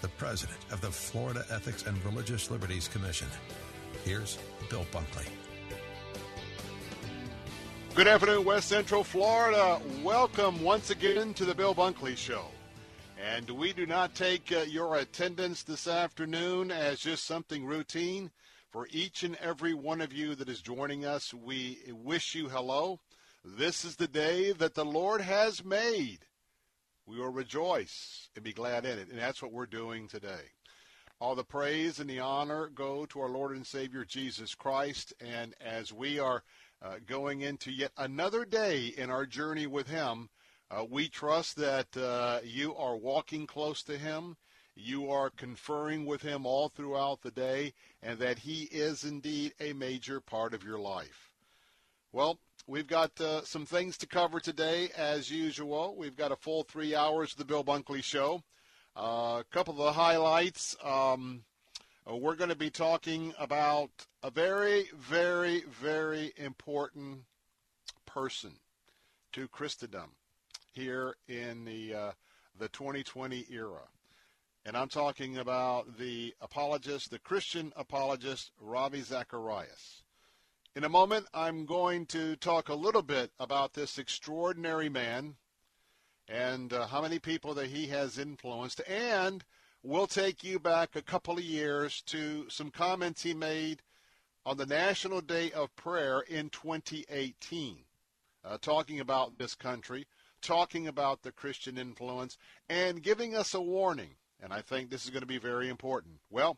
the president of the Florida Ethics and Religious Liberties Commission. Here's Bill Bunkley. Good afternoon, West Central Florida. Welcome once again to the Bill Bunkley Show. And we do not take uh, your attendance this afternoon as just something routine. For each and every one of you that is joining us, we wish you hello. This is the day that the Lord has made. We will rejoice and be glad in it. And that's what we're doing today. All the praise and the honor go to our Lord and Savior Jesus Christ. And as we are uh, going into yet another day in our journey with Him, uh, we trust that uh, you are walking close to Him. You are conferring with Him all throughout the day, and that He is indeed a major part of your life. Well, we've got uh, some things to cover today, as usual. We've got a full three hours of the Bill Bunkley Show. Uh, a couple of the highlights. Um, uh, we're going to be talking about a very, very, very important person to Christendom here in the uh, the 2020 era. And I'm talking about the apologist, the Christian apologist, Ravi Zacharias. In a moment, I'm going to talk a little bit about this extraordinary man and uh, how many people that he has influenced. And we'll take you back a couple of years to some comments he made on the National Day of Prayer in 2018, uh, talking about this country, talking about the Christian influence, and giving us a warning. And I think this is going to be very important. Well,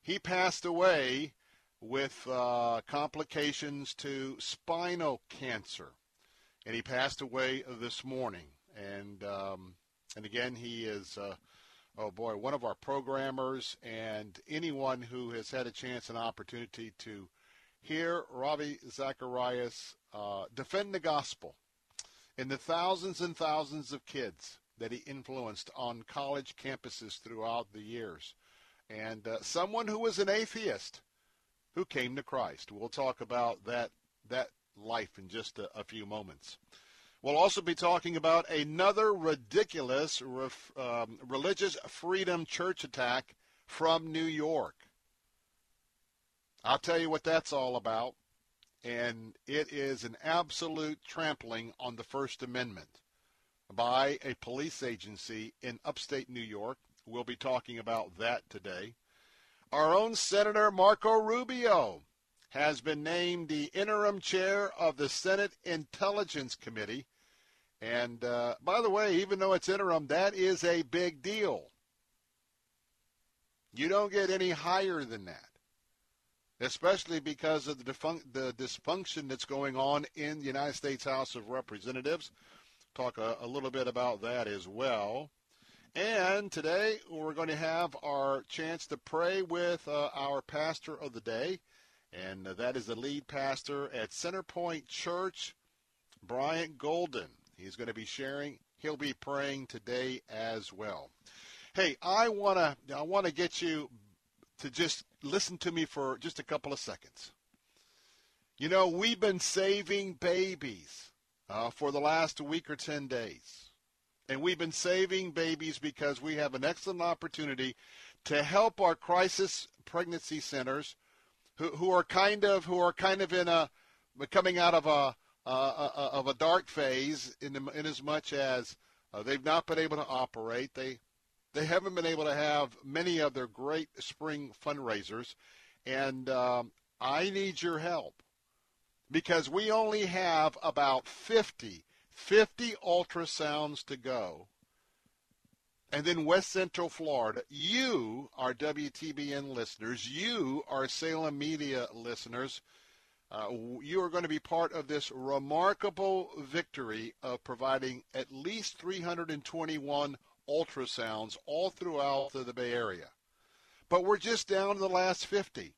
he passed away with uh, complications to spinal cancer, and he passed away this morning. And um, and again, he is uh, oh boy, one of our programmers, and anyone who has had a chance and opportunity to hear Ravi Zacharias uh, defend the gospel and the thousands and thousands of kids that he influenced on college campuses throughout the years, and uh, someone who was an atheist who came to Christ. We'll talk about that that life in just a, a few moments. We'll also be talking about another ridiculous ref, um, religious freedom church attack from New York. I'll tell you what that's all about. And it is an absolute trampling on the First Amendment by a police agency in upstate New York. We'll be talking about that today. Our own Senator Marco Rubio has been named the interim chair of the Senate Intelligence Committee. And uh, by the way, even though it's interim, that is a big deal. You don't get any higher than that, especially because of the, defun- the dysfunction that's going on in the United States House of Representatives. Talk a, a little bit about that as well. And today we're going to have our chance to pray with uh, our pastor of the day, and uh, that is the lead pastor at Centerpoint Church, Bryant Golden. He's going to be sharing. He'll be praying today as well. Hey, I want to I want to get you to just listen to me for just a couple of seconds. You know, we've been saving babies uh, for the last week or 10 days. And we've been saving babies because we have an excellent opportunity to help our crisis pregnancy centers who, who are kind of who are kind of in a coming out of a of a dark phase in, in as much as uh, they've not been able to operate. They they haven't been able to have many of their great spring fundraisers, and um, I need your help because we only have about 50, 50 ultrasounds to go. And then West Central Florida, you are WTBN listeners, you are Salem Media listeners. Uh, you are going to be part of this remarkable victory of providing at least 321 ultrasounds all throughout the Bay Area. But we're just down to the last 50.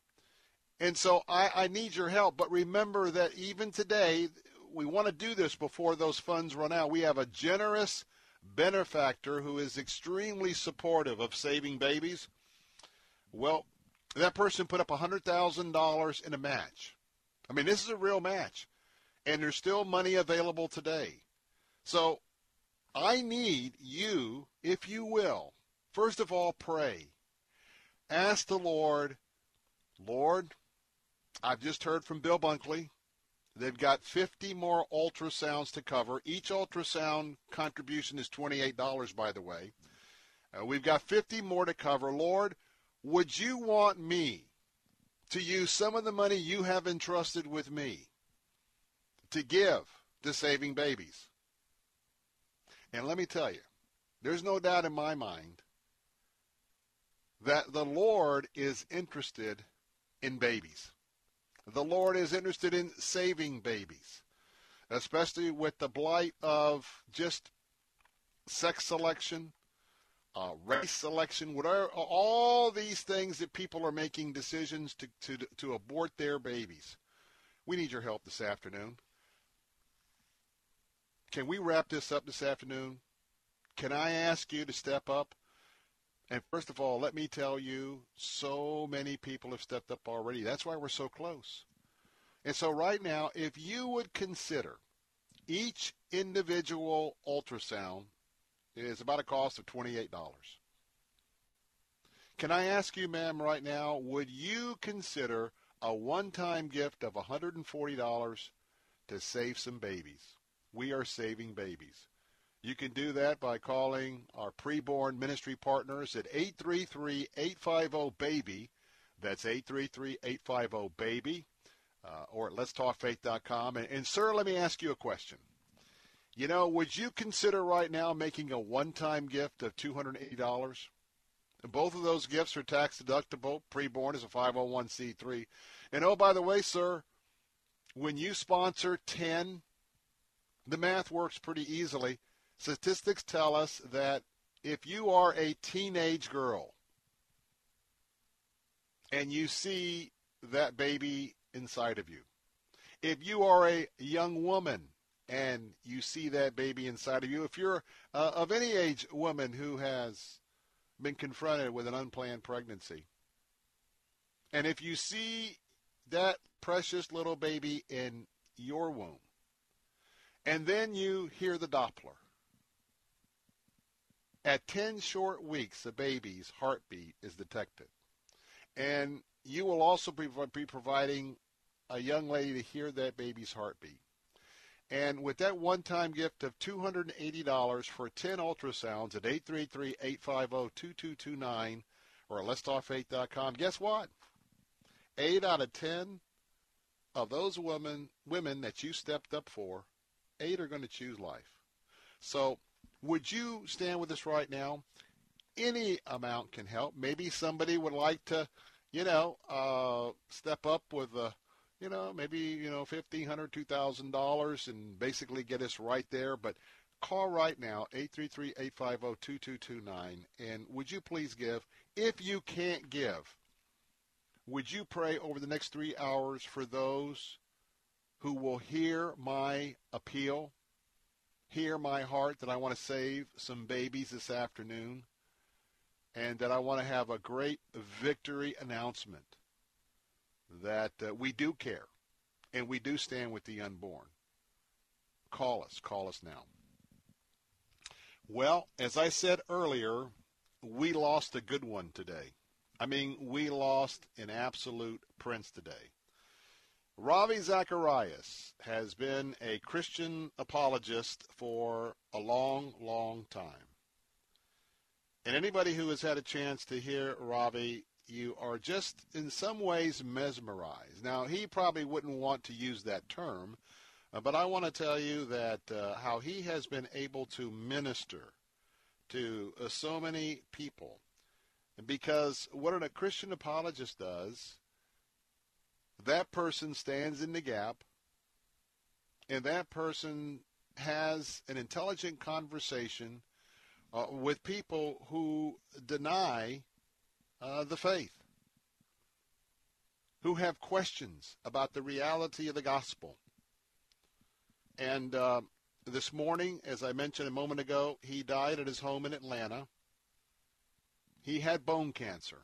And so I, I need your help. But remember that even today, we want to do this before those funds run out. We have a generous benefactor who is extremely supportive of saving babies. Well, that person put up $100,000 in a match. I mean, this is a real match. And there's still money available today. So I need you, if you will, first of all, pray. Ask the Lord, Lord, I've just heard from Bill Bunkley. They've got 50 more ultrasounds to cover. Each ultrasound contribution is $28, by the way. Uh, we've got 50 more to cover. Lord, would you want me to use some of the money you have entrusted with me to give to saving babies? And let me tell you, there's no doubt in my mind that the Lord is interested in babies. The Lord is interested in saving babies, especially with the blight of just sex selection, uh, race selection, whatever, all these things that people are making decisions to, to, to abort their babies. We need your help this afternoon. Can we wrap this up this afternoon? Can I ask you to step up? And first of all, let me tell you, so many people have stepped up already. That's why we're so close. And so right now, if you would consider each individual ultrasound is about a cost of $28. Can I ask you, ma'am, right now, would you consider a one-time gift of $140 to save some babies? We are saving babies. You can do that by calling our preborn ministry partners at 833-850-BABY. That's 833-850-BABY. Uh, or at letstalkfaith.com. And, and, sir, let me ask you a question. You know, would you consider right now making a one-time gift of $280? Both of those gifts are tax deductible. Preborn is a 501c3. And oh, by the way, sir, when you sponsor 10, the math works pretty easily. Statistics tell us that if you are a teenage girl and you see that baby inside of you, if you are a young woman and you see that baby inside of you, if you're uh, of any age woman who has been confronted with an unplanned pregnancy, and if you see that precious little baby in your womb, and then you hear the Doppler, at 10 short weeks, the baby's heartbeat is detected. And you will also be, providing a young lady to hear that baby's heartbeat. And with that one-time gift of $280 for 10 ultrasounds at 833-850-2229 or at letstalkfaith.com, guess what? Eight out of 10 of those women, women that you stepped up for, eight are going to choose life. So would you stand with us right now? Any amount can help. Maybe somebody would like to, you know, uh, step up with a you know, maybe, you know, fifteen hundred, two thousand dollars and basically get us right there. But call right now, 833-850-2229. And would you please give? If you can't give, would you pray over the next three hours for those who will hear my appeal, hear my heart that I want to save some babies this afternoon? and that I want to have a great victory announcement that uh, we do care and we do stand with the unborn. Call us. Call us now. Well, as I said earlier, we lost a good one today. I mean, we lost an absolute prince today. Ravi Zacharias has been a Christian apologist for a long, long time. And anybody who has had a chance to hear Ravi, you are just in some ways mesmerized. Now, he probably wouldn't want to use that term, uh, but I want to tell you that uh, how he has been able to minister to uh, so many people. Because what a Christian apologist does, that person stands in the gap, and that person has an intelligent conversation uh, with people who deny uh, the faith, who have questions about the reality of the gospel. And uh, this morning, as I mentioned a moment ago, he died at his home in Atlanta. He had bone cancer.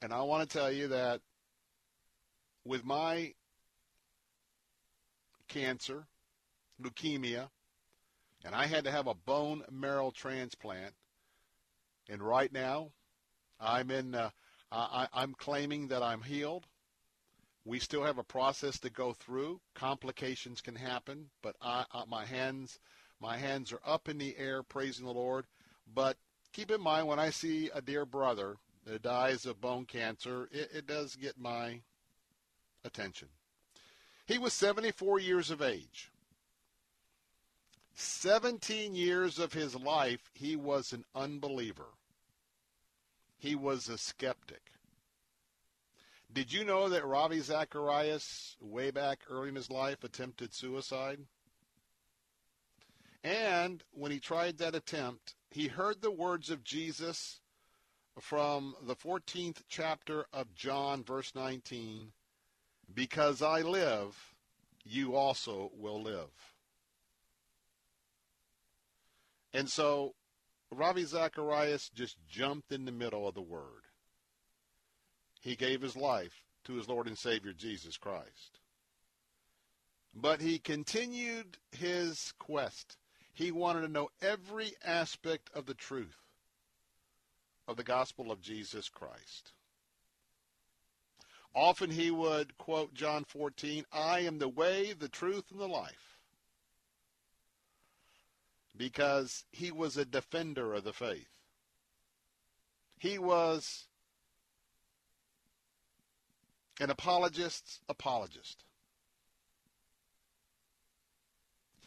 And I want to tell you that with my cancer, leukemia, and I had to have a bone marrow transplant. And right now, I'm in. Uh, I, I'm claiming that I'm healed. We still have a process to go through. Complications can happen, but I, my hands, my hands are up in the air, praising the Lord. But keep in mind, when I see a dear brother that dies of bone cancer, it, it does get my attention. He was 74 years of age. 17 years of his life, he was an unbeliever. He was a skeptic. Did you know that Ravi Zacharias, way back early in his life, attempted suicide? And when he tried that attempt, he heard the words of Jesus from the 14th chapter of John, verse 19 Because I live, you also will live. And so Ravi Zacharias just jumped in the middle of the word. He gave his life to his Lord and Savior Jesus Christ. But he continued his quest. He wanted to know every aspect of the truth of the gospel of Jesus Christ. Often he would quote John 14, I am the way, the truth, and the life because he was a defender of the faith. He was an apologist's apologist.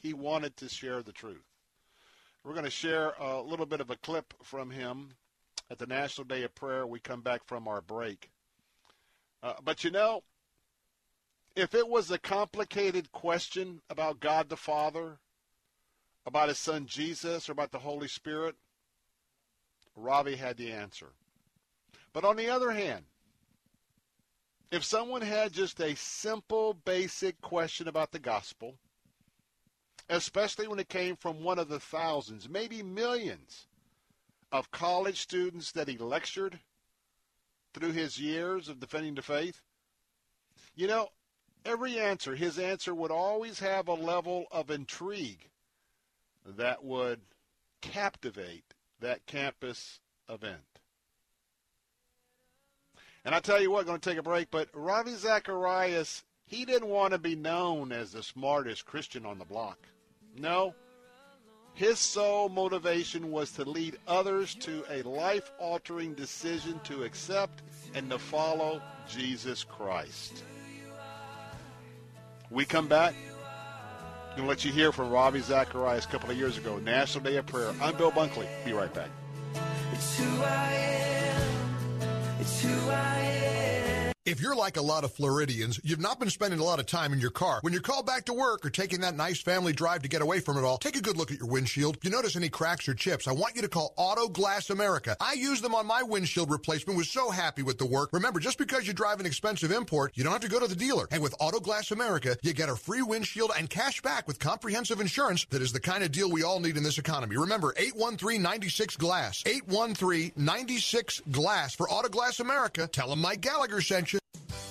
He wanted to share the truth. We're going to share a little bit of a clip from him at the National Day of Prayer. We come back from our break. Uh, but you know, if it was a complicated question about God the Father about his son Jesus or about the Holy Spirit, Ravi had the answer. But on the other hand, if someone had just a simple, basic question about the gospel, especially when it came from one of the thousands, maybe millions of college students that he lectured through his years of defending the faith, you know, every answer, his answer would always have a level of intrigue that would captivate that campus event. And I tell you what, I'm going to take a break, but Ravi Zacharias, he didn't want to be known as the smartest Christian on the block. No. His sole motivation was to lead others to a life altering decision to accept and to follow Jesus Christ. We come back. I'm going to let you hear from Ravi Zacharias a couple of years ago, National Day of Prayer. I'm Bill Bunkley. Be right back. It's who I am. It's who I am. If you're like a lot of Floridians, you've not been spending a lot of time in your car. When you're called back to work or taking that nice family drive to get away from it all, take a good look at your windshield. If you notice any cracks or chips, I want you to call Auto Glass America. I used them on my windshield replacement, was so happy with the work. Remember, just because you drive an expensive import, you don't have to go to the dealer. And with Auto Glass America, you get a free windshield and cash back with comprehensive insurance that is the kind of deal we all need in this economy. Remember, 813-96 Glass. 813-96 Glass for Auto Glass America. Tell them Mike Gallagher sent you action.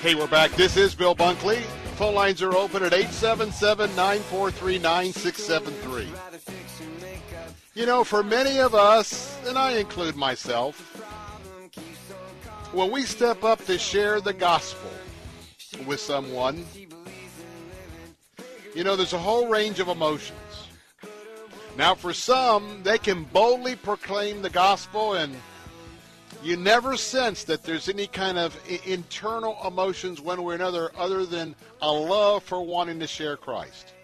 Hey, we're back. This is Bill Bunkley. Phone lines are open at 877 943 9673. You know, for many of us, and I include myself, when we step up to share the gospel with someone, you know, there's a whole range of emotions. Now, for some, they can boldly proclaim the gospel and you never sense that there's any kind of internal emotions one way or another other than a love for wanting to share Christ.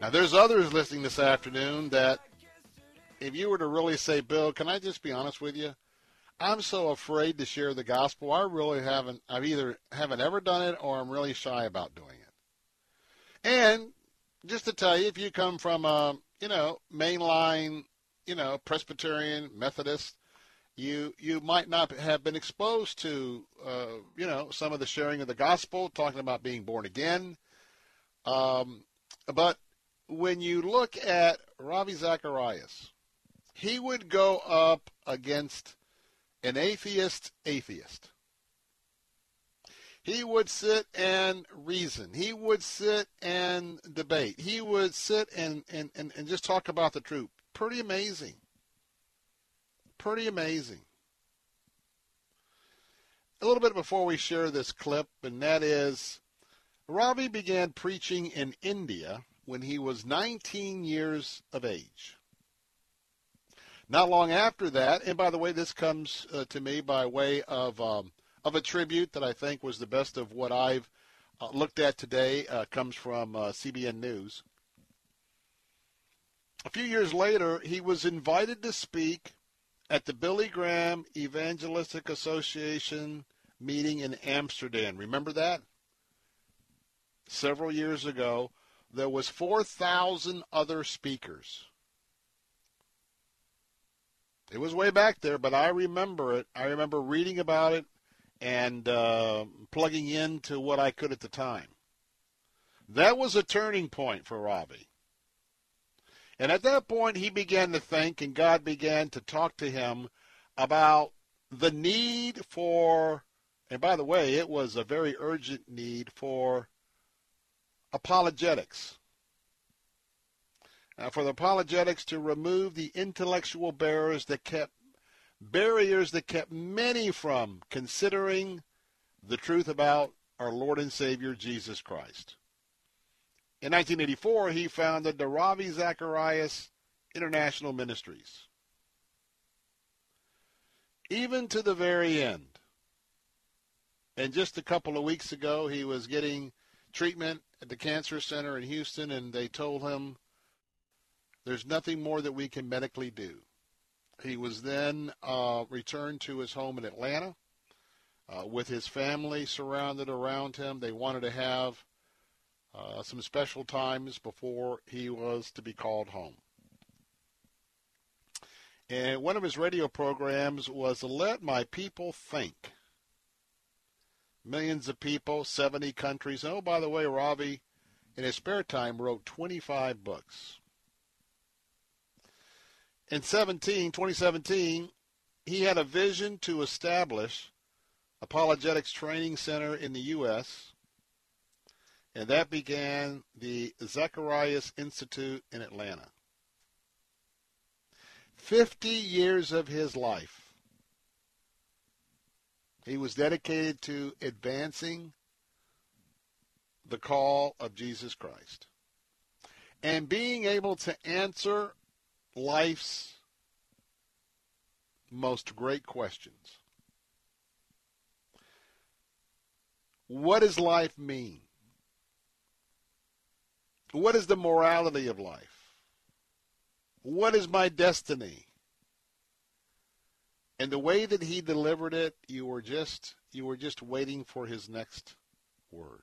Now, there's others listening this afternoon that if you were to really say, Bill, can I just be honest with you? I'm so afraid to share the gospel. I really haven't. I've either haven't ever done it or I'm really shy about doing it. And just to tell you, if you come from a you know mainline, you know Presbyterian Methodist, you you might not have been exposed to uh, you know some of the sharing of the gospel, talking about being born again. Um, but when you look at Ravi Zacharias, he would go up against an atheist atheist. He would sit and reason. He would sit and debate. He would sit and, and, and, and just talk about the truth. Pretty amazing. Pretty amazing. A little bit before we share this clip, and that is Ravi began preaching in India when he was 19 years of age. Not long after that, and by the way, this comes uh, to me by way of um, of a tribute that I think was the best of what I've uh, looked at today. Uh, comes from uh, CBN News. A few years later, he was invited to speak at the Billy Graham Evangelistic Association meeting in Amsterdam. Remember that? Several years ago, there was 4,000 other speakers. It was way back there, but I remember it. I remember reading about it and uh, plugging into what I could at the time. That was a turning point for Ravi. And at that point, he began to think, and God began to talk to him about the need for, and by the way, it was a very urgent need for apologetics. Uh, for the apologetics to remove the intellectual barriers that kept barriers that kept many from considering the truth about our Lord and Savior Jesus Christ. In 1984, he founded the Ravi Zacharias International Ministries. Even to the very end. And just a couple of weeks ago, he was getting treatment at the cancer center in Houston, and they told him there's nothing more that we can medically do. He was then uh, returned to his home in Atlanta uh, with his family surrounded around him. They wanted to have uh, some special times before he was to be called home. And one of his radio programs was Let My People Think. Millions of people, 70 countries. Oh, by the way, Ravi, in his spare time, wrote 25 books. In 17, 2017, he had a vision to establish apologetics training center in the U.S., and that began the Zacharias Institute in Atlanta. 50 years of his life, he was dedicated to advancing the call of Jesus Christ and being able to answer life's most great questions. What does life mean? What is the morality of life? What is my destiny? And the way that he delivered it, you were just you were just waiting for his next word.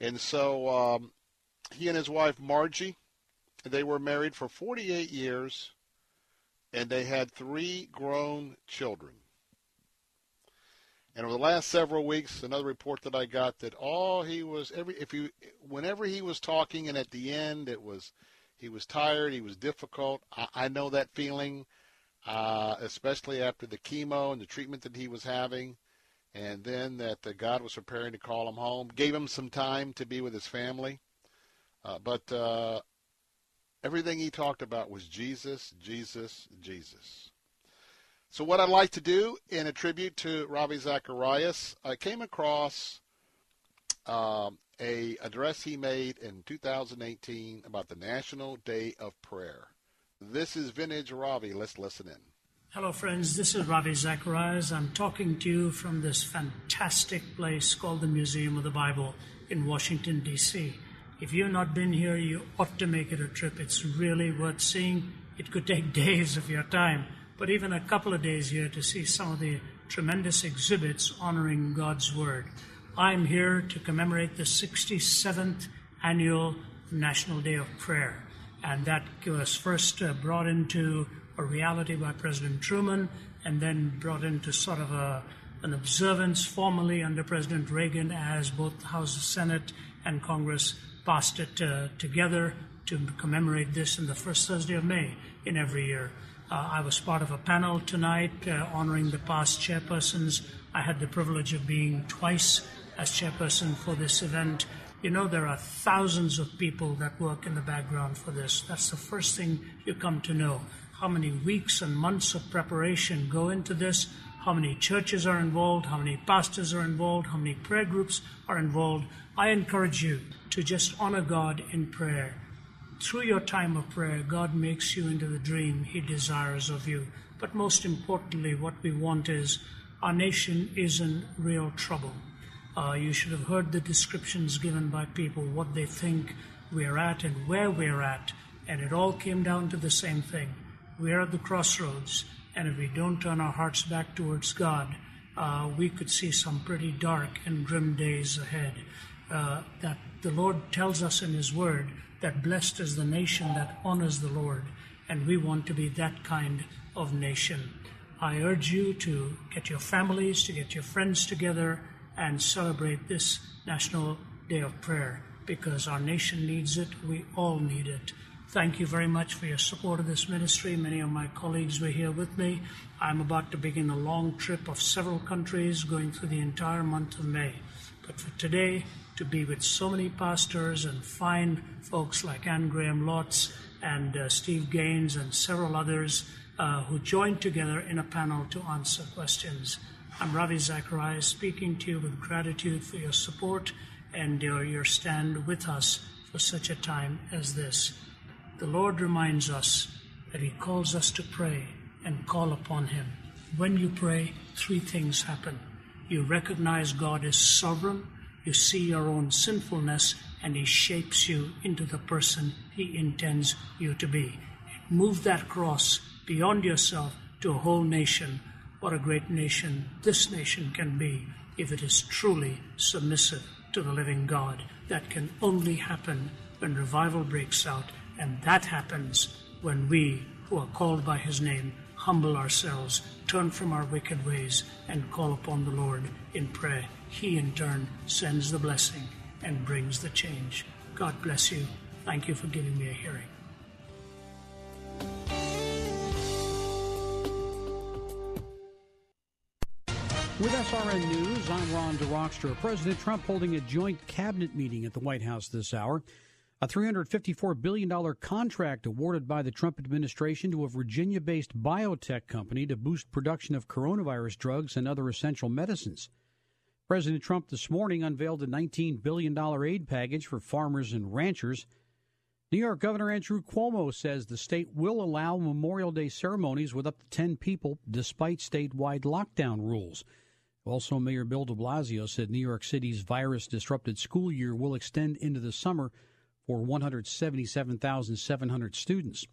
And so um, he and his wife Margie, they were married for 48 years, and they had three grown children. And over the last several weeks, another report that I got that all he was every if you whenever he was talking, and at the end it was he was tired, he was difficult. I, I know that feeling, uh, especially after the chemo and the treatment that he was having, and then that the God was preparing to call him home, gave him some time to be with his family. Uh, but uh, everything he talked about was Jesus, Jesus, Jesus. So what I'd like to do in a tribute to Ravi Zacharias, I came across um, a address he made in 2018 about the National Day of Prayer. This is Vintage Ravi. Let's listen in. Hello, friends. This is Ravi Zacharias. I'm talking to you from this fantastic place called the Museum of the Bible in Washington, D.C. If you've not been here, you ought to make it a trip. It's really worth seeing. It could take days of your time but even a couple of days here to see some of the tremendous exhibits honoring God's Word. I'm here to commemorate the 67th annual National Day of Prayer, and that was first uh, brought into a reality by President Truman and then brought into sort of a, an observance formally under President Reagan as both the House, Senate, and Congress passed it uh, together to commemorate this in the first Thursday of May in every year. Uh, I was part of a panel tonight uh, honoring the past chairpersons. I had the privilege of being twice as chairperson for this event. You know, there are thousands of people that work in the background for this. That's the first thing you come to know. How many weeks and months of preparation go into this, how many churches are involved, how many pastors are involved, how many prayer groups are involved. I encourage you to just honor God in prayer through your time of prayer, God makes you into the dream He desires of you. But most importantly, what we want is our nation is in real trouble. Uh, you should have heard the descriptions given by people, what they think we're at and where we're at, and it all came down to the same thing. We're at the crossroads, and if we don't turn our hearts back towards God, uh, we could see some pretty dark and grim days ahead. Uh, that the Lord tells us in His Word that blessed is the nation that honors the Lord, and we want to be that kind of nation. I urge you to get your families, to get your friends together, and celebrate this National Day of Prayer because our nation needs it. We all need it. Thank you very much for your support of this ministry. Many of my colleagues were here with me. I'm about to begin a long trip of several countries going through the entire month of May. But for today, to be with so many pastors and fine folks like Anne Graham Lotz and uh, Steve Gaines and several others uh, who joined together in a panel to answer questions. I'm Ravi Zacharias speaking to you with gratitude for your support and your, your stand with us for such a time as this. The Lord reminds us that He calls us to pray and call upon Him. When you pray, three things happen. You recognize God is sovereign, you see your own sinfulness, and He shapes you into the person He intends you to be. Move that cross beyond yourself to a whole nation. What a great nation this nation can be if it is truly submissive to the living God. That can only happen when revival breaks out, and that happens when we, who are called by His name, humble ourselves, turn from our wicked ways, and call upon the Lord in prayer. He, in turn, sends the blessing and brings the change. God bless you. Thank you for giving me a hearing. With SRN News, I'm Ron DeRockstra. President Trump holding a joint cabinet meeting at the White House this hour. A $354 billion contract awarded by the Trump administration to a Virginia based biotech company to boost production of coronavirus drugs and other essential medicines. President Trump this morning unveiled a $19 billion aid package for farmers and ranchers. New York Governor Andrew Cuomo says the state will allow Memorial Day ceremonies with up to 10 people despite statewide lockdown rules. Also, Mayor Bill de Blasio said New York City's virus disrupted school year will extend into the summer for 177,700 students.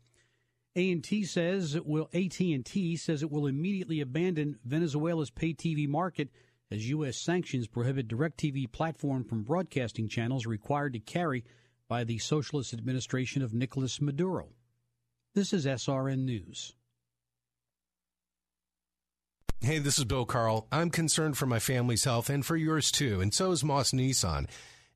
AT&T says it will AT&T says it will immediately abandon Venezuela's pay TV market as US sanctions prohibit DirecTV platform from broadcasting channels required to carry by the socialist administration of Nicolas Maduro. This is SRN News. Hey, this is Bill Carl. I'm concerned for my family's health and for yours too, and so is Moss Nissan.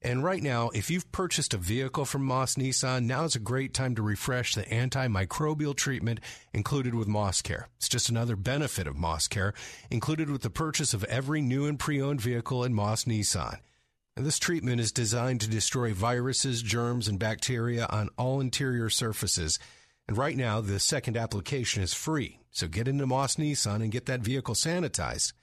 And right now, if you've purchased a vehicle from Moss Nissan, now is a great time to refresh the antimicrobial treatment included with Moss Care. It's just another benefit of Moss Care, included with the purchase of every new and pre-owned vehicle in Moss Nissan. And this treatment is designed to destroy viruses, germs, and bacteria on all interior surfaces. And right now, the second application is free. So get into Moss Nissan and get that vehicle sanitized.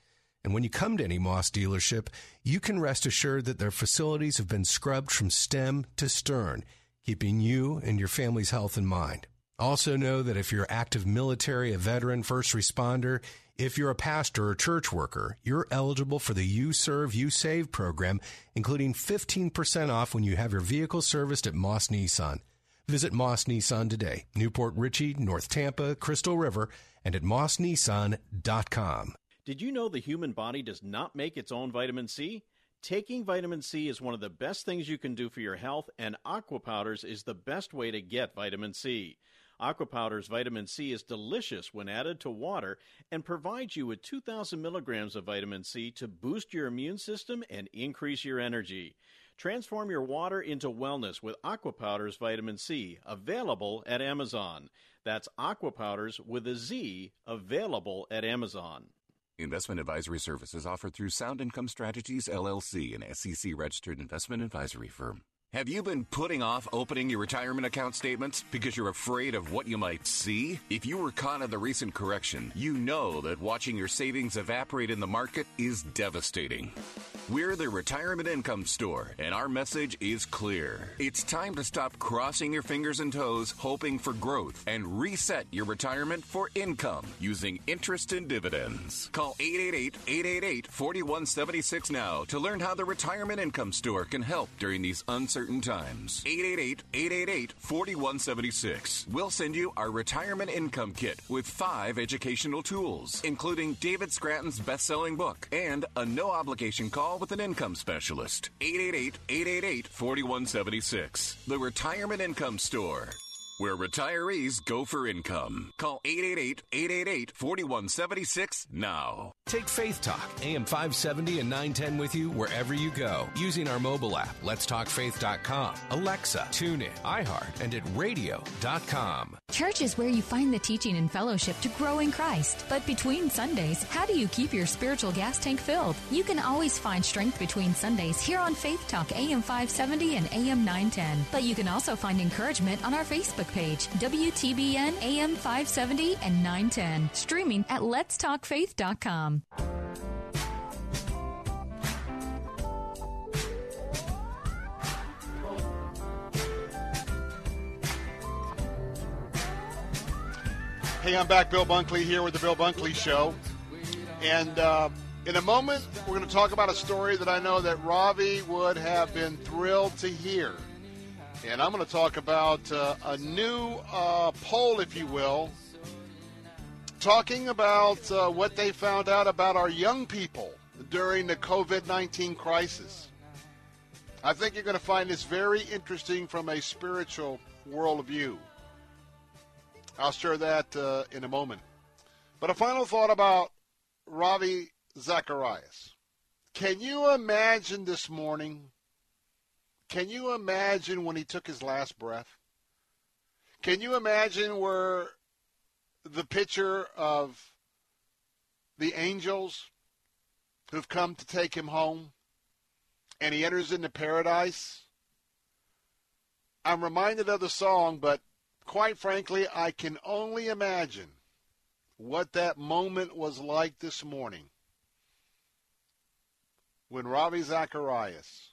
And when you come to any Moss dealership, you can rest assured that their facilities have been scrubbed from stem to stern, keeping you and your family's health in mind. Also know that if you're active military, a veteran, first responder, if you're a pastor or church worker, you're eligible for the You Serve, You Save program, including 15% off when you have your vehicle serviced at Moss Nissan. Visit Moss Nissan today, New Port Richey, North Tampa, Crystal River, and at mossnissan.com. Did you know the human body does not make its own vitamin C? Taking vitamin C is one of the best things you can do for your health, and Aqua Powders is the best way to get vitamin C. Aqua Powders vitamin C is delicious when added to water and provides you with 2,000 milligrams of vitamin C to boost your immune system and increase your energy. Transform your water into wellness with Aqua Powders Vitamin C, available at Amazon. That's Aqua Powders with a Z, available at Amazon. Investment advisory services offered through Sound Income Strategies LLC, an SEC registered investment advisory firm. Have you been putting off opening your retirement account statements because you're afraid of what you might see? If you were caught in the recent correction, you know that watching your savings evaporate in the market is devastating. We're the Retirement Income Store, and our message is clear. It's time to stop crossing your fingers and toes, hoping for growth, and reset your retirement for income using interest and dividends. Call 888 888 4176 now to learn how the Retirement Income Store can help during these uncertain times. 888 888 4176. We'll send you our Retirement Income Kit with five educational tools, including David Scranton's best selling book and a no obligation call with an income specialist. 888 888 4176. The Retirement Income Store. Where retirees go for income. Call 888-888-4176 now. Take Faith Talk, AM 570 and 910 with you wherever you go. Using our mobile app, letstalkfaith.com, Alexa, TuneIn, iHeart, and at radio.com. Church is where you find the teaching and fellowship to grow in Christ. But between Sundays, how do you keep your spiritual gas tank filled? You can always find strength between Sundays here on Faith Talk, AM 570 and AM 910. But you can also find encouragement on our Facebook Facebook page, WTBN AM 570 and 910. Streaming at letstalkfaith.com. Hey, I'm back. Bill Bunkley here with the Bill Bunkley Show. And uh, in a moment, we're going to talk about a story that I know that Ravi would have been thrilled to hear. And I'm going to talk about uh, a new uh, poll, if you will, talking about uh, what they found out about our young people during the COVID 19 crisis. I think you're going to find this very interesting from a spiritual worldview. I'll share that uh, in a moment. But a final thought about Ravi Zacharias. Can you imagine this morning? Can you imagine when he took his last breath? Can you imagine where the picture of the angels who've come to take him home and he enters into paradise? I'm reminded of the song, but quite frankly, I can only imagine what that moment was like this morning when Ravi Zacharias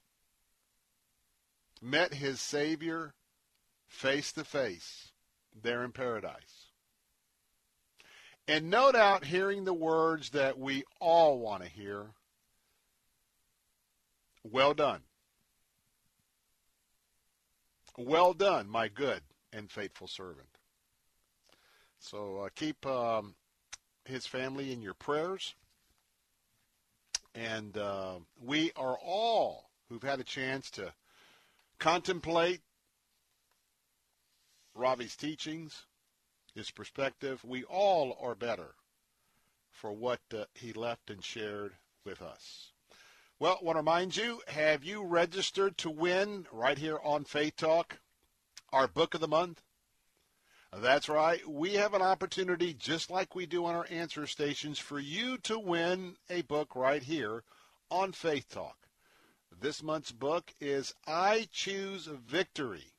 met his Savior face to face there in paradise. And no doubt hearing the words that we all want to hear well done. Well done, my good and faithful servant. So uh, keep um, his family in your prayers. And uh, we are all who've had a chance to contemplate Ravi's teachings, his perspective. We all are better for what uh, he left and shared with us. Well, I want to remind you, have you registered to win right here on Faith Talk? our book of the month? That's right. We have an opportunity, just like we do on our answer stations, for you to win a book right here on Faith Talk. This month's book is I Choose Victory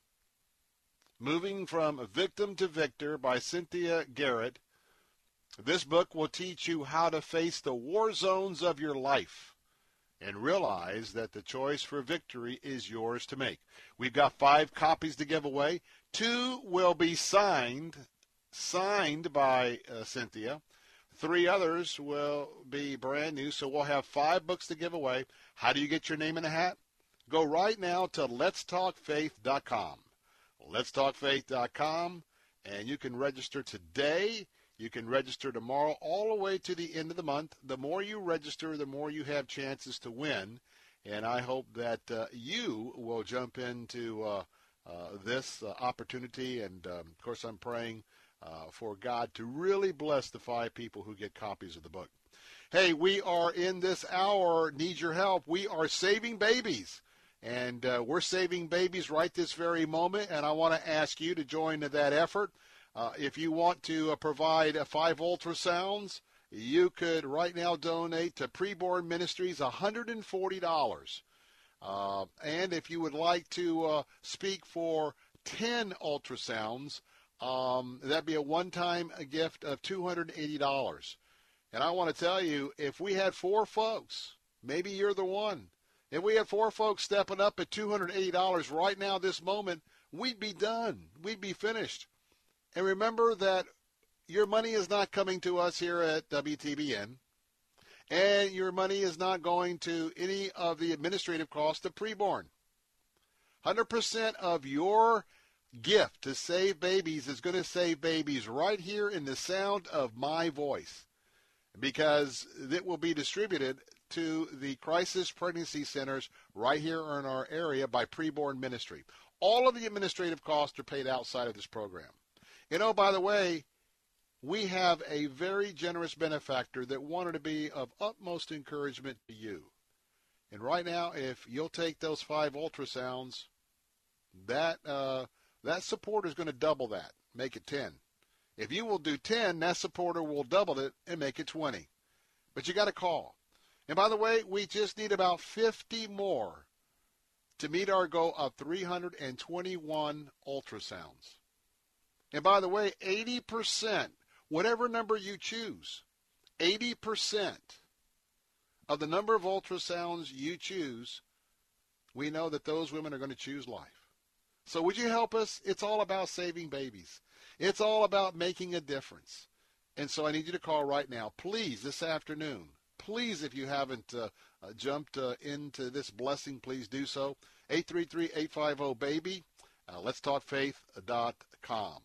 Moving from Victim to Victor by Cynthia Garrett. This book will teach you how to face the war zones of your life and realize that the choice for victory is yours to make. We've got five copies to give away. Two will be signed, signed by uh, Cynthia. Three others will be brand new, so we'll have five books to give away. How do you get your name in the hat? Go right now to letstalkfaith.com. Letstalkfaith.com, and you can register today you can register tomorrow all the way to the end of the month. The more you register, the more you have chances to win. And I hope that uh, you will jump into uh, uh, this uh, opportunity. And um, of course, I'm praying uh, for God to really bless the five people who get copies of the book. Hey, we are in this hour, need your help. We are saving babies. And uh, we're saving babies right this very moment. And I want to ask you to join that effort. Uh, if you want to uh, provide uh, five ultrasounds, you could right now donate to Preborn Ministries $140. Uh, and if you would like to uh, speak for 10 ultrasounds, um, that'd be a one-time gift of $280. And I want to tell you, if we had four folks, maybe you're the one. If we had four folks stepping up at $280 right now, this moment, we'd be done. We'd be finished. And remember that your money is not coming to us here at WTBN, and your money is not going to any of the administrative costs of preborn. 100% of your gift to save babies is going to save babies right here in the sound of my voice because it will be distributed to the crisis pregnancy centers right here in our area by preborn ministry. All of the administrative costs are paid outside of this program. You know, by the way, we have a very generous benefactor that wanted to be of utmost encouragement to you. And right now, if you'll take those five ultrasounds, that uh, that supporter is going to double that, make it 10. If you will do 10, that supporter will double it and make it 20. But you got to call. And by the way, we just need about 50 more to meet our goal of 321 ultrasounds. And by the way, 80%, whatever number you choose, 80% of the number of ultrasounds you choose, we know that those women are going to choose life. So would you help us? It's all about saving babies. It's all about making a difference. And so I need you to call right now, please, this afternoon. Please, if you haven't uh, uh, jumped uh, into this blessing, please do so. 833-850-BABY. Uh, let's talk faith.com.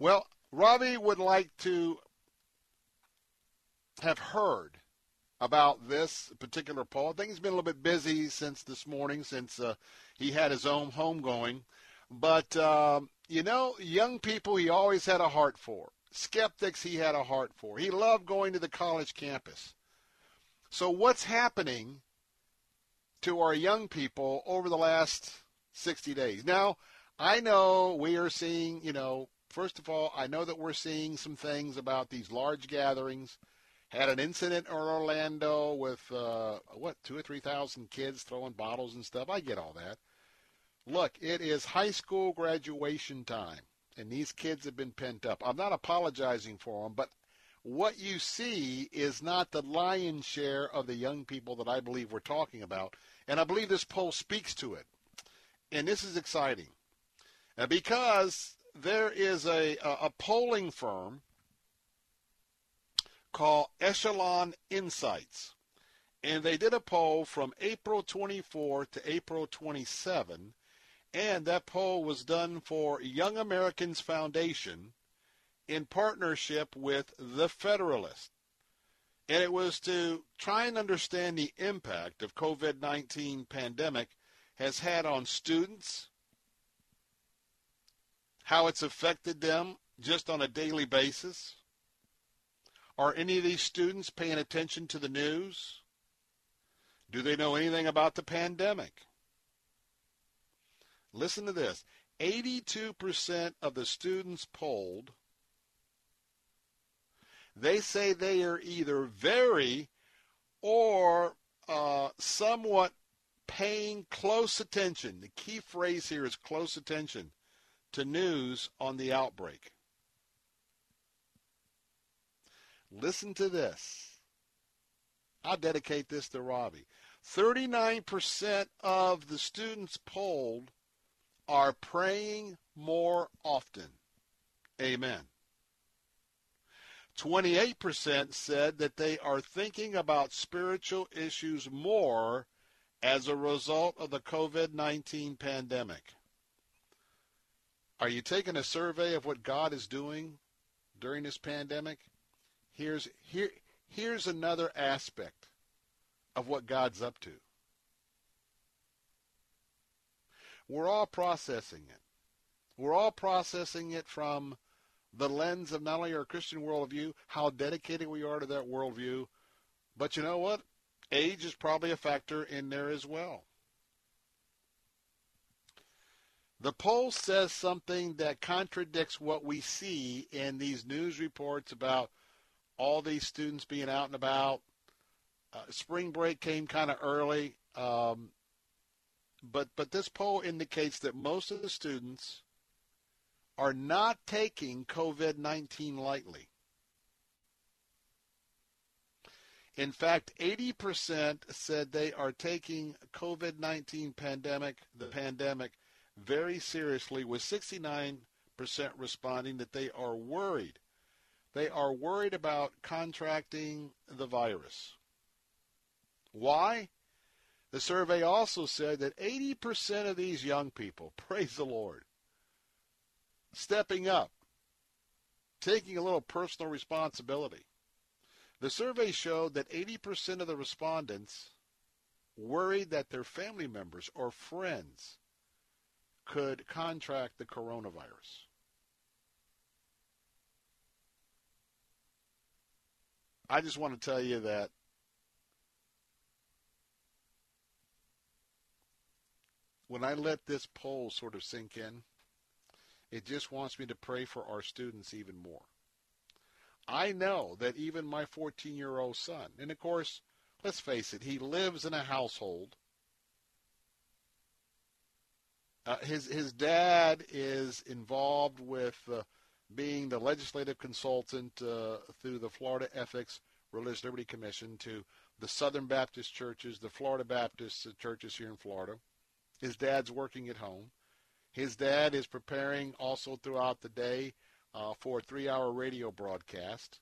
Well, Ravi would like to have heard about this particular poll. I think he's been a little bit busy since this morning, since uh, he had his own home going. But, um, you know, young people he always had a heart for. Skeptics he had a heart for. He loved going to the college campus. So what's happening to our young people over the last 60 days? Now, I know we are seeing, you know, first of all, I know that we're seeing some things about these large gatherings. Had an incident in Orlando with, uh, what, two or 3,000 kids throwing bottles and stuff. I get all that. Look, it is high school graduation time, and these kids have been pent up. I'm not apologizing for them, but what you see is not the lion's share of the young people that I believe we're talking about. And I believe this poll speaks to it. And this is exciting uh, because there is a, a polling firm called Echelon Insights. And they did a poll from April 24 to April 27. And that poll was done for Young America's Foundation in partnership with The Federalist. And it was to try and understand the impact of COVID-19 pandemic has had on students, how it's affected them just on a daily basis. Are any of these students paying attention to the news? Do they know anything about the pandemic? Listen to this. 82% of the students polled they say they are either very or uh, somewhat paying close attention. The key phrase here is close attention to news on the outbreak. Listen to this. I'll dedicate this to Ravi. 39% of the students polled are praying more often. Amen. 28% said that they are thinking about spiritual issues more as a result of the COVID 19 pandemic. Are you taking a survey of what God is doing during this pandemic? Here's, here, here's another aspect of what God's up to. We're all processing it. We're all processing it from the lens of not only our Christian worldview, how dedicated we are to that worldview, but you know what? Age is probably a factor in there as well. The poll says something that contradicts what we see in these news reports about all these students being out and about. Uh, spring break came kind of early, um, but but this poll indicates that most of the students are not taking COVID 19 lightly. In fact, 80% said they are taking COVID 19 pandemic, the pandemic, very seriously, with 69% responding that they are worried. They are worried about contracting the virus. Why? The survey also said that 80% of these young people, praise the Lord, stepping up, taking a little personal responsibility. The survey showed that 80% of the respondents worried that their family members or friends could contract the coronavirus. I just want to tell you that when I let this poll sort of sink in, it just wants me to pray for our students even more. I know that even my 14 year old son, and of course, let's face it, he lives in a household Uh, his his dad is involved with uh, being the legislative consultant uh, through the Florida Ethics Religious Liberty Commission to the Southern Baptist churches, the Florida Baptist churches here in Florida. His dad's working at home. His dad is preparing also throughout the day uh, for a three-hour radio broadcast.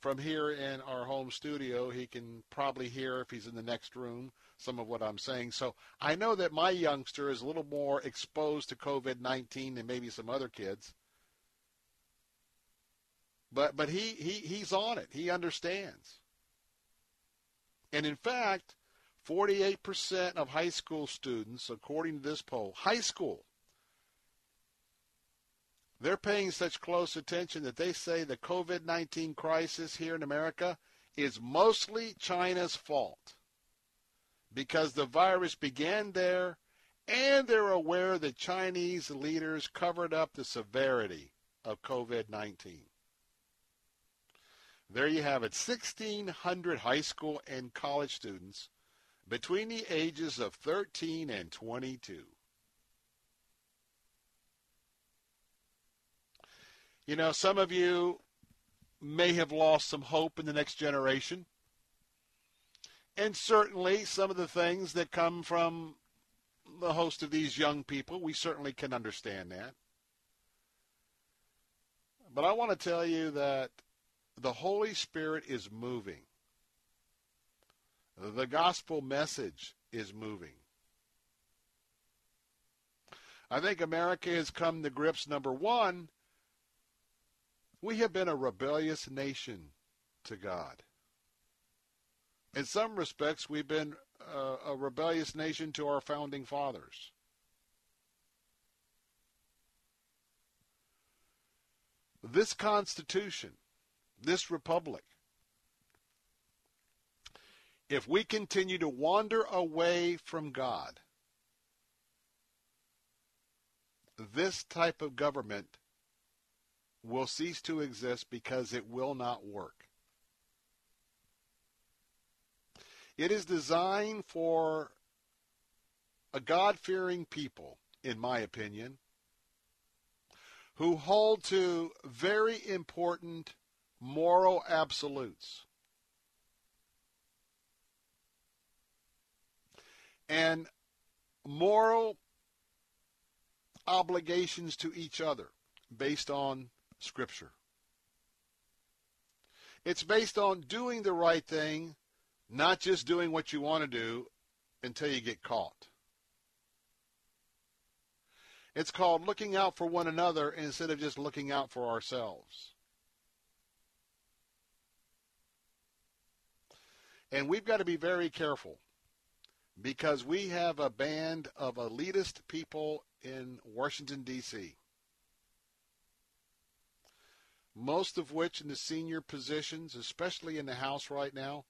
From here in our home studio, he can probably hear if he's in the next room some of what I'm saying. So I know that my youngster is a little more exposed to COVID-19 than maybe some other kids. But but he, he he's on it. He understands. And in fact, 48% of high school students, according to this poll, high school, they're paying such close attention that they say the COVID 19 crisis here in America is mostly China's fault because the virus began there and they're aware that Chinese leaders covered up the severity of COVID 19. There you have it 1,600 high school and college students between the ages of 13 and 22. You know, some of you may have lost some hope in the next generation. And certainly some of the things that come from the host of these young people, we certainly can understand that. But I want to tell you that the Holy Spirit is moving. The gospel message is moving. I think America has come to grips, number one, we have been a rebellious nation to God. In some respects, we've been a, a rebellious nation to our founding fathers. This Constitution, this republic, if we continue to wander away from God, this type of government will cease to exist because it will not work. It is designed for a God fearing people, in my opinion, who hold to very important moral absolutes. And moral obligations to each other based on Scripture. It's based on doing the right thing, not just doing what you want to do until you get caught. It's called looking out for one another instead of just looking out for ourselves. And we've got to be very careful because we have a band of elitist people in Washington, D.C most of which in the senior positions, especially in the House right now,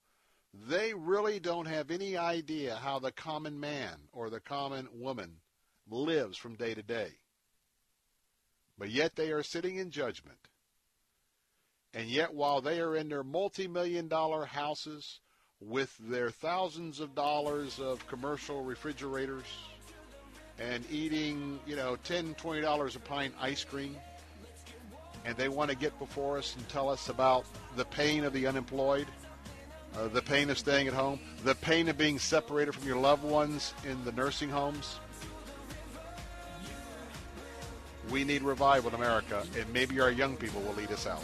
they really don't have any idea how the common man or the common woman lives from day to day. But yet they are sitting in judgment. And yet while they are in their multi-million dollar houses with their thousands of dollars of commercial refrigerators and eating, you know, $10, $20 a pint ice cream, and they want to get before us and tell us about the pain of the unemployed, uh, the pain of staying at home, the pain of being separated from your loved ones in the nursing homes. We need revival in America, and maybe our young people will lead us out.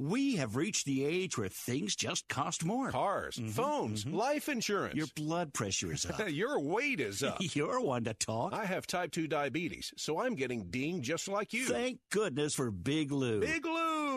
We have reached the age where things just cost more. Cars, Mhm, phones, mhm. life insurance. Your blood pressure is up. Your weight is up. You're one to talk. I have type 2 diabetes, so I'm getting dinged just like you. Thank goodness for Big Lou. Big Lou!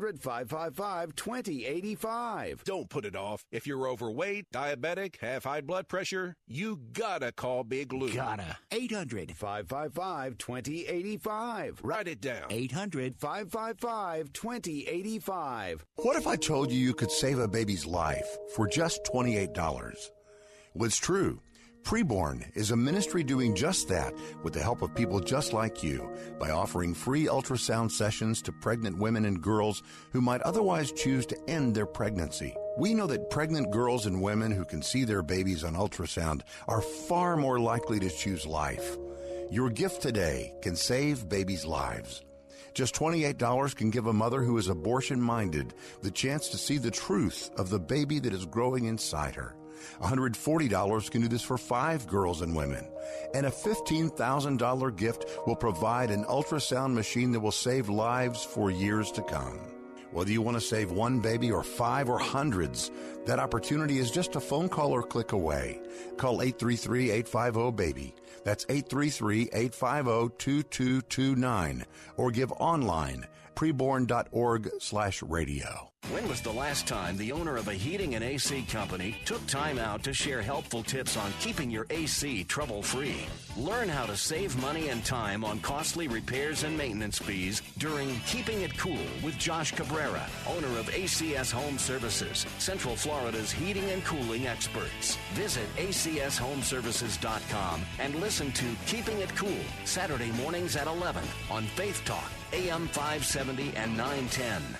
555 2085. Don't put it off. If you're overweight, diabetic, have high blood pressure, you gotta call Big Lou. Gotta. 800 555 2085. Write it down. 800 555 2085. What if I told you you could save a baby's life for just $28? Well, it's true. Preborn is a ministry doing just that with the help of people just like you by offering free ultrasound sessions to pregnant women and girls who might otherwise choose to end their pregnancy. We know that pregnant girls and women who can see their babies on ultrasound are far more likely to choose life. Your gift today can save babies' lives. Just $28 can give a mother who is abortion minded the chance to see the truth of the baby that is growing inside her. $140 can do this for five girls and women. And a $15,000 gift will provide an ultrasound machine that will save lives for years to come. Whether you want to save one baby or five or hundreds, that opportunity is just a phone call or click away. Call 833-850-BABY. That's 833-850-2229 or give online preborn.org slash radio. When was the last time the owner of a heating and AC company took time out to share helpful tips on keeping your AC trouble free? Learn how to save money and time on costly repairs and maintenance fees during Keeping It Cool with Josh Cabrera, owner of ACS Home Services, Central Florida's heating and cooling experts. Visit acshomeservices.com and listen to Keeping It Cool Saturday mornings at 11 on Faith Talk, AM 570 and 910.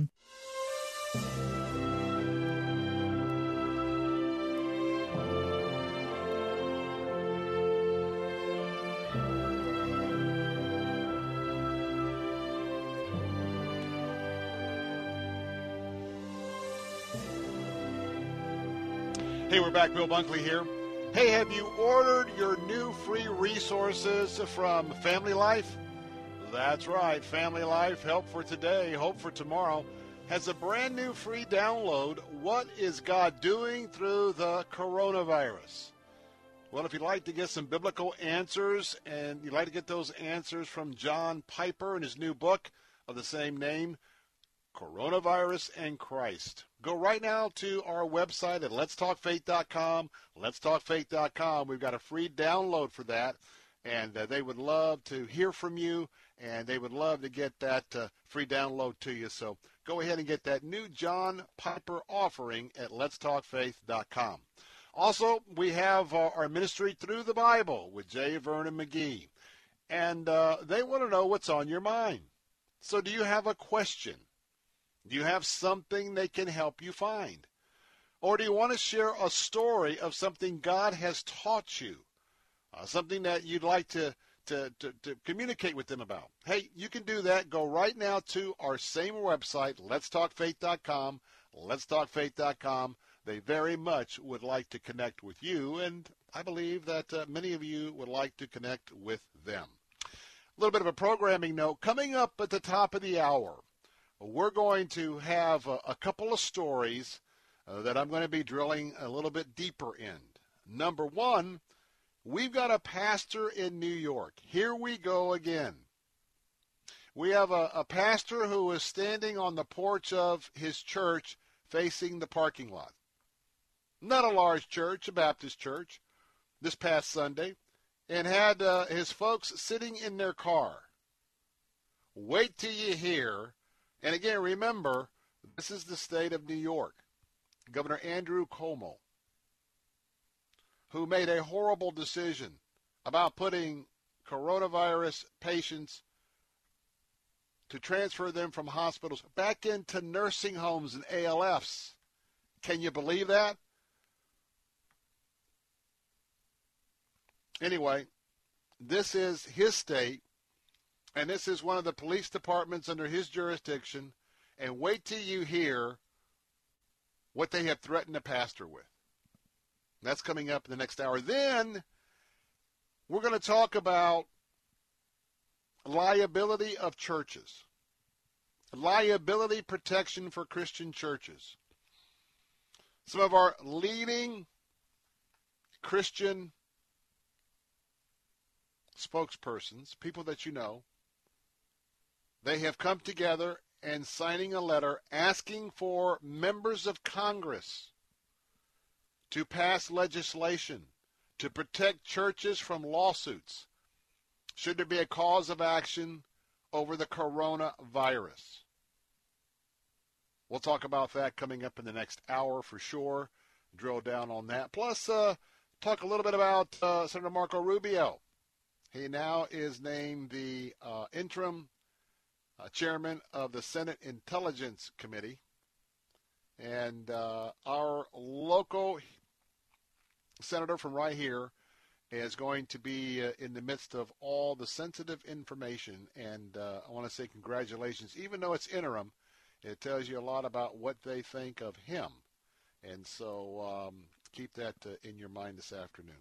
Hey, we're back. Bill Bunkley here. Hey, have you ordered your new free resources from Family Life? That's right. Family Life, Help for Today, Hope for Tomorrow, has a brand new free download. What is God doing through the coronavirus? Well, if you'd like to get some biblical answers and you'd like to get those answers from John Piper in his new book of the same name, Coronavirus and Christ. Go right now to our website at letstalkfaith.com. Letstalkfaith.com. We've got a free download for that, and uh, they would love to hear from you, and they would love to get that uh, free download to you. So go ahead and get that new John Piper offering at letstalkfaith.com. Also, we have uh, our ministry through the Bible with J. Vernon McGee, and uh, they want to know what's on your mind. So, do you have a question? Do you have something they can help you find? Or do you want to share a story of something God has taught you? Uh, something that you'd like to, to, to, to communicate with them about. Hey, you can do that. Go right now to our same website, letstalkfaith.com, letstalkfaith.com. They very much would like to connect with you, and I believe that uh, many of you would like to connect with them. A little bit of a programming note coming up at the top of the hour. We're going to have a, a couple of stories uh, that I'm going to be drilling a little bit deeper in. Number one, we've got a pastor in New York. Here we go again. We have a, a pastor who is standing on the porch of his church facing the parking lot. Not a large church, a Baptist church, this past Sunday, and had uh, his folks sitting in their car. Wait till you hear. And again, remember, this is the state of New York. Governor Andrew Cuomo who made a horrible decision about putting coronavirus patients to transfer them from hospitals back into nursing homes and ALFs. Can you believe that? Anyway, this is his state, and this is one of the police departments under his jurisdiction. And wait till you hear what they have threatened the pastor with. That's coming up in the next hour. Then we're going to talk about liability of churches, liability protection for Christian churches. Some of our leading Christian spokespersons, people that you know, they have come together and signing a letter asking for members of Congress to pass legislation to protect churches from lawsuits should there be a cause of action over the coronavirus. We'll talk about that coming up in the next hour for sure. Drill down on that. Plus, uh, talk a little bit about uh, Senator Marco Rubio. He now is named the uh, interim uh, chairman of the Senate Intelligence Committee. And uh, our local senator from right here is going to be uh, in the midst of all the sensitive information. And uh, I want to say congratulations. Even though it's interim, it tells you a lot about what they think of him. And so um, keep that uh, in your mind this afternoon.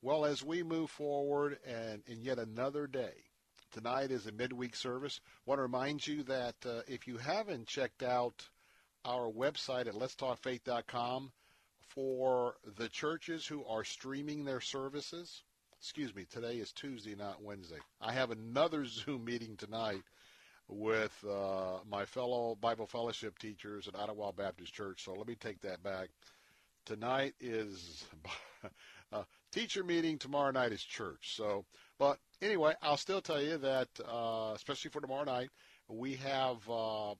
Well, as we move forward and in yet another day, tonight is a midweek service. I want to remind you that uh, if you haven't checked out our website at letstalkfaith.com, for the churches who are streaming their services. Excuse me, today is Tuesday, not Wednesday. I have another Zoom meeting tonight with uh, my fellow Bible fellowship teachers at Ottawa Baptist Church. So let me take that back. Tonight is a teacher meeting. Tomorrow night is church. So, but anyway, I'll still tell you that, uh, especially for tomorrow night, we have uh,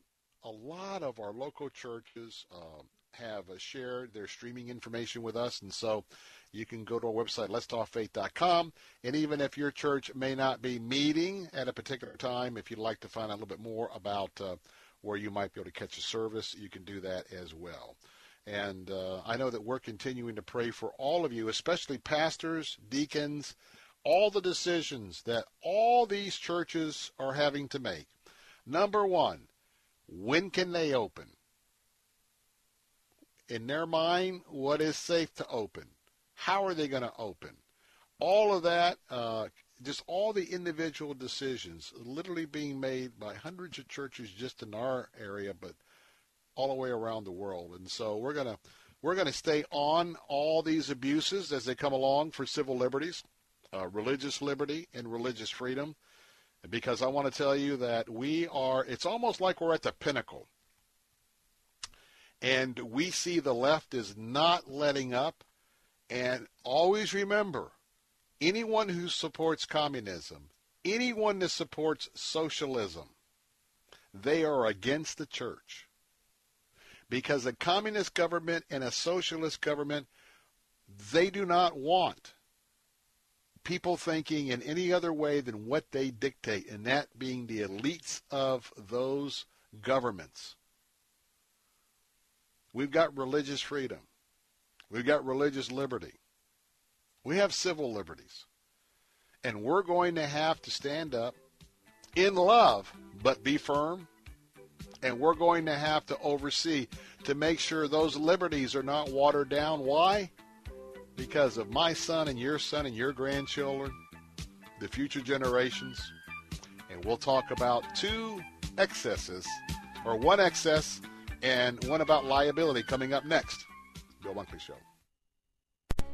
a lot of our local churches, um, have uh, shared their streaming information with us. And so you can go to our website, letstalkfaith.com. And even if your church may not be meeting at a particular time, if you'd like to find out a little bit more about uh, where you might be able to catch a service, you can do that as well. And uh, I know that we're continuing to pray for all of you, especially pastors, deacons, all the decisions that all these churches are having to make. Number one, when can they open? In their mind what is safe to open. How are they going to open? All of that, uh, just all the individual decisions, literally being made by hundreds of churches just in our area, but all the way around the world. And so we're going to we're going to stay on all these abuses as they come along for civil liberties, uh, religious liberty, and religious freedom. Because I want to tell you that we are, it's almost like we're at the pinnacle and we see the left is not letting up. And always remember, anyone who supports communism, anyone that supports socialism, they are against the church. Because a communist government and a socialist government, they do not want people thinking in any other way than what they dictate, and that being the elites of those governments. We've got religious freedom. We've got religious liberty. We have civil liberties. And we're going to have to stand up in love, but be firm. And we're going to have to oversee to make sure those liberties are not watered down. Why? Because of my son and your son and your grandchildren, the future generations. And we'll talk about two excesses, or one excess and one about liability coming up next. Bill Bunkley Show.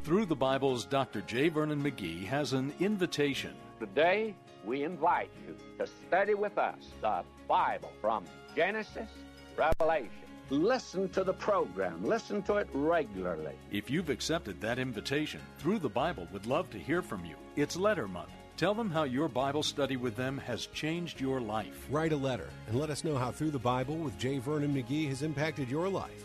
Through the Bible's Dr. J. Vernon McGee has an invitation. Today, we invite you to study with us the Bible from Genesis, Revelation. Listen to the program, listen to it regularly. If you've accepted that invitation, Through the Bible would love to hear from you. It's letter month. Tell them how your Bible study with them has changed your life. Write a letter and let us know how Through the Bible with J. Vernon McGee has impacted your life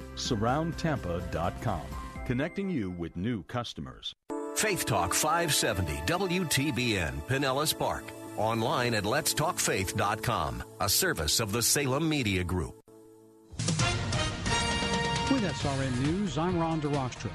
surroundtampa.com, connecting you with new customers. Faith Talk 570 WTBN Pinellas Park. Online at letstalkfaith.com, a service of the Salem Media Group. With SRN News, I'm Ron DeRockstra.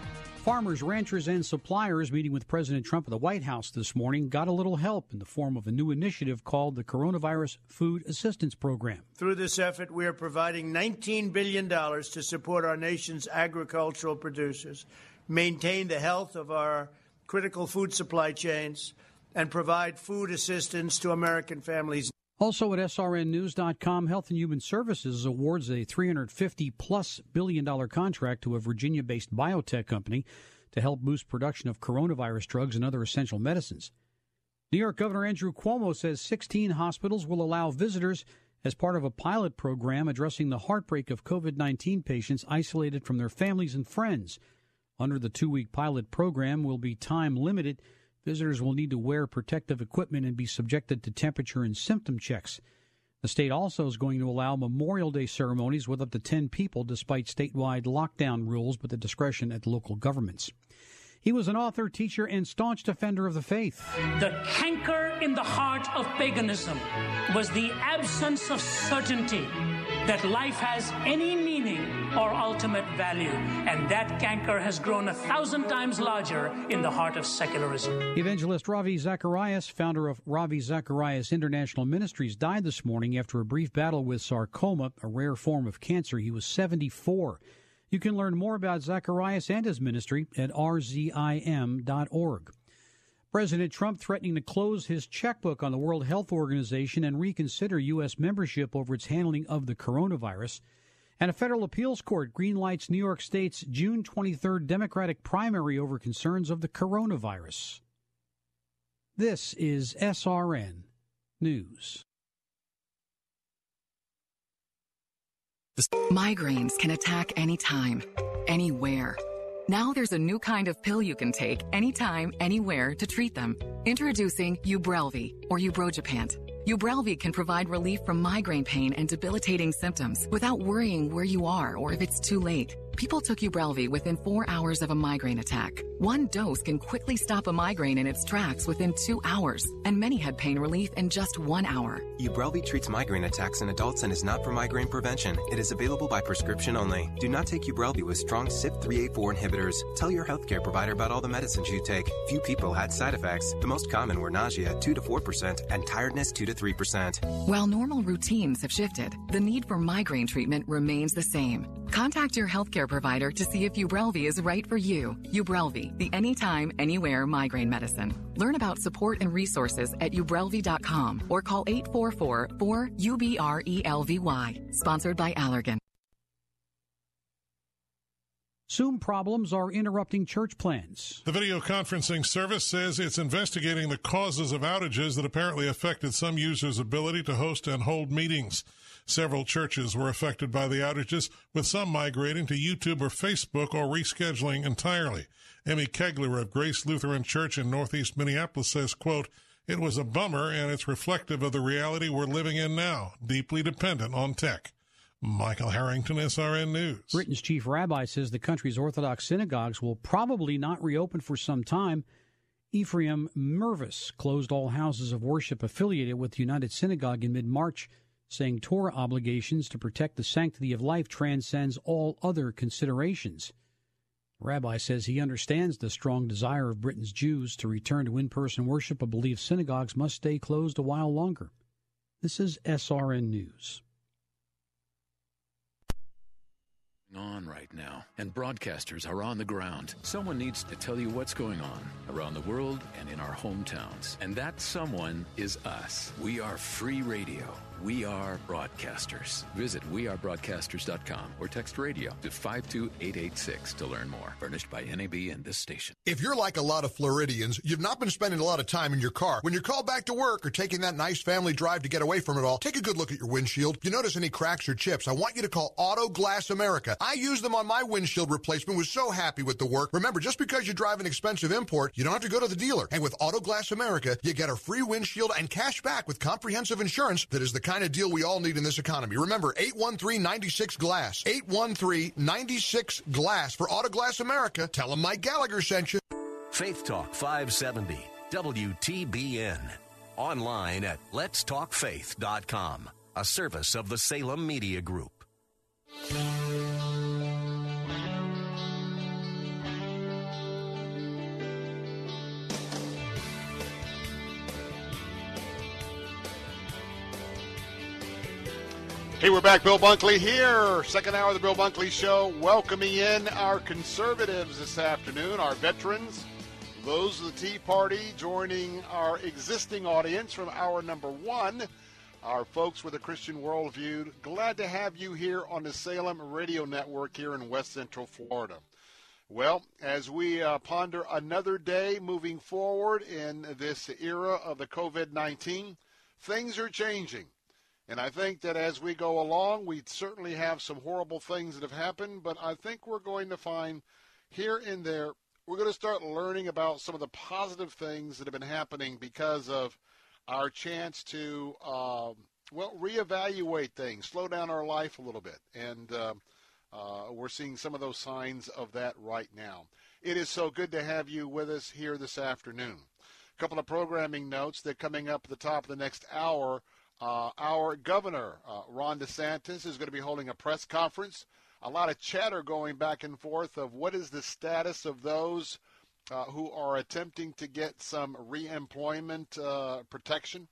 Farmers, ranchers, and suppliers meeting with President Trump at the White House this morning got a little help in the form of a new initiative called the Coronavirus Food Assistance Program. Through this effort, we are providing $19 billion to support our nation's agricultural producers, maintain the health of our critical food supply chains, and provide food assistance to American families. Also at srnnews.com, Health and Human Services awards a 350 plus billion dollar contract to a Virginia-based biotech company to help boost production of coronavirus drugs and other essential medicines. New York Governor Andrew Cuomo says 16 hospitals will allow visitors as part of a pilot program addressing the heartbreak of COVID-19 patients isolated from their families and friends. Under the 2-week pilot program will be time limited Visitors will need to wear protective equipment and be subjected to temperature and symptom checks. The state also is going to allow Memorial Day ceremonies with up to 10 people despite statewide lockdown rules, but the discretion at local governments. He was an author, teacher, and staunch defender of the faith. The canker in the heart of paganism was the absence of certainty that life has any meaning or ultimate value. And that canker has grown a thousand times larger in the heart of secularism. Evangelist Ravi Zacharias, founder of Ravi Zacharias International Ministries, died this morning after a brief battle with sarcoma, a rare form of cancer. He was 74. You can learn more about Zacharias and his ministry at rzim.org. President Trump threatening to close his checkbook on the World Health Organization and reconsider U.S. membership over its handling of the coronavirus. And a federal appeals court greenlights New York State's June 23rd Democratic primary over concerns of the coronavirus. This is SRN News. Migraines can attack anytime, anywhere now there's a new kind of pill you can take anytime, anywhere to treat them. Introducing Ubrelvy or Ubrogepant. Ubrelvy can provide relief from migraine pain and debilitating symptoms without worrying where you are or if it's too late. People took Ubrelvy within four hours of a migraine attack. One dose can quickly stop a migraine in its tracks within two hours, and many had pain relief in just one hour. Ubrelvy treats migraine attacks in adults and is not for migraine prevention. It is available by prescription only. Do not take Ubrelvy with strong CYP3A4 inhibitors. Tell your healthcare provider about all the medicines you take. Few people had side effects. The most common were nausea, 2 to 4%, and tiredness, 2 to 3%. While normal routines have shifted, the need for migraine treatment remains the same. Contact your healthcare provider to see if Ubrelvy is right for you. Ubrelvy, the anytime, anywhere migraine medicine. Learn about support and resources at ubrelvy.com or call 844-4-UBRELVY. Sponsored by Allergan. Zoom problems are interrupting church plans. The video conferencing service says it's investigating the causes of outages that apparently affected some users' ability to host and hold meetings. Several churches were affected by the outages, with some migrating to YouTube or Facebook or rescheduling entirely. Emmy Kegler of Grace Lutheran Church in Northeast Minneapolis says, quote, It was a bummer, and it's reflective of the reality we're living in now, deeply dependent on tech. Michael Harrington, SRN News. Britain's chief rabbi says the country's Orthodox synagogues will probably not reopen for some time. Ephraim Mirvis closed all houses of worship affiliated with the United Synagogue in mid March, saying Torah obligations to protect the sanctity of life transcends all other considerations. rabbi says he understands the strong desire of Britain's Jews to return to in person worship, but believes synagogues must stay closed a while longer. This is SRN News. on right now, and broadcasters are on the ground. Someone needs to tell you what's going on around the world and in our hometowns. And that someone is us. We are free radio. We Are Broadcasters. Visit wearebroadcasters.com or text radio to 52886 to learn more. Furnished by NAB and this station. If you're like a lot of Floridians, you've not been spending a lot of time in your car. When you're called back to work or taking that nice family drive to get away from it all, take a good look at your windshield. If you notice any cracks or chips, I want you to call Auto Glass America. I used them on my windshield replacement, was so happy with the work. Remember, just because you drive an expensive import, you don't have to go to the dealer. And with Auto Glass America, you get a free windshield and cash back with comprehensive insurance that is the kind of deal we all need in this economy. Remember, 813-96 Glass. 813-96 Glass for Auto Glass America. Tell them Mike Gallagher sent you. Faith Talk 570, WTBN. Online at letstalkfaith.com, a service of the Salem Media Group. Hey, we're back. Bill Bunkley here. Second hour of the Bill Bunkley Show. Welcoming in our conservatives this afternoon, our veterans, those of the Tea Party, joining our existing audience from hour number one, our folks with a Christian worldview. Glad to have you here on the Salem Radio Network here in West Central Florida. Well, as we uh, ponder another day moving forward in this era of the COVID 19, things are changing. And I think that as we go along, we certainly have some horrible things that have happened, but I think we're going to find here and there, we're going to start learning about some of the positive things that have been happening because of our chance to, uh, well, reevaluate things, slow down our life a little bit. And uh, uh, we're seeing some of those signs of that right now. It is so good to have you with us here this afternoon. A couple of programming notes that coming up at the top of the next hour uh, our governor, uh, Ron DeSantis, is going to be holding a press conference. A lot of chatter going back and forth of what is the status of those uh, who are attempting to get some reemployment uh, protection.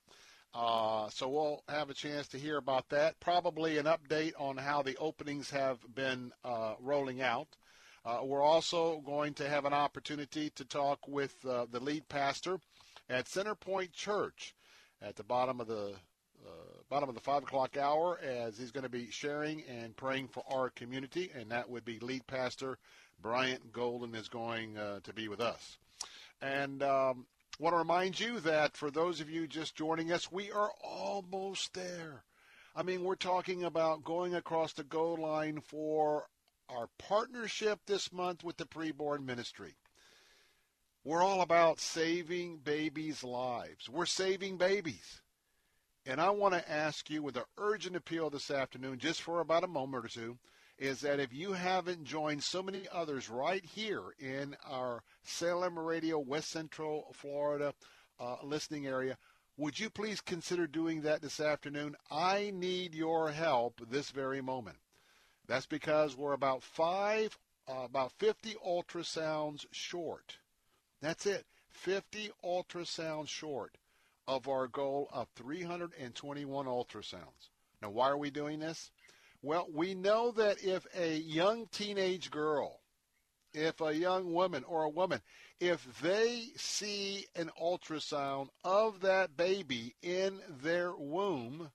Uh, so we'll have a chance to hear about that. Probably an update on how the openings have been uh, rolling out. we're also going to have an opportunity to talk with the lead pastor at Centerpoint Church at the bottom of the bottom of the five o'clock hour as he's going to be sharing and praying for our community, and that would be lead pastor Bryant Golden is going uh, to be with us. And um, want to remind you that for those of you just joining us, we are almost there. I mean, we're talking about going across the goal line for our partnership this month with the preborn ministry. We're all about saving babies' lives. We're saving babies. And I want to ask you with an urgent appeal this afternoon, just for about a moment or two, is that if you haven't joined so many others right here in our Salem Radio, West Central Florida uh, listening area, would you please consider doing that this afternoon? I need your help this very moment. That's because we're about five, uh, about 50 ultrasounds short. That's it, 50 ultrasounds short of our goal of 321 ultrasounds. Now, why are we doing this? Well, we know that if a young teenage girl, if a young woman or a woman, if they see an ultrasound of that baby in their womb,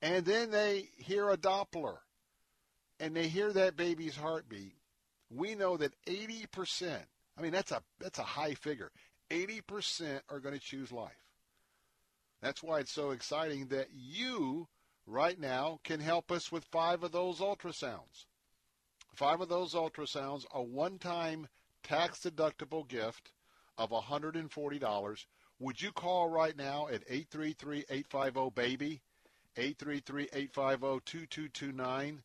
and then they hear a Doppler, and they hear that baby's heartbeat, we know that 80%, I mean, that's a, that's a high figure, 80% are going to choose life. That's why it's so exciting that you right now can help us with five of those ultrasounds. Five of those ultrasounds, a one time tax deductible gift of $140 would you call right now at 833-850-BABY, 833-850-2229,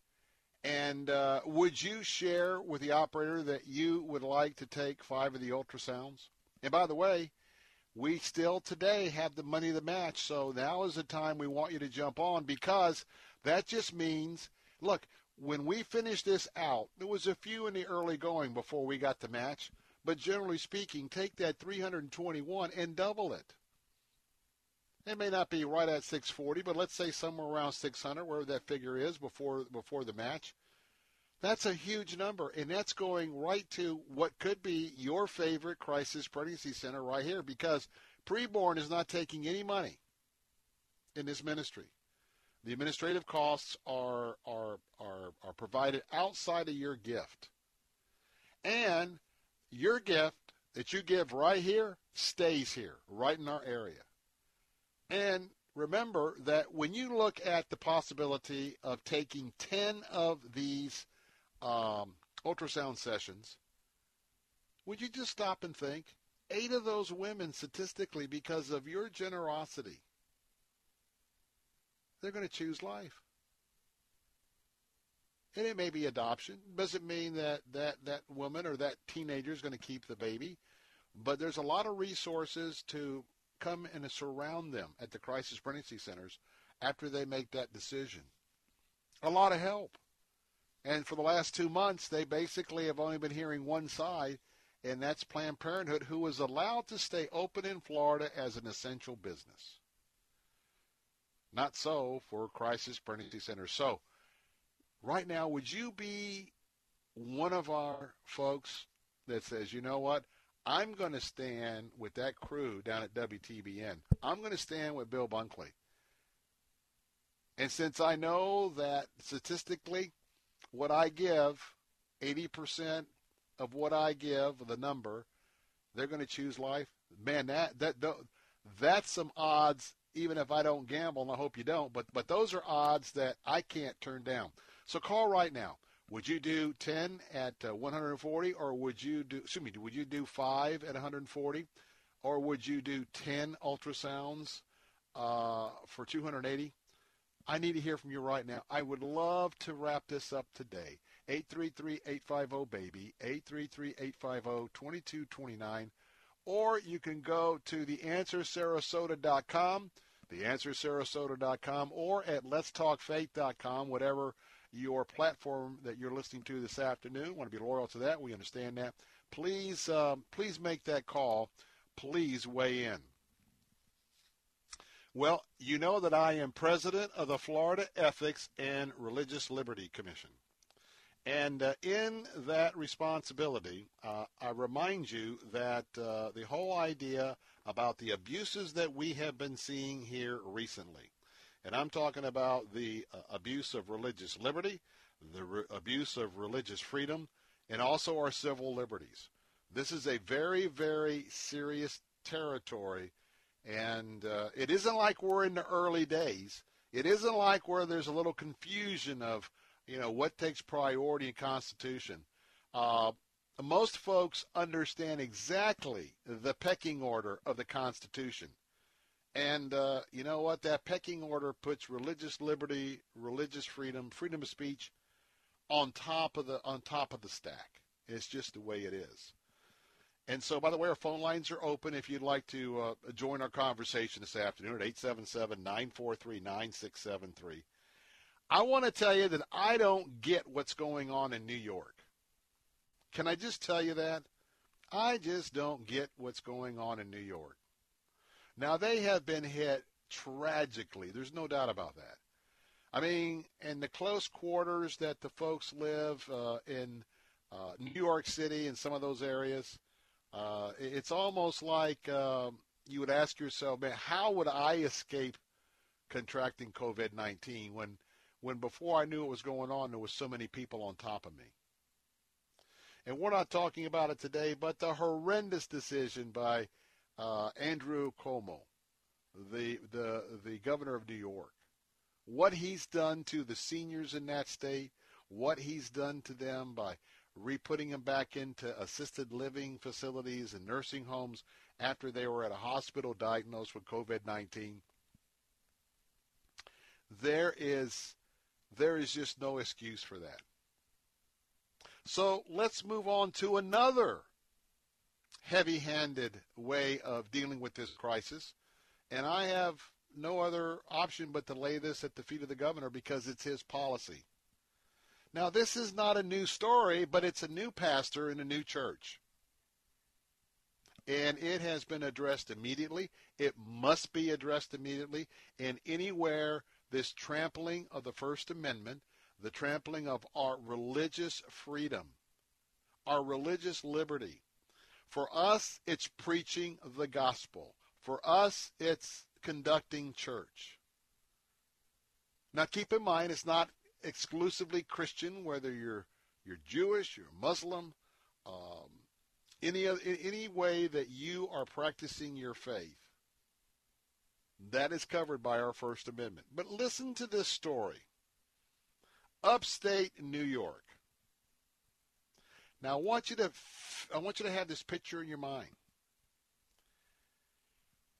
and uh, would you share with the operator that you would like to take five of the ultrasounds? And by the way, we still today have the money to match, so now is the time we want you to jump on because that just means, look, when we finish this out, there was a few in the early going before we got the match. But generally speaking, take that 321 and double it. It may not be right at 640, but let's say somewhere around 600, where that figure is before before the match. That's a huge number, and that's going right to what could be your favorite crisis pregnancy center right here, because preborn is not taking any money in this ministry. The administrative costs are are are, are provided outside of your gift, and your gift that you give right here stays here, right in our area. And remember that when you look at the possibility of taking 10 of these um, ultrasound sessions, would you just stop and think? Eight of those women, statistically, because of your generosity, they're going to choose life and it may be adoption. Doesn't mean that that that woman or that teenager is going to keep the baby, but there's a lot of resources to come and surround them at the crisis pregnancy centers after they make that decision. A lot of help. And for the last two months, they basically have only been hearing one side, and that's Planned Parenthood, who was allowed to stay open in Florida as an essential business. Not so for crisis pregnancy centers. So right now, would you be one of our folks that says, you know what? I'm going to stand with that crew down at WTBN. I'm going to stand with Bill Bunkley. And since I know that statistically, what I give, 80% of what I give, the number, they're going to choose life. Man, that that that's some odds. Even if I don't gamble, and I hope you don't, but but those are odds that I can't turn down. So call right now. Would you do 10 at uh, 140 or would you do, excuse me, would you do 5 at 140 or would you do 10 ultrasounds uh, for 280? I need to hear from you right now. I would love to wrap this up today. 833-850-BABY, 833-850-2229, or you can go to theanswersarasota.com, theanswersarasota.com, or at letstalkfaith.com, whatever – your platform that you're listening to this afternoon. Want to be loyal to that. We understand that. Please, um, please make that call. Please weigh in. Well, you know that I am president of the Florida Ethics and Religious Liberty Commission. And uh, in that responsibility, uh, I remind you that uh, the whole idea about the abuses that we have been seeing here recently, and I'm talking about the uh, abuse of religious liberty, the re- abuse of religious freedom, and also our civil liberties. This is a very, very serious territory, and uh, it isn't like we're in the early days. It isn't like where there's a little confusion of, you know, what takes priority in Constitution. Uh, most folks understand exactly the pecking order of the Constitution. And uh, you know what? That pecking order puts religious liberty, religious freedom, freedom of speech on top of the on top of the stack. It's just the way it is. And so, by the way, our phone lines are open if you'd like to uh, join our conversation this afternoon at 877-943-9673. I want to tell you that I don't get what's going on in New York. Can I just tell you that? I just don't get what's going on in New York. Now, they have been hit tragically. There's no doubt about that. I mean, in the close quarters that the folks live uh, in uh, New York City and some of those areas, uh, it's almost like um, you would ask yourself, man, how would I escape contracting COVID-19 when, when before I knew it was going on, there was so many people on top of me? And we're not talking about it today, but the horrendous decision by – uh, Andrew Cuomo, the, the, the governor of New York, what he's done to the seniors in that state, what he's done to them by re-putting them back into assisted living facilities and nursing homes after they were at a hospital diagnosed with COVID-19. There is there is just no excuse for that. So let's move on to another heavy-handed way of dealing with this crisis. And I have no other option but to lay this at the feet of the governor because it's his policy. Now, this is not a new story, but it's a new pastor in a new church. And it has been addressed immediately. It must be addressed immediately. And anywhere this trampling of the First Amendment, the trampling of our religious freedom, our religious liberty, for us, it's preaching the gospel. For us, it's conducting church. Now, keep in mind, it's not exclusively Christian, whether you're you're Jewish, you're Muslim, um, any any way that you are practicing your faith. That is covered by our First Amendment. But listen to this story. Upstate New York. Now I want you to I want you to have this picture in your mind.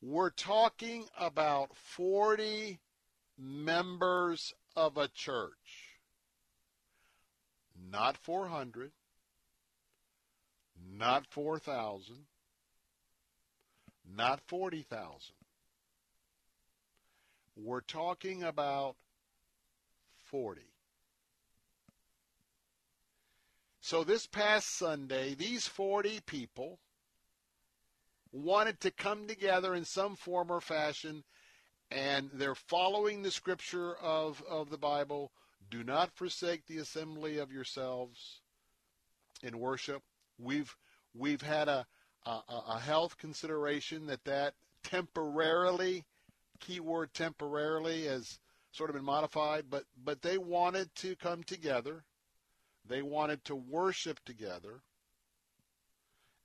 We're talking about 40 members of a church. Not 400, not 4,000, not 40,000. We're talking about 40. So this past Sunday, these 40 people wanted to come together in some form or fashion, and they're following the scripture of, of the Bible. Do not forsake the assembly of yourselves in worship. We've we've had a, a, a health consideration that that temporarily, keyword temporarily, has sort of been modified, but but they wanted to come together they wanted to worship together.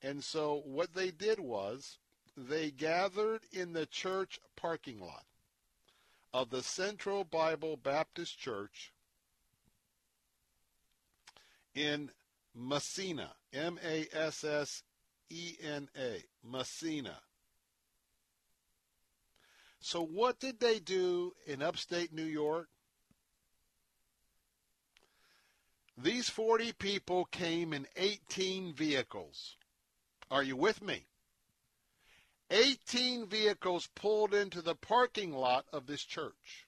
And so what they did was they gathered in the church parking lot of the Central Bible Baptist Church in Massena, M A S S E N A, Massena. So, what did they do in upstate New York? These 40 people came in 18 vehicles. Are you with me? 18 vehicles pulled into the parking lot of this church.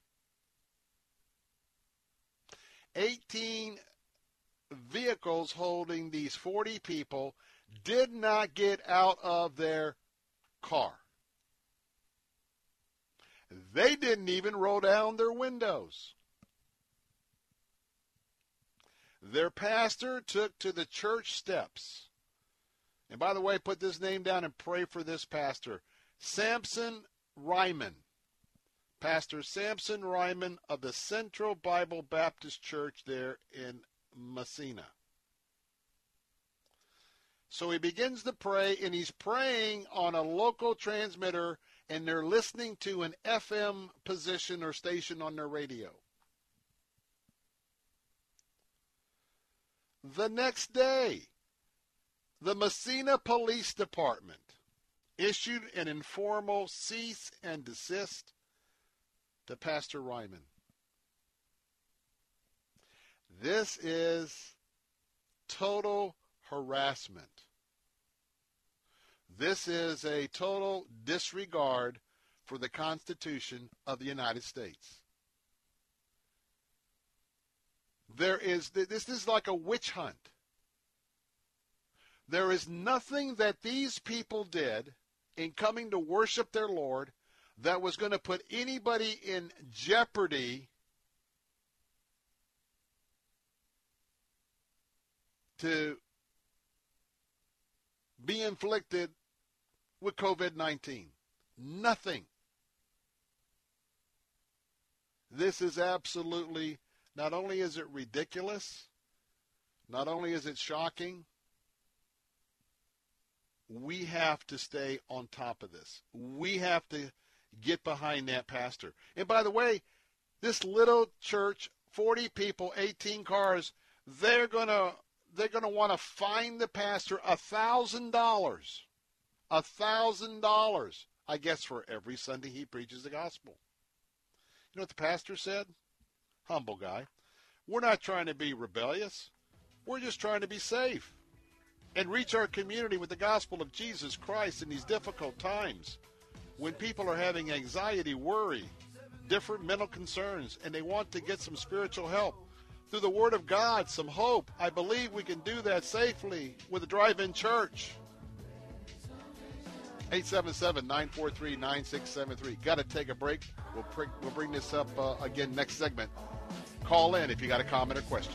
18 vehicles holding these 40 people did not get out of their car. They didn't even roll down their windows. Their pastor took to the church steps. And by the way, put this name down and pray for this pastor. Samson Ryman. Pastor Samson Ryman of the Central Bible Baptist Church there in Massena. So he begins to pray, and he's praying on a local transmitter, and they're listening to an FM position or station on their radio. The next day, the Massena Police Department issued an informal cease and desist to Pastor Ryman. This is total harassment. This is a total disregard for the Constitution of the United States. There is this is like a witch hunt. There is nothing that these people did in coming to worship their Lord that was going to put anybody in jeopardy to be inflicted with COVID 19. Nothing. This is absolutely not only is it ridiculous, not only is it shocking, we have to stay on top of this. We have to get behind that pastor. And by the way, this little church, 40 people, 18 cars, they're going to they're going to want to fine the pastor a $1000 A thousand dollars, I guess, for every Sunday he preaches the gospel. You know what the pastor said? Humble guy. We're not trying to be rebellious. We're just trying to be safe and reach our community with the gospel of Jesus Christ in these difficult times when people are having anxiety, worry, different mental concerns, and they want to get some spiritual help. Through the Word of God, some hope. I believe we can do that safely with a drive in church. 877 943 9673. Got to take a break. We'll, we'll bring this up uh, again next segment. Call in if you got a comment or question.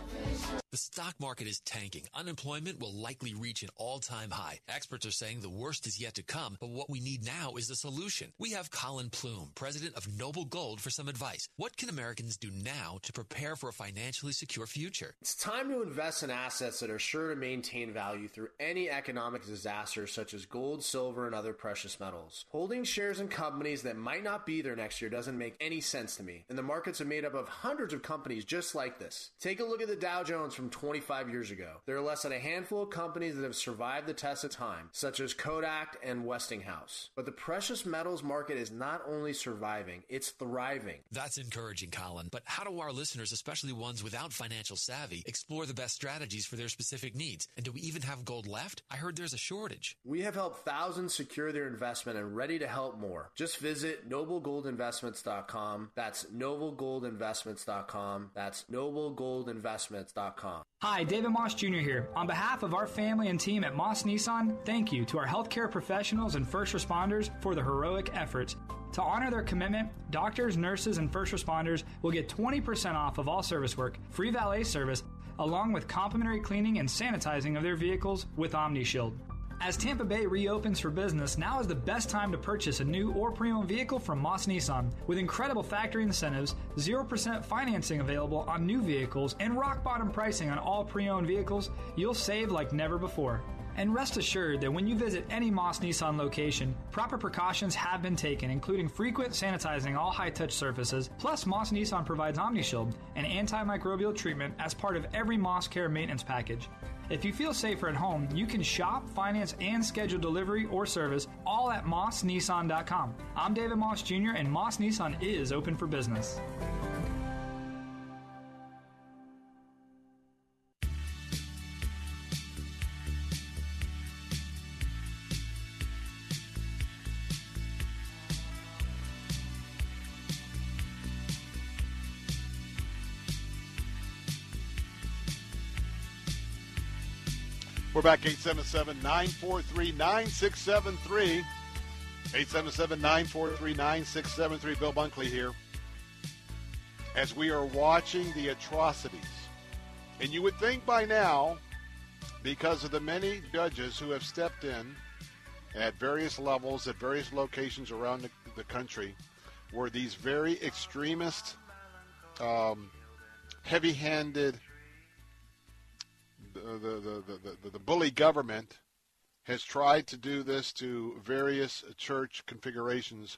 The stock market is tanking. Unemployment will likely reach an all-time high. Experts are saying the worst is yet to come, but what we need now is a solution. We have Collin Plume, president of Noble Gold, for some advice. What can Americans do now to prepare for a financially secure future? It's time to invest in assets that are sure to maintain value through any economic disaster such as gold, silver, and other precious metals. Holding shares in companies that might not be there next year doesn't make any sense to me. And the markets are made up of hundreds of companies just like this. Take a look at the Dow Jones from 25 years ago. There are less than a handful of companies that have survived the test of time, such as Kodak and Westinghouse. But the precious metals market is not only surviving, it's thriving. That's encouraging, Colin. But how do our listeners, especially ones without financial savvy, explore the best strategies for their specific needs? And do we even have gold left? I heard there's a shortage. We have helped thousands secure their investment and ready to help more. Just visit noblegoldinvestments.com. That's noblegoldinvestments.com. That's noblegoldinvestments.com. Hi, David Moss Jr. here. On behalf of our family and team at Moss Nissan, thank you to our healthcare professionals and first responders for the heroic efforts. To honor their commitment, doctors, nurses, and first responders will get 20% off of all service work, free valet service, along with complimentary cleaning and sanitizing of their vehicles with OmniShield. As Tampa Bay reopens for business, now is the best time to purchase a new or pre-owned vehicle from Moss Nissan. With incredible factory incentives, 0% financing available on new vehicles, and rock bottom pricing on all pre-owned vehicles, you'll save like never before. And rest assured that when you visit any Moss Nissan location, proper precautions have been taken, including frequent sanitizing all high touch surfaces. Plus, Moss Nissan provides OmniShield, an antimicrobial treatment, as part of every Moss Care maintenance package. If you feel safer at home, you can shop, finance, and schedule delivery or service all at mossnissan.com. I'm David Moss Jr., and Moss Nissan is open for business. Back 877-943-9673. 877-943-9673. Bill Bunkley here. As we are watching the atrocities. And you would think by now, because of the many judges who have stepped in at various levels, at various locations around the, the country, where these very extremist, um, heavy-handed the, the, the, the, the bully government has tried to do this to various church configurations,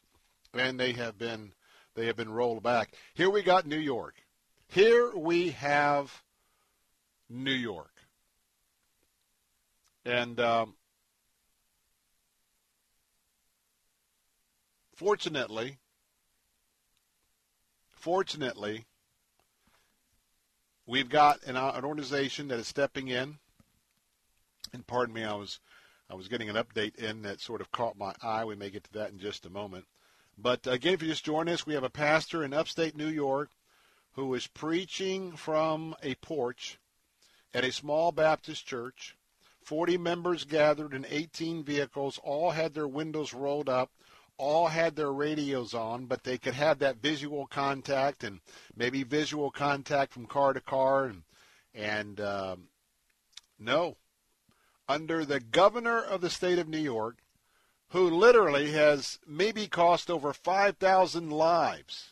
and they have been they have been rolled back. Here we got New York. Here we have New York, and um, fortunately, fortunately, We've got an, uh, an organization that is stepping in, and pardon me, I was I was getting an update in that sort of caught my eye. We may get to that in just a moment. But again, if you just join us, we have a pastor in upstate New York who is preaching from a porch at a small Baptist church. 40 members gathered in 18 vehicles, all had their windows rolled up all had their radios on, but they could have that visual contact and maybe visual contact from car to car. And, and um, no, under the governor of the state of New York, who literally has maybe cost over 5,000 lives.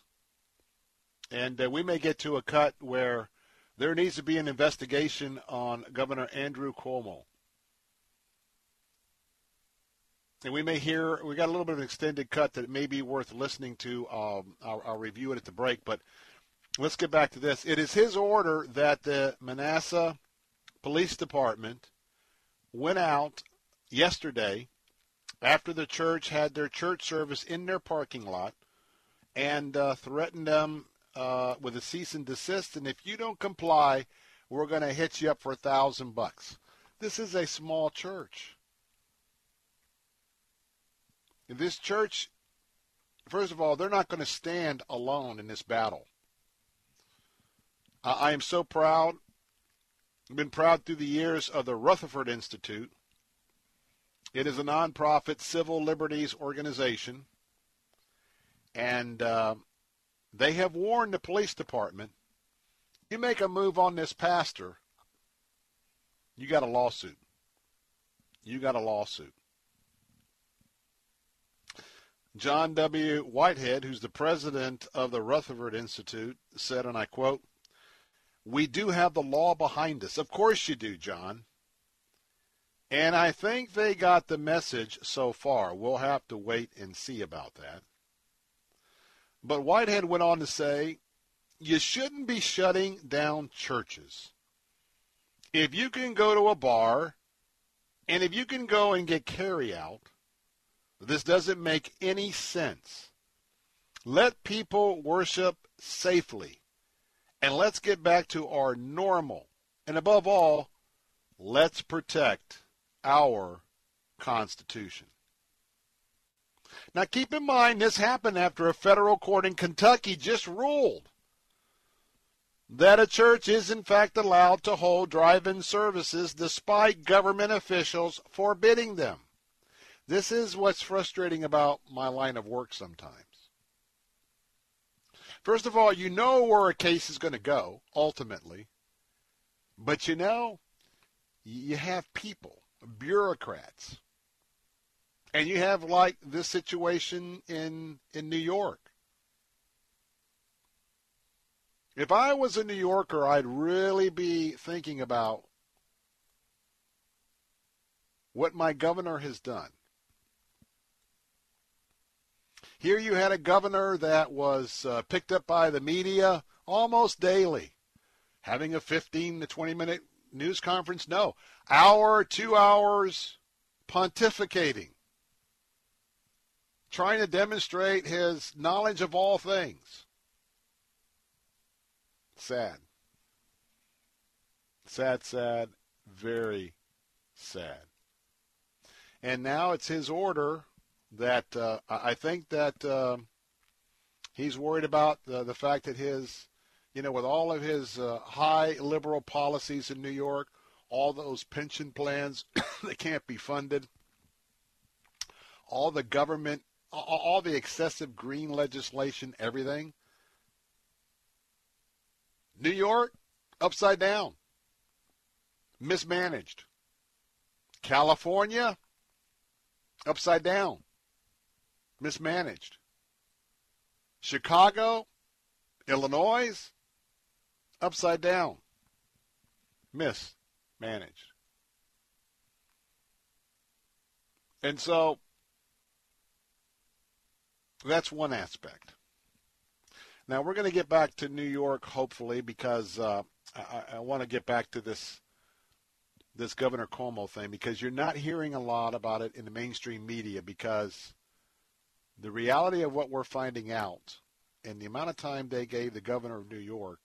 And uh, we may get to a cut where there needs to be an investigation on Governor Andrew Cuomo. And we may hear we got a little bit of an extended cut that may be worth listening to. Um, I'll, I'll, review it at the break, but let's get back to this. It is his order that the Manassas Police Department went out yesterday after the church had their church service in their parking lot and uh, threatened them uh, with a cease and desist. And if you don't comply, we're going to hit you up for a thousand bucks. This is a small church. This church, first of all, they're not going to stand alone in this battle. I am so proud. I've been proud through the years of the Rutherford Institute. It is a nonprofit civil liberties organization, and uh, they have warned the police department you make a move on this pastor, you got a lawsuit. You got a lawsuit. John W. Whitehead, who's the president of the Rutherford Institute, said, and I quote, We do have the law behind us. Of course you do, John. And I think they got the message so far. We'll have to wait and see about that. But Whitehead went on to say, you shouldn't be shutting down churches. If you can go to a bar and if you can go and get carry out, this doesn't make any sense. Let people worship safely. And let's get back to our normal. And above all, let's protect our Constitution. Now keep in mind this happened after a federal court in Kentucky just ruled that a church is in fact allowed to hold drive-in services despite government officials forbidding them. This is what's frustrating about my line of work sometimes. First of all, you know where a case is going to go ultimately, but you know you have people, bureaucrats, and you have like this situation in in New York If I was a New Yorker, I'd really be thinking about what my governor has done. Here you had a governor that was uh, picked up by the media almost daily, having a 15 to 20 minute news conference. No, hour, two hours pontificating, trying to demonstrate his knowledge of all things. Sad. Sad, sad, very sad. And now it's his order that uh, I think that uh, he's worried about the, the fact that his, you know, with all of his uh, high liberal policies in New York, all those pension plans that can't be funded, all the government, all the excessive green legislation, everything, New York, upside down, mismanaged. California, upside down, mismanaged. Chicago, Illinois, upside down, mismanaged. And so that's one aspect. Now we're going to get back to New York, hopefully, because uh, I, I want to get back to this this Governor Cuomo thing because you're not hearing a lot about it in the mainstream media because the reality of what we're finding out and the amount of time they gave the governor of New York,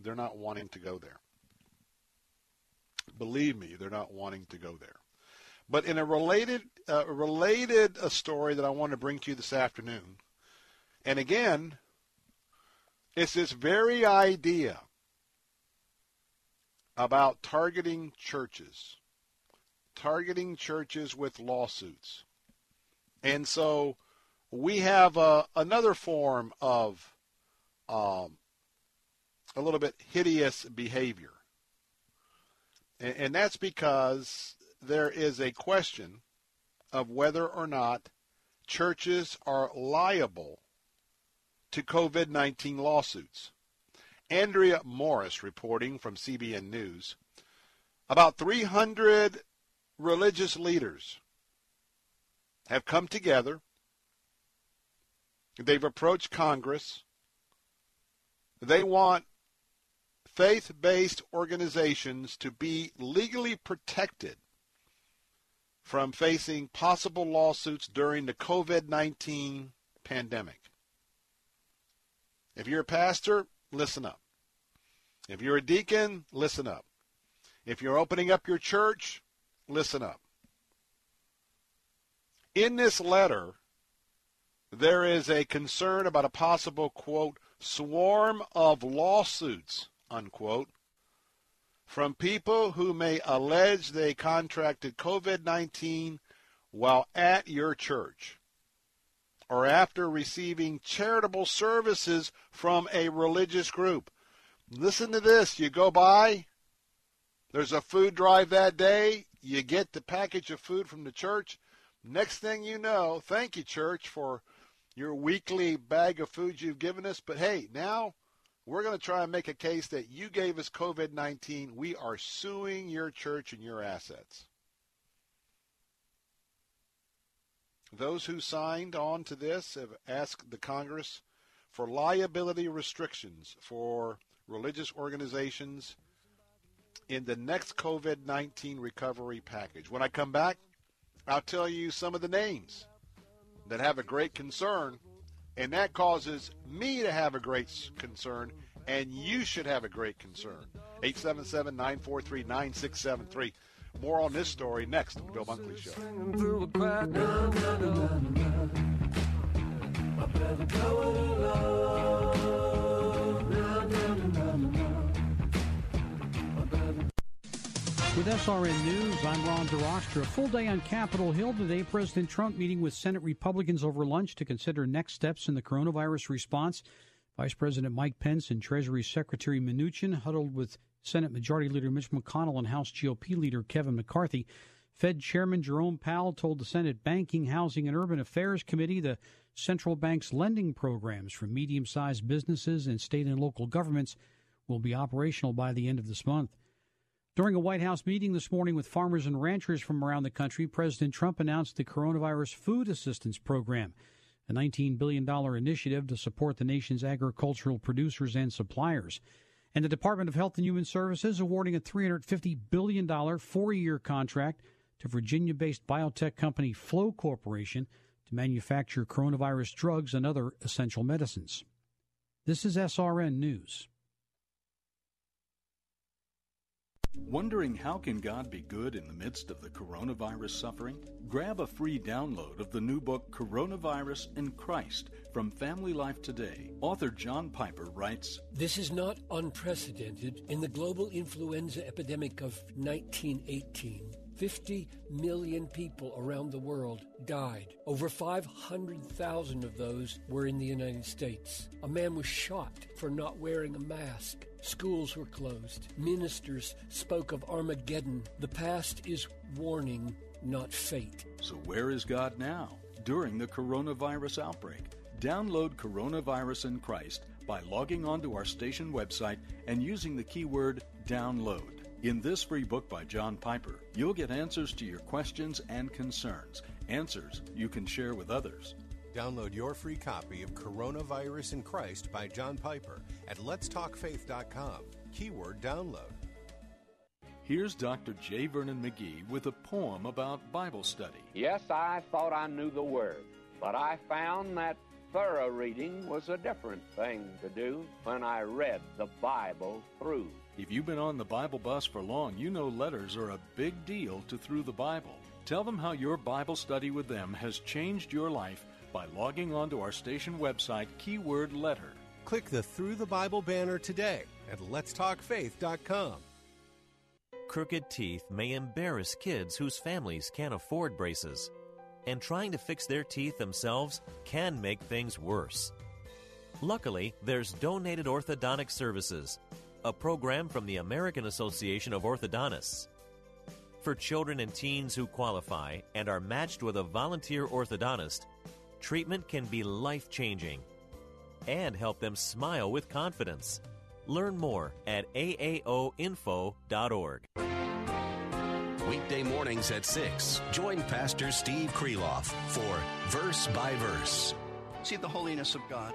they're not wanting to go there. Believe me, they're not wanting to go there. But in a related uh, related uh, story that I want to bring to you this afternoon, and again, it's this very idea about targeting churches, targeting churches with lawsuits. And so we have uh, another form of um, a little bit hideous behavior. And, and that's because there is a question of whether or not churches are liable to COVID 19 lawsuits. Andrea Morris reporting from CBN News. About 300 religious leaders have come together. They've approached Congress. They want faith based organizations to be legally protected from facing possible lawsuits during the COVID 19 pandemic. If you're a pastor, listen up. If you're a deacon, listen up. If you're opening up your church, listen up. In this letter, there is a concern about a possible, quote, swarm of lawsuits, unquote, from people who may allege they contracted COVID 19 while at your church or after receiving charitable services from a religious group. Listen to this. You go by, there's a food drive that day, you get the package of food from the church. Next thing you know, thank you, church, for your weekly bag of food you've given us. But hey, now we're going to try and make a case that you gave us COVID 19. We are suing your church and your assets. Those who signed on to this have asked the Congress for liability restrictions for religious organizations in the next COVID 19 recovery package. When I come back, I'll tell you some of the names that have a great concern and that causes me to have a great concern, and you should have a great concern. 877 943 9673. More on this story next on the Bill Bunkley Show. With SRN News, I'm Ron DeRostra. Full day on Capitol Hill today. President Trump meeting with Senate Republicans over lunch to consider next steps in the coronavirus response. Vice President Mike Pence and Treasury Secretary Mnuchin huddled with Senate Majority Leader Mitch McConnell and House GOP Leader Kevin McCarthy. Fed Chairman Jerome Powell told the Senate Banking, Housing, and Urban Affairs Committee the central bank's lending programs for medium sized businesses and state and local governments will be operational by the end of this month. During a White House meeting this morning with farmers and ranchers from around the country, President Trump announced the Coronavirus Food Assistance Program, a $19 billion initiative to support the nation's agricultural producers and suppliers. And the Department of Health and Human Services awarding a $350 billion four year contract to Virginia based biotech company Phlow Corporation to manufacture coronavirus drugs and other essential medicines. This is SRN News. Wondering how can God be good in the midst of the coronavirus suffering? Grab a free download of the new book Coronavirus and Christ from Family Life Today. Author John Piper writes, This is not unprecedented in the global influenza epidemic of 1918. 50 million people around the world died. Over 500,000 of those were in the United States. A man was shot for not wearing a mask. Schools were closed. Ministers spoke of Armageddon. The past is warning, not fate. So, where is God now during the coronavirus outbreak? Download Coronavirus and Christ by logging onto our station website and using the keyword download. In this free book by John Piper, you'll get answers to your questions and concerns, answers you can share with others. Download your free copy of Coronavirus and Christ by John Piper at letstalkfaith.com. Keyword download. Here's Dr. J. Vernon McGee with a poem about Bible study. Yes, I thought I knew the Word, but I found that thorough reading was a different thing to do when I read the Bible through. If you've been on the Bible bus for long, you know letters are a big deal to Through the Bible. Tell them how your Bible study with them has changed your life by logging onto our station website, keyword letter. Click the Through the Bible banner today at letstalkfaith.com. Crooked teeth may embarrass kids whose families can't afford braces, and trying to fix their teeth themselves can make things worse. Luckily, there's Donated Orthodontic Services a program from the American Association of Orthodontists. For children and teens who qualify and are matched with a volunteer orthodontist, treatment can be life changing and help them smile with confidence. Learn more at aaoinfo.org. Weekday mornings at 6, join Pastor Steve Kreloff for Verse by Verse. See the holiness of God.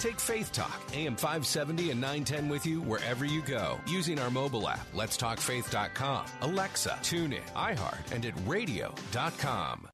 Take Faith Talk, AM 570 and 910 with you wherever you go using our mobile app, Let's Talk letstalkfaith.com, Alexa, TuneIn, iHeart, and at radio.com.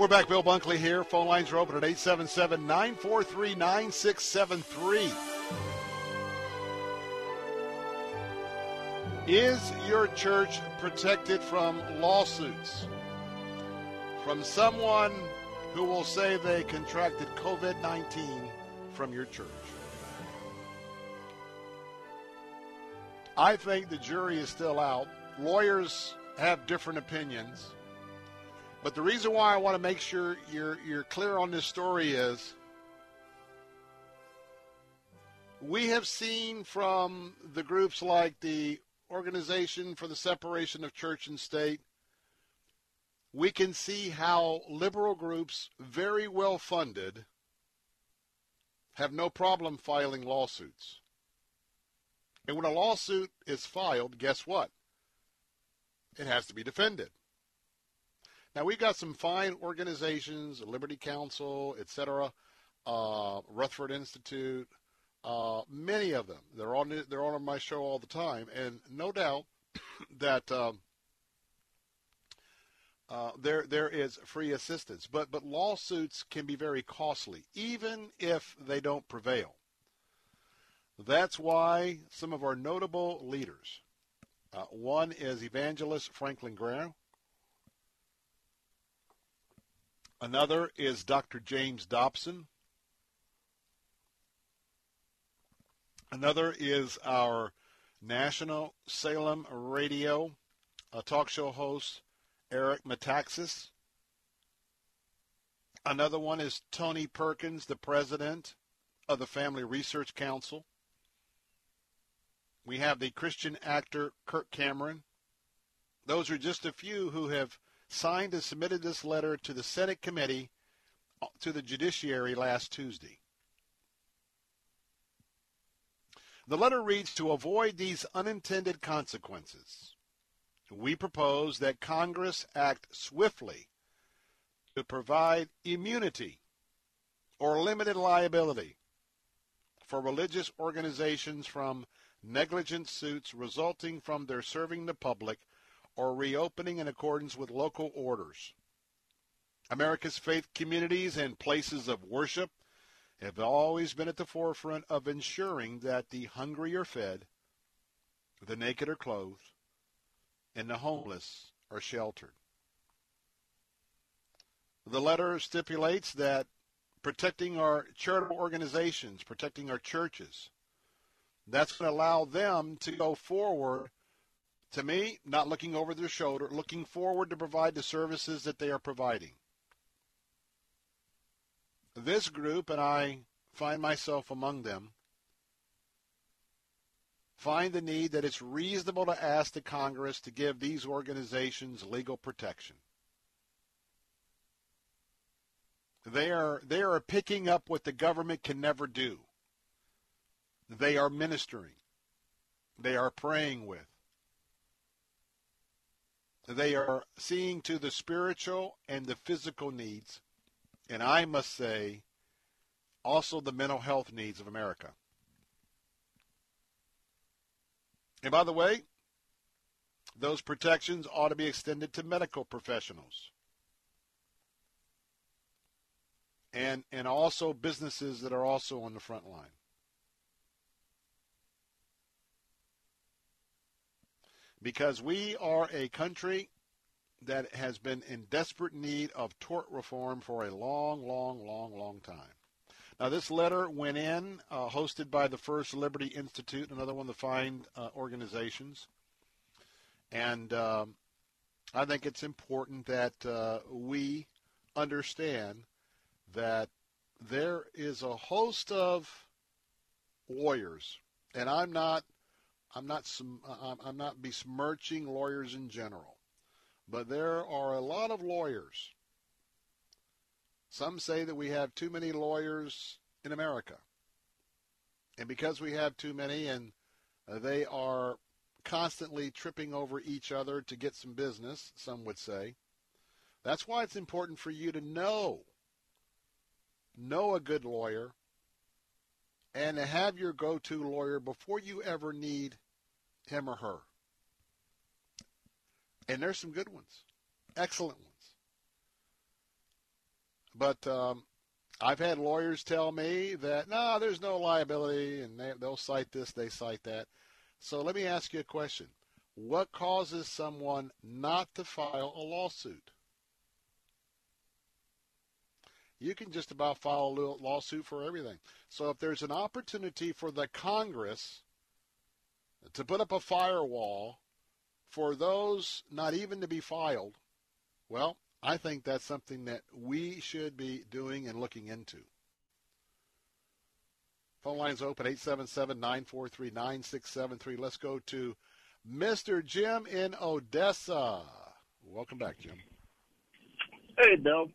We're back. Bill Bunkley here. Phone lines are open at 877 943 9673. Is your church protected from lawsuits? From someone who will say they contracted COVID 19 from your church? I think the jury is still out. Lawyers have different opinions. But the reason why I want to make sure you're you're clear on this story is we have seen from the groups like the Organization for the Separation of Church and State, we can see how liberal groups, very well funded, have no problem filing lawsuits. And when a lawsuit is filed, guess what? It has to be defended. Now we've got some fine organizations, Liberty Counsel, etc., uh, Rutherford Institute, uh, many of them. They're on they're on my show all the time, and no doubt that um, uh, there there is free assistance. But but lawsuits can be very costly, even if they don't prevail. That's why some of our notable leaders. Uh, one is evangelist Franklin Graham. Another is Dr. James Dobson. Another is our national Salem radio talk show host, Eric Metaxas. Another one is Tony Perkins, the president of the Family Research Council. We have the Christian actor Kirk Cameron. Those are just a few who have signed and submitted this letter to the Senate committee uh, to the judiciary last Tuesday. The letter reads To avoid these unintended consequences, we propose that Congress act swiftly to provide immunity or limited liability for religious organizations from negligent suits resulting from their serving the public or reopening in accordance with local orders. America's faith communities and places of worship have always been at the forefront of ensuring that the hungry are fed, the naked are clothed, and the homeless are sheltered. The letter stipulates that protecting our charitable organizations, protecting our churches, that's going to allow them to go forward to me, not looking over their shoulder, looking forward to provide the services that they are providing. This group, and I find myself among them, find the need that it's reasonable to ask the Congress to give these organizations legal protection. They are, they are picking up what the government can never do. They are ministering. They are praying with. They are seeing to the spiritual and the physical needs, and I must say, also the mental health needs of America. And by the way, those protections ought to be extended to medical professionals and, and also businesses that are also on the front line. Because we are a country that has been in desperate need of tort reform for a long, long, long, long time. Now, this letter went in, uh, hosted by the First Liberty Institute, another one of the fine uh, organizations. And um, I think it's important that uh, we understand that there is a host of lawyers, and I'm not, I'm not, I'm not besmirching lawyers in general, but there are a lot of lawyers some say that we have too many lawyers in America. And because we have too many and uh, they are constantly tripping over each other to get some business, some would say, that's why it's important for you to know know a good lawyer and to have your go-to lawyer before you ever need him or her. And there's some good ones, excellent ones. But um, I've had lawyers tell me that no, there's no liability, and they, they'll cite this, they cite that. So let me ask you a question: What causes someone not to file a lawsuit? You can just about file a lawsuit for everything. So if there's an opportunity for the Congress to put up a firewall for those not even to be filed, well, I think that's something that we should be doing and looking into. Phone lines open 877-943-9673. Let's go to Mr. Jim in Odessa. Welcome back, Jim. Hey, Bill.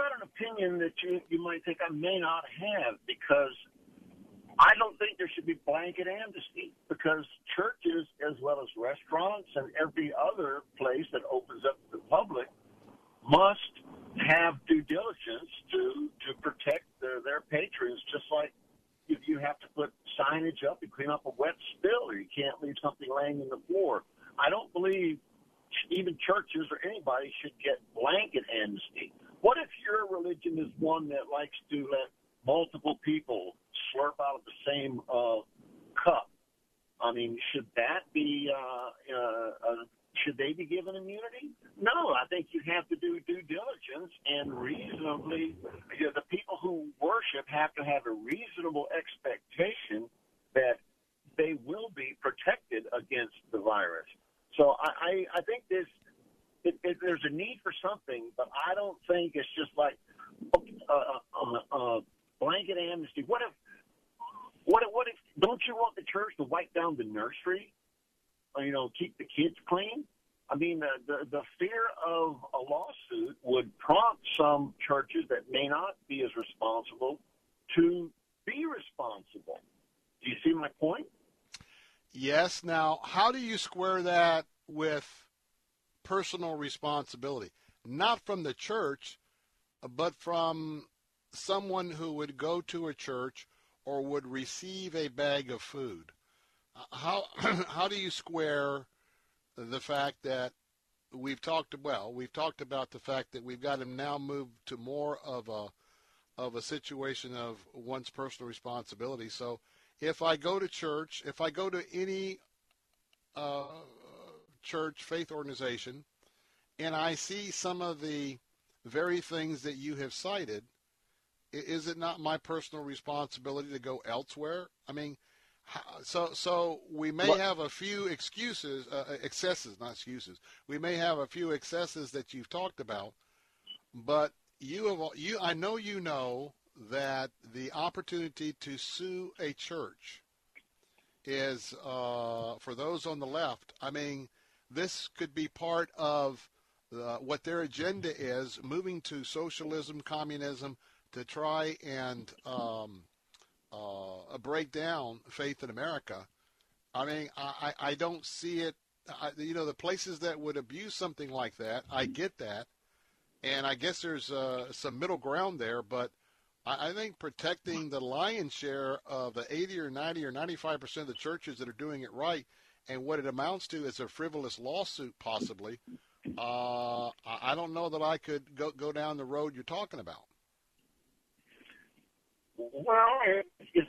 Got an opinion that you, you might think I may not have because I don't think there should be blanket amnesty because churches, as well as restaurants and every other place that opens up to the public, must have due diligence to to protect their their patrons, just like if you have to put signage up and clean up a wet spill, or you can't leave something laying in the floor. I don't believe even churches or anybody should get blanket amnesty. What if your religion is one that likes to let multiple people slurp out of the same uh, cup? I mean, should that be uh, uh, should they be given immunity? No, I think you have to do due diligence and reasonably. You know, the people who worship have to have a reasonable expectation that they will be protected against the virus. So I, I, I think this it, it, there's a need for something, but I don't think it's just like a uh, uh, blanket amnesty. What if, what if, what if? Don't you want the church to wipe down the nursery uh, you know, keep the kids clean. I mean, the, the, the fear of a lawsuit would prompt some churches that may not be as responsible to be responsible. Do you see my point? Yes. Now, how do you square that with personal responsibility? Not from the church, but from someone who would go to a church or would receive a bag of food how how do you square the fact that we've talked well we've talked about the fact that we've got to now move to more of a of a situation of one's personal responsibility so if i go to church if i go to any uh, church faith organization and i see some of the very things that you have cited is it not my personal responsibility to go elsewhere i mean so so we may have a few excuses, uh, uh, excesses, not excuses. We may have a few excesses that you've talked about, but you have you. I know you know that the opportunity to sue a church is uh, for those on the left. I mean, this could be part of uh, what their agenda is, moving to socialism, communism, to try and um, uh, break down faith in America. I mean, I, I don't see it. I, you know, the places that would abuse something like that, I get that, and I guess there's uh, some middle ground there. But I, I think protecting the lion's share of the 80 or 90 or 95 percent of the churches that are doing it right, and what it amounts to is a frivolous lawsuit, possibly. Uh, I don't know that I could go go down the road you're talking about. Well, it's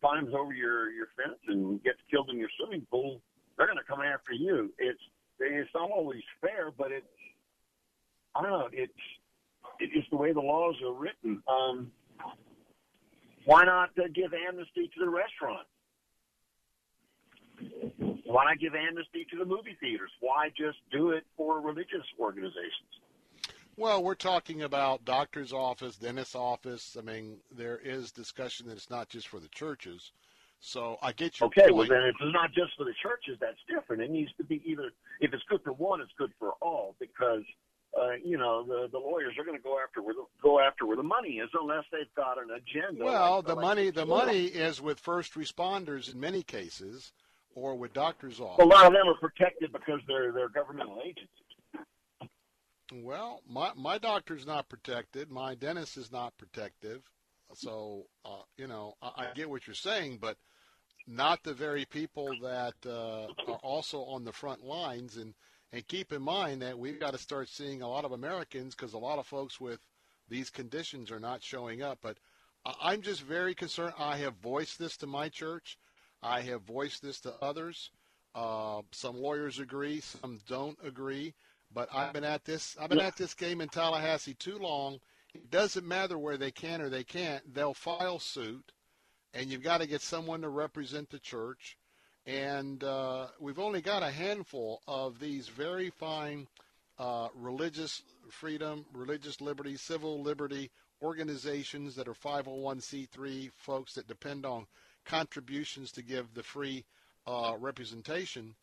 climbs over your your fence and gets killed in your swimming pool, they're going to come after you. It's it's not always fair, but it's I don't know. It's it's the way the laws are written. Um, why not uh, give amnesty to the restaurant? Why not give amnesty to the movie theaters? Why just do it for religious organizations? Well, we're talking about doctor's office, dentist's office. I mean, there is discussion that it's not just for the churches. So I get your okay, point. well then if it's not just for the churches, that's different. It needs to be either if it's good for one, it's good for all because uh, you know the the lawyers are going to go after where the, go after where the money is unless they've got an agenda. Well, like, the like money the money is with first responders in many cases, or with doctors' A lot of them are protected because they're they're governmental agencies. Well, my my doctor's not protected. My dentist is not protective. So uh, you know, I, I get what you're saying, but not the very people that uh, are also on the front lines. And and keep in mind that we've got to start seeing a lot of Americans because a lot of folks with these conditions are not showing up. But I'm just very concerned. I have voiced this to my church. I have voiced this to others. Uh, some lawyers agree, some don't agree. But I've been at this. I've been at this game in Tallahassee too long. It doesn't matter where they can or they can't. They'll file suit, and you've got to get someone to represent the church. And uh, we've only got a handful of these very fine uh, religious freedom, religious liberty, civil liberty organizations that are 501c3 folks that depend on contributions to give the free uh, representation.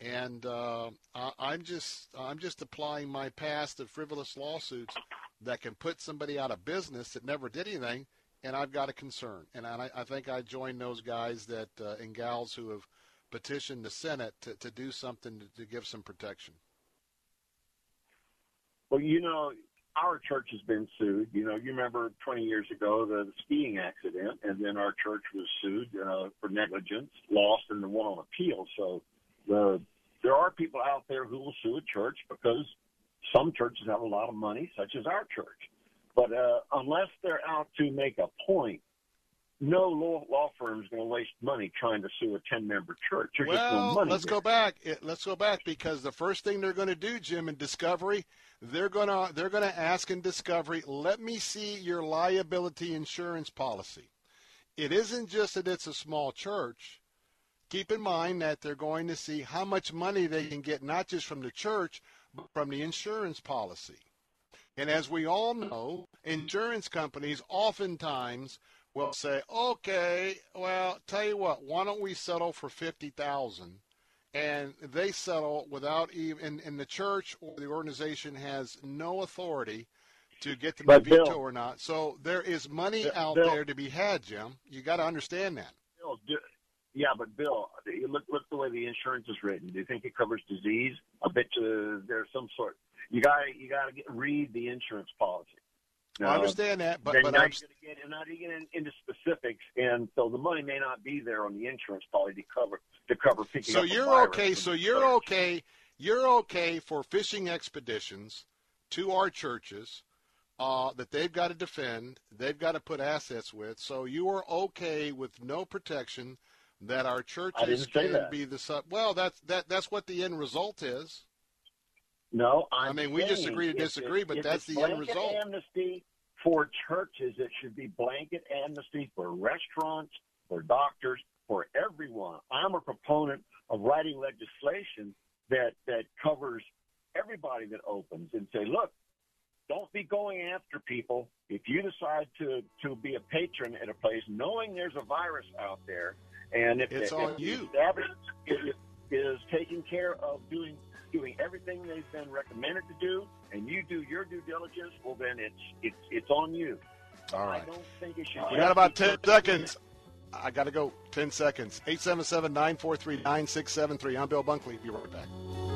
And uh, I, I'm just I'm just applying my past of frivolous lawsuits that can put somebody out of business that never did anything, and I've got a concern. And I, I think I join those guys that uh, and gals who have petitioned the Senate to, to do something to, to give some protection. Well, you know, our church has been sued. You know, you remember 20 years ago the, the skiing accident, and then our church was sued uh, for negligence, lost, and the won on appeal. So the there are people out there who will sue a church because some churches have a lot of money, such as our church. But uh, unless they're out to make a point, no law, law firm is going to waste money trying to sue a 10 member church. There's just no Well, money. let's there. go back. Eh, let's go back because the first thing they're going to do, Jim, in Discovery, they're going to they're going to ask in Discovery, let me see your liability insurance policy. It isn't just that it's a small church. Keep in mind that they're going to see how much money they can get, not just from the church, but from the insurance policy. And as we all know, insurance companies oftentimes will say, "Okay, well, tell you what, why don't we settle for fifty thousand? And they settle without even, and, and the church or the organization has no authority to get them But to veto Bill- or not. So there is money Bill- out there to be had, Jim. You got to understand that. Bill, do, yeah, but Bill, look look the way the insurance is written. Do you think it covers disease? I bet you there's some sort. You got you got to read the insurance policy. I understand that, but- but I'm- get not getting into specifics, and so the money may not be there on the insurance policy to cover to cover picking So up. you're okay. So you're church. okay. You're okay for fishing expeditions to our churches uh, that they've got to defend. They've got to put assets with. So you are okay with no protection that our churches can be the sub. Well, that's that. That's what the end result is. No, I I'm mean, we just agree to disagree, it- but that's the end result. Amnesty for churches. It should be blanket amnesty for restaurants, for doctors, for everyone. I'm a proponent of writing legislation that that covers everybody that opens and say, look, don't be going after people if you decide to to be a patron at a place knowing there's a virus out there and if It's the, on if the you. establishment is, is taking care of doing doing everything they've been recommended to do and you do your due diligence well then it's it's it's on you All right. i don't think it should We got about 10 seconds. I got to go. 10 seconds. 877 943 9673. I'm Bill Bunkley. Be right back.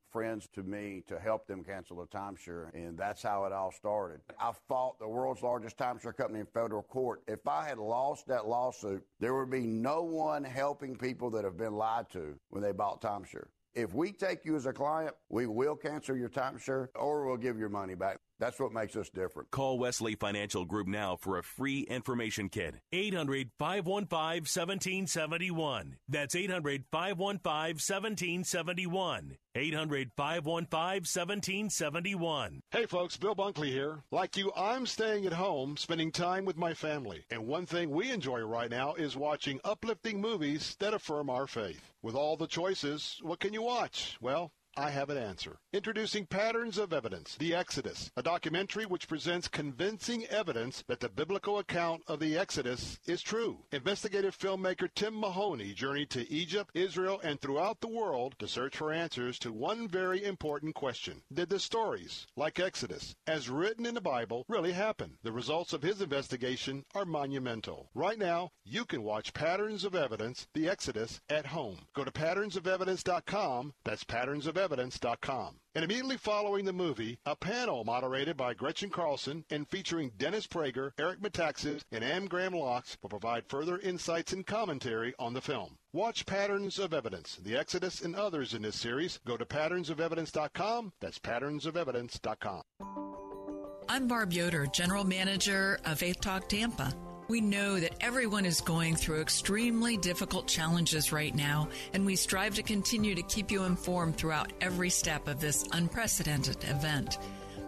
friends to me to help them cancel a timeshare, and that's how it all started. I fought the world's largest timeshare company in federal court. If I had lost that lawsuit, there would be no one helping people that have been lied to when they bought timeshare. If we take you as a client, we will cancel your timeshare or we'll give your money back. That's what makes us different. Call Wesley Financial Group now for a free information kit. 800 515 1771. That's 800 515 1771. 800 515 1771. Hey folks, Bill Bunkley here. Like you, I'm staying at home, spending time with my family. And one thing we enjoy right now is watching uplifting movies that affirm our faith. With all the choices, what can you watch? Well, I have an answer. Introducing Patterns of Evidence, The Exodus, a documentary which presents convincing evidence that the biblical account of the Exodus is true. Investigative filmmaker Tim Mahoney journeyed to Egypt, Israel, and throughout the world to search for answers to one very important question. Did the stories, like Exodus, as written in the Bible, really happen? The results of his investigation are monumental. Right now, you can watch Patterns of Evidence, The Exodus, at home. Go to patternsofevidence.com. That's patternsofevidence.com And immediately following the movie, a panel moderated by Gretchen Carlson and featuring Dennis Prager, Eric Metaxas, and Anne Graham Lotz will provide further insights and commentary on the film. Watch Patterns of Evidence, The Exodus, and others in this series. Go to patternsofevidence.com. That's patternsofevidence.com. I'm Barb Yoder, General Manager of Faith Talk Tampa. We know that everyone is going through extremely difficult challenges right now, and we strive to continue to keep you informed throughout every step of this unprecedented event.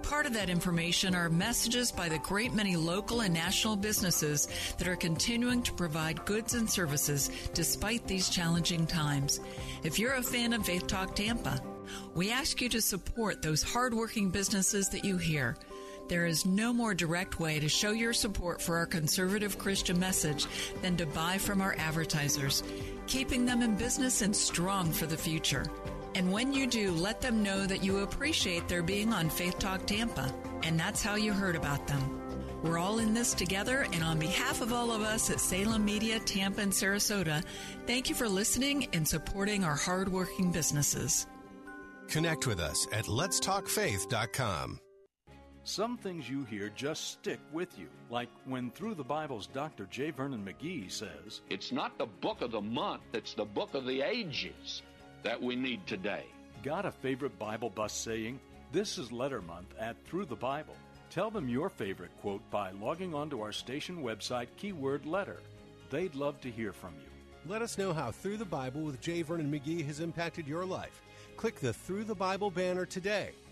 Part of that information are messages by the great many local and national businesses that are continuing to provide goods and services despite these challenging times. If you're a fan of Faith Talk Tampa, we ask you to support those hardworking businesses that you hear. There is no more direct way to show your support for our conservative Christian message than to buy from our advertisers, keeping them in business and strong for the future. And when you do, let them know that you appreciate their being on Faith Talk Tampa, and that's how you heard about them. We're all in this together, and on behalf of all of us at Salem Media, Tampa, and Sarasota, thank you for listening and supporting our hardworking businesses. Connect with us at letstalkfaith.com. Some things you hear just stick with you, like when Through the Bible's Dr. J. Vernon McGee says, It's not the book of the month, it's the book of the ages that we need today. Got a favorite Bible bus saying? This is Letter Month at Through the Bible. Tell them your favorite quote by logging onto our station website, keyword letter. They'd love to hear from you. Let us know how Through the Bible with J. Vernon McGee has impacted your life. Click the Through the Bible banner today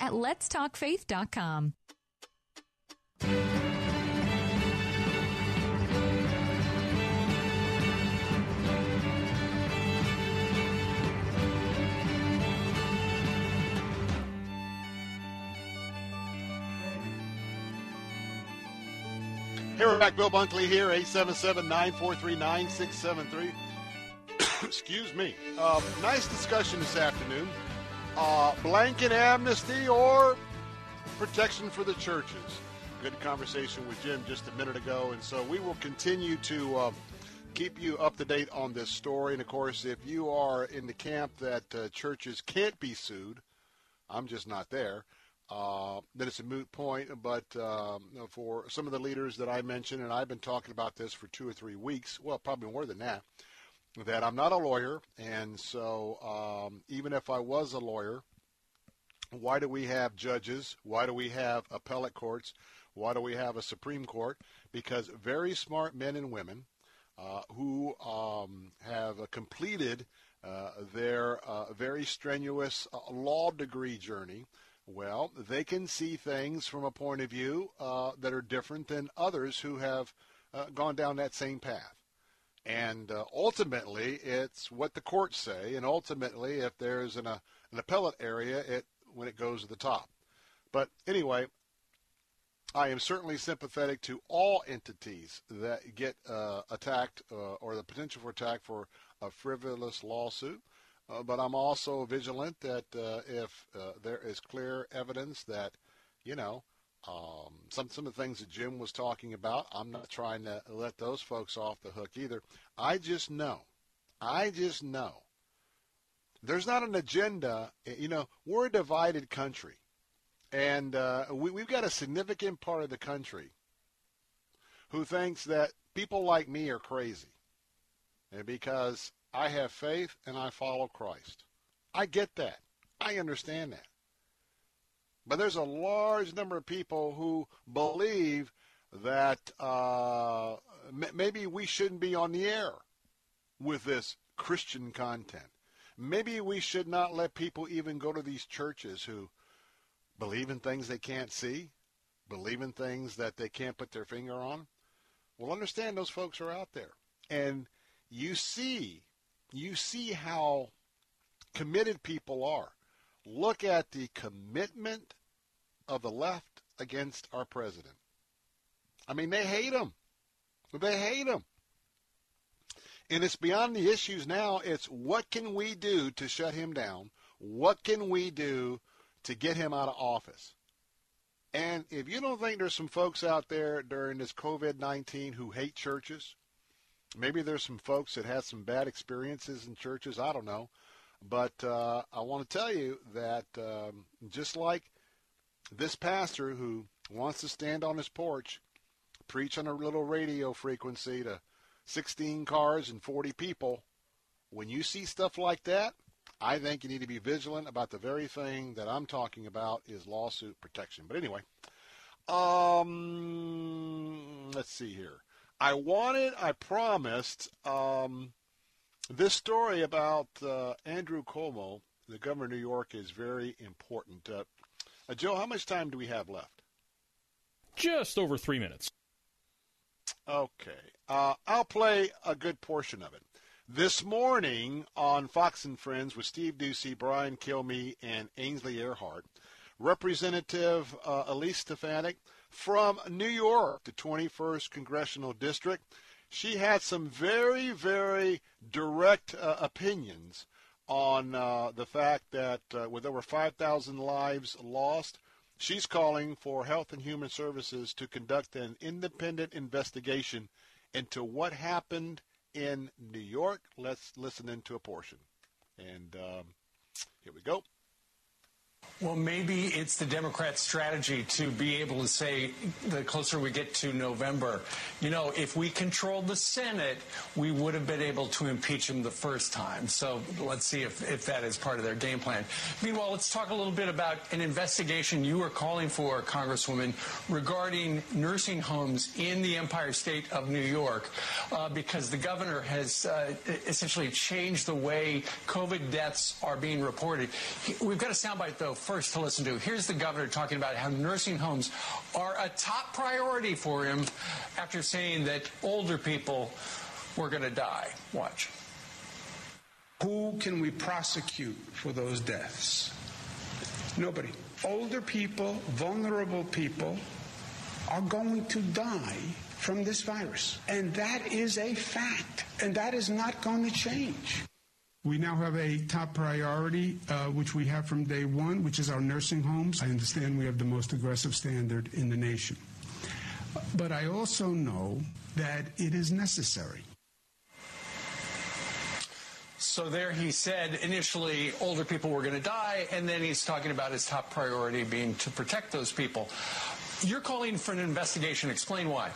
at letstalkfaith.com. Hey, we're back. Bill Bunkley here, 877-943-9673. Excuse me. Uh, nice discussion this afternoon. Uh, blanket amnesty or protection for the churches. Good conversation with Jim just a minute ago, and so we will continue to uh, keep you up to date on this story. And of course, if you are in the camp that uh, churches can't be sued, I'm just not there. Uh, then it's a moot point. But um, for some of the leaders that I mentioned, and I've been talking about this for two or three weeks, well, probably more than that, that I'm not a lawyer, and so um, even if I was a lawyer, why do we have judges? Why do we have appellate courts? Why do we have a Supreme Court? Because very smart men and women uh, who um, have completed uh, their uh, very strenuous uh, law degree journey, well, they can see things from a point of view uh, that are different than others who have uh, gone down that same path. And uh, ultimately, it's what the courts say. And ultimately, if there's an, uh, an appellate area, it when it goes to the top. But anyway, I am certainly sympathetic to all entities that get uh, attacked uh, or the potential for attack for a frivolous lawsuit. Uh, but I'm also vigilant that uh, if there is clear evidence that, you know, um, some some of the things that Jim was talking about, I'm not trying to let those folks off the hook either. I just know, I just know, there's not an agenda. You know, we're a divided country, and uh, we, we've got a significant part of the country who thinks that people like me are crazy, and because I have faith and I follow Christ. I get that. I understand that. But there's a large number of people who believe that uh, maybe we shouldn't be on the air with this Christian content. Maybe we should not let people even go to these churches who believe in things they can't see, believe in things that they can't put their finger on. Well, understand those folks are out there. And you see you see how committed people are. Look at the commitment of the left against our president. I mean, they hate him. They hate him. And it's beyond the issues now. It's what can we do to shut him down? What can we do to get him out of office? And if you don't think there's some folks out there during this COVID 19 who hate churches, Maybe there's some folks that had some bad experiences in churches. I don't know. But uh, I want to tell you that um, just like this pastor who wants to stand on his porch, preach on a little radio frequency to 16 cars and 40 people, when you see stuff like that, I think you need to be vigilant about the very thing that I'm talking about is lawsuit protection. But anyway, um, let's see here. I wanted, I promised, um, this story about uh, Andrew Cuomo, the governor of New York, is very important. Uh, uh, Joe, how much time do we have left? Just over three minutes. Okay. Uh, I'll play a good portion of it. This morning on Fox and Friends with Steve Doocy, Brian Kilmeade, and Ainsley Earhardt, Representative uh, Elise Stefanik from New York, the 21st Congressional District. She had some very, very direct uh, opinions on uh, the fact that uh, with over 5,000 lives lost, she's calling for Health and Human Services to conduct an independent investigation into what happened in New York. Let's listen into a portion. And um, here we go. Well, maybe it's the Democrats' strategy to be able to say the closer we get to November, you know, if we controlled the Senate, we would have been able to impeach him the first time. So let's see if, if that is part of their game plan. Meanwhile, let's talk a little bit about an investigation you are calling for, Congresswoman, regarding nursing homes in the Empire State of New York, uh, because the governor has uh, essentially changed the way COVID deaths are being reported. We've got a soundbite, though first to listen to. Here's the governor talking about how nursing homes are a top priority for him after saying that older people were going to die. Watch. Who can we prosecute for those deaths? Nobody. Older people, vulnerable people are going to die from this virus. And that is a fact. And that is not going to change. We now have a top priority, uh, which we have from day one, which is our nursing homes. I understand we have the most aggressive standard in the nation. But I also know that it is necessary. So there he said initially older people were going to die, and then he's talking about his top priority being to protect those people. You're calling for an investigation. Explain why.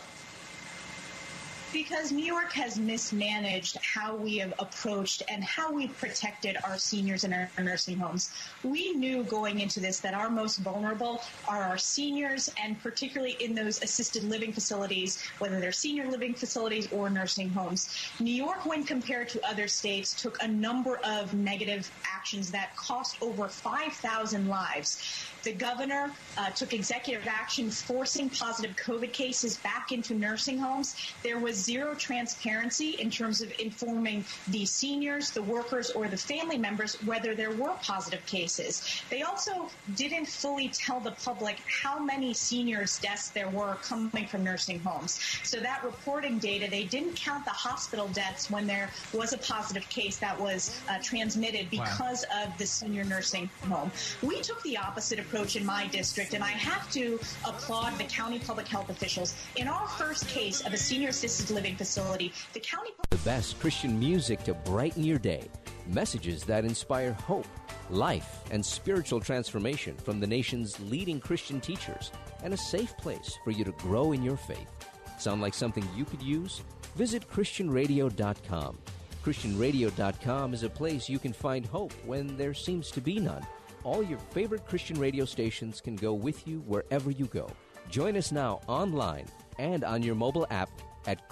Because New York has mismanaged how we have approached and how we've protected our seniors in our nursing homes. We knew going into this that our most vulnerable are our seniors and particularly in those assisted living facilities, whether they're senior living facilities or nursing homes. New York, when compared to other states, took a number of negative actions that cost over 5,000 lives. The governor uh, took executive action forcing positive COVID cases back into nursing homes. There was zero transparency in terms of informing the seniors, the workers, or the family members whether there were positive cases. They also didn't fully tell the public how many seniors' deaths there were coming from nursing homes. So that reporting data, they didn't count the hospital deaths when there was a positive case that was uh, transmitted because wow. of the senior nursing home. We took the opposite approach approach in my district, and I have to applaud the county public health officials. In our first case of a senior assisted living facility, the county. The best Christian music to brighten your day, messages that inspire hope, life, and spiritual transformation from the nation's leading Christian teachers, and a safe place for you to grow in your faith. Sound like something you could use? Visit ChristianRadio.com. ChristianRadio.com is a place you can find hope when there seems to be none all your favorite Christian radio stations can go with you wherever you go. Join us now online and on your mobile app at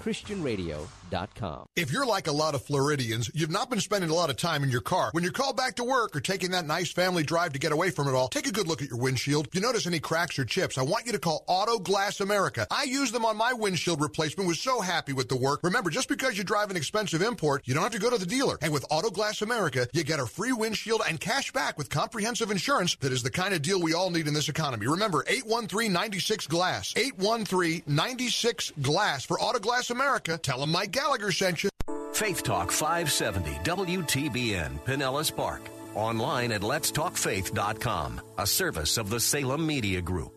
If you're like a lot of Floridians, you've not been spending a lot of time in your car. When you're called back to work or taking that nice family drive to get away from it all, take a good look at your windshield. If you notice any cracks or chips, I want you to call Auto Glass America. I used them on my windshield replacement, was so happy with the work. Remember, just because you drive an expensive import, you don't have to go to the dealer. And with Auto Glass America, you get a free windshield and cash back with comprehensive insurance that is the kind of deal we all need in this economy. Remember, 813-96 Glass. 813-96 Glass for Auto Glass America. Tell them my Mike Gallagher sent you. Faith Talk 570 WTBN Pinellas Park. Online at letstalkfaith.com, a service of the Salem Media Group.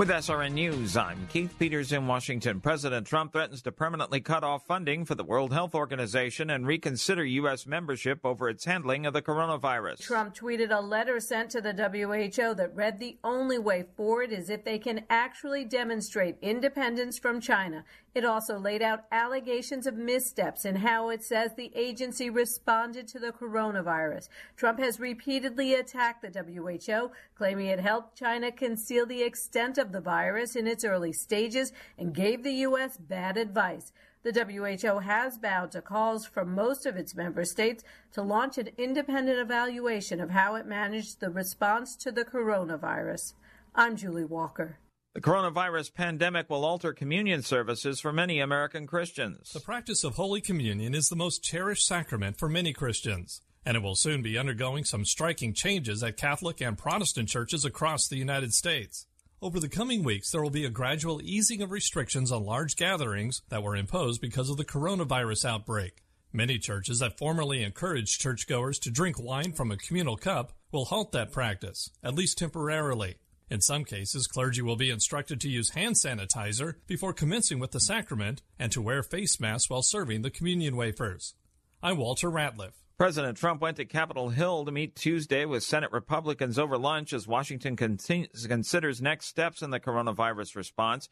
With SRN News, I'm Keith Peters in Washington. President Trump threatens to permanently cut off funding for the World Health Organization and reconsider U.S. membership over its handling of the coronavirus. Trump tweeted a letter sent to the WHO that read the only way forward is if they can actually demonstrate independence from China it also laid out allegations of missteps in how it says the agency responded to the coronavirus. Trump has repeatedly attacked the WHO, claiming it helped China conceal the extent of the virus in its early stages and gave the U.S. bad advice. The WHO has bowed to calls from most of its member states to launch an independent evaluation of how it managed the response to the coronavirus. I'm Julie Walker. The coronavirus pandemic will alter communion services for many American Christians. The practice of Holy Communion is the most cherished sacrament for many Christians, and it will soon be undergoing some striking changes at Catholic and Protestant churches across the United States. Over the coming weeks, there will be a gradual easing of restrictions on large gatherings that were imposed because of the coronavirus outbreak. Many churches that formerly encouraged churchgoers to drink wine from a communal cup will halt that practice, at least temporarily. In some cases, clergy will be instructed to use hand sanitizer before commencing with the sacrament and to wear face masks while serving the communion wafers. I'm Walter Ratliff. President Trump went to Capitol Hill to meet Tuesday with Senate Republicans over lunch as Washington considers next steps in the coronavirus response.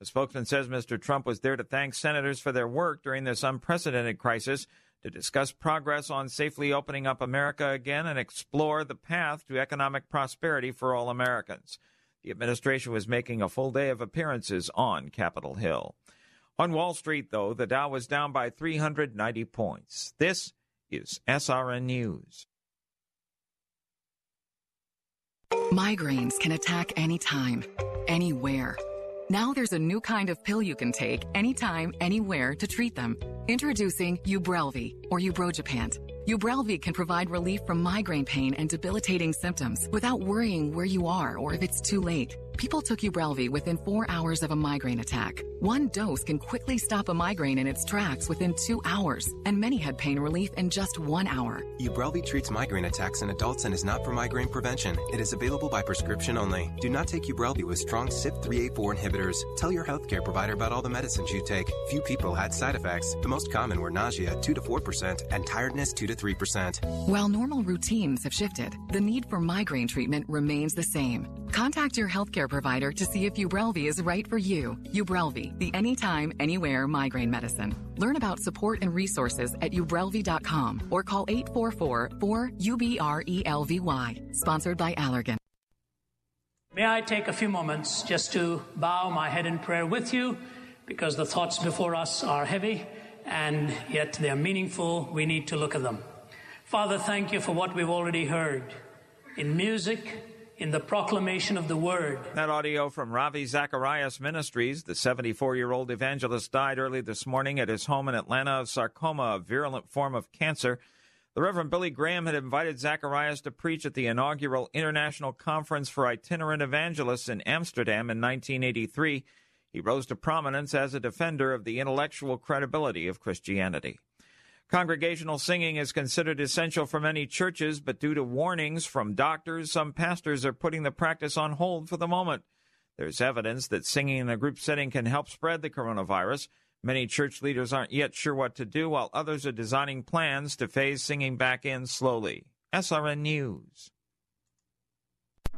A spokesman says Mr. Trump was there to thank senators for their work during this unprecedented crisis to discuss progress on safely opening up America again and explore the path to economic prosperity for all Americans. The administration was making a full day of appearances on Capitol Hill. On Wall Street, though, the Dow was down by 390 points. This is SRN News. Migraines can attack anytime, anywhere. Now there's a new kind of pill you can take anytime, anywhere to treat them. Introducing Ubrelvy or Ubrogepant. Ubrelvy can provide relief from migraine pain and debilitating symptoms without worrying where you are or if it's too late. People took Ubrelvy within four hours of a migraine attack. One dose can quickly stop a migraine in its tracks within two hours, and many had pain relief in just one hour. Ubrelvy treats migraine attacks in adults and is not for migraine prevention. It is available by prescription only. Do not take Ubrelvy with strong CYP3A4 inhibitors. Tell your healthcare provider about all the medicines you take. Few people had side effects. The most common were nausea, 2 to 4%, and tiredness, 2 to 3%. While normal routines have shifted, the need for migraine treatment remains the same. Contact your healthcare provider to see if Ubrelvy is right for you. Ubrelvy, the anytime, anywhere migraine medicine. Learn about support and resources at ubrelvy.com or call 844-4-UBRELVY. Sponsored by Allergan. May I take a few moments just to bow my head in prayer with you because the thoughts before us are heavy and yet they're meaningful. We need to look at them. Father, thank you for what we've already heard in music, in the proclamation of the word. That audio from Ravi Zacharias Ministries. The 74 year old evangelist died early this morning at his home in Atlanta of sarcoma, a virulent form of cancer. The Reverend Billy Graham had invited Zacharias to preach at the inaugural International Conference for Itinerant Evangelists in Amsterdam in 1983. He rose to prominence as a defender of the intellectual credibility of Christianity. Congregational singing is considered essential for many churches, but due to warnings from doctors, some pastors are putting the practice on hold for the moment. There's evidence that singing in a group setting can help spread the coronavirus. Many church leaders aren't yet sure what to do, while others are designing plans to phase singing back in slowly. SRN News.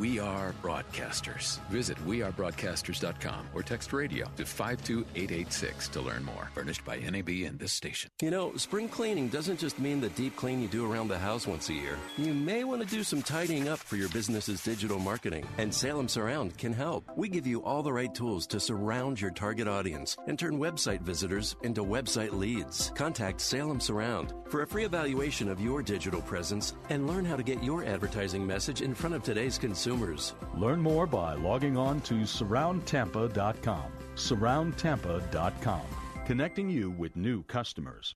We are broadcasters. Visit wearebroadcasters.com or text radio to 52886 to learn more. Furnished by NAB and this station. You know, spring cleaning doesn't just mean the deep clean you do around the house once a year. You may want to do some tidying up for your business's digital marketing, and Salem Surround can help. We give you all the right tools to surround your target audience and turn website visitors into website leads. Contact Salem Surround for a free evaluation of your digital presence and learn how to get your advertising message in front of today's consumers. Learn more by logging on to surroundtampa.com. Surroundtampa.com, connecting you with new customers.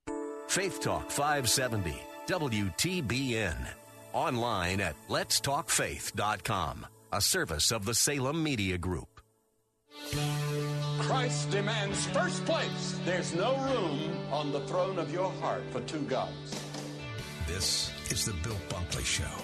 Faith Talk 570, WTBN. Online at letstalkfaith.com, a service of the Salem Media Group. Christ demands first place. There's no room on the throne of your heart for two gods. This is the Bill Bunkley Show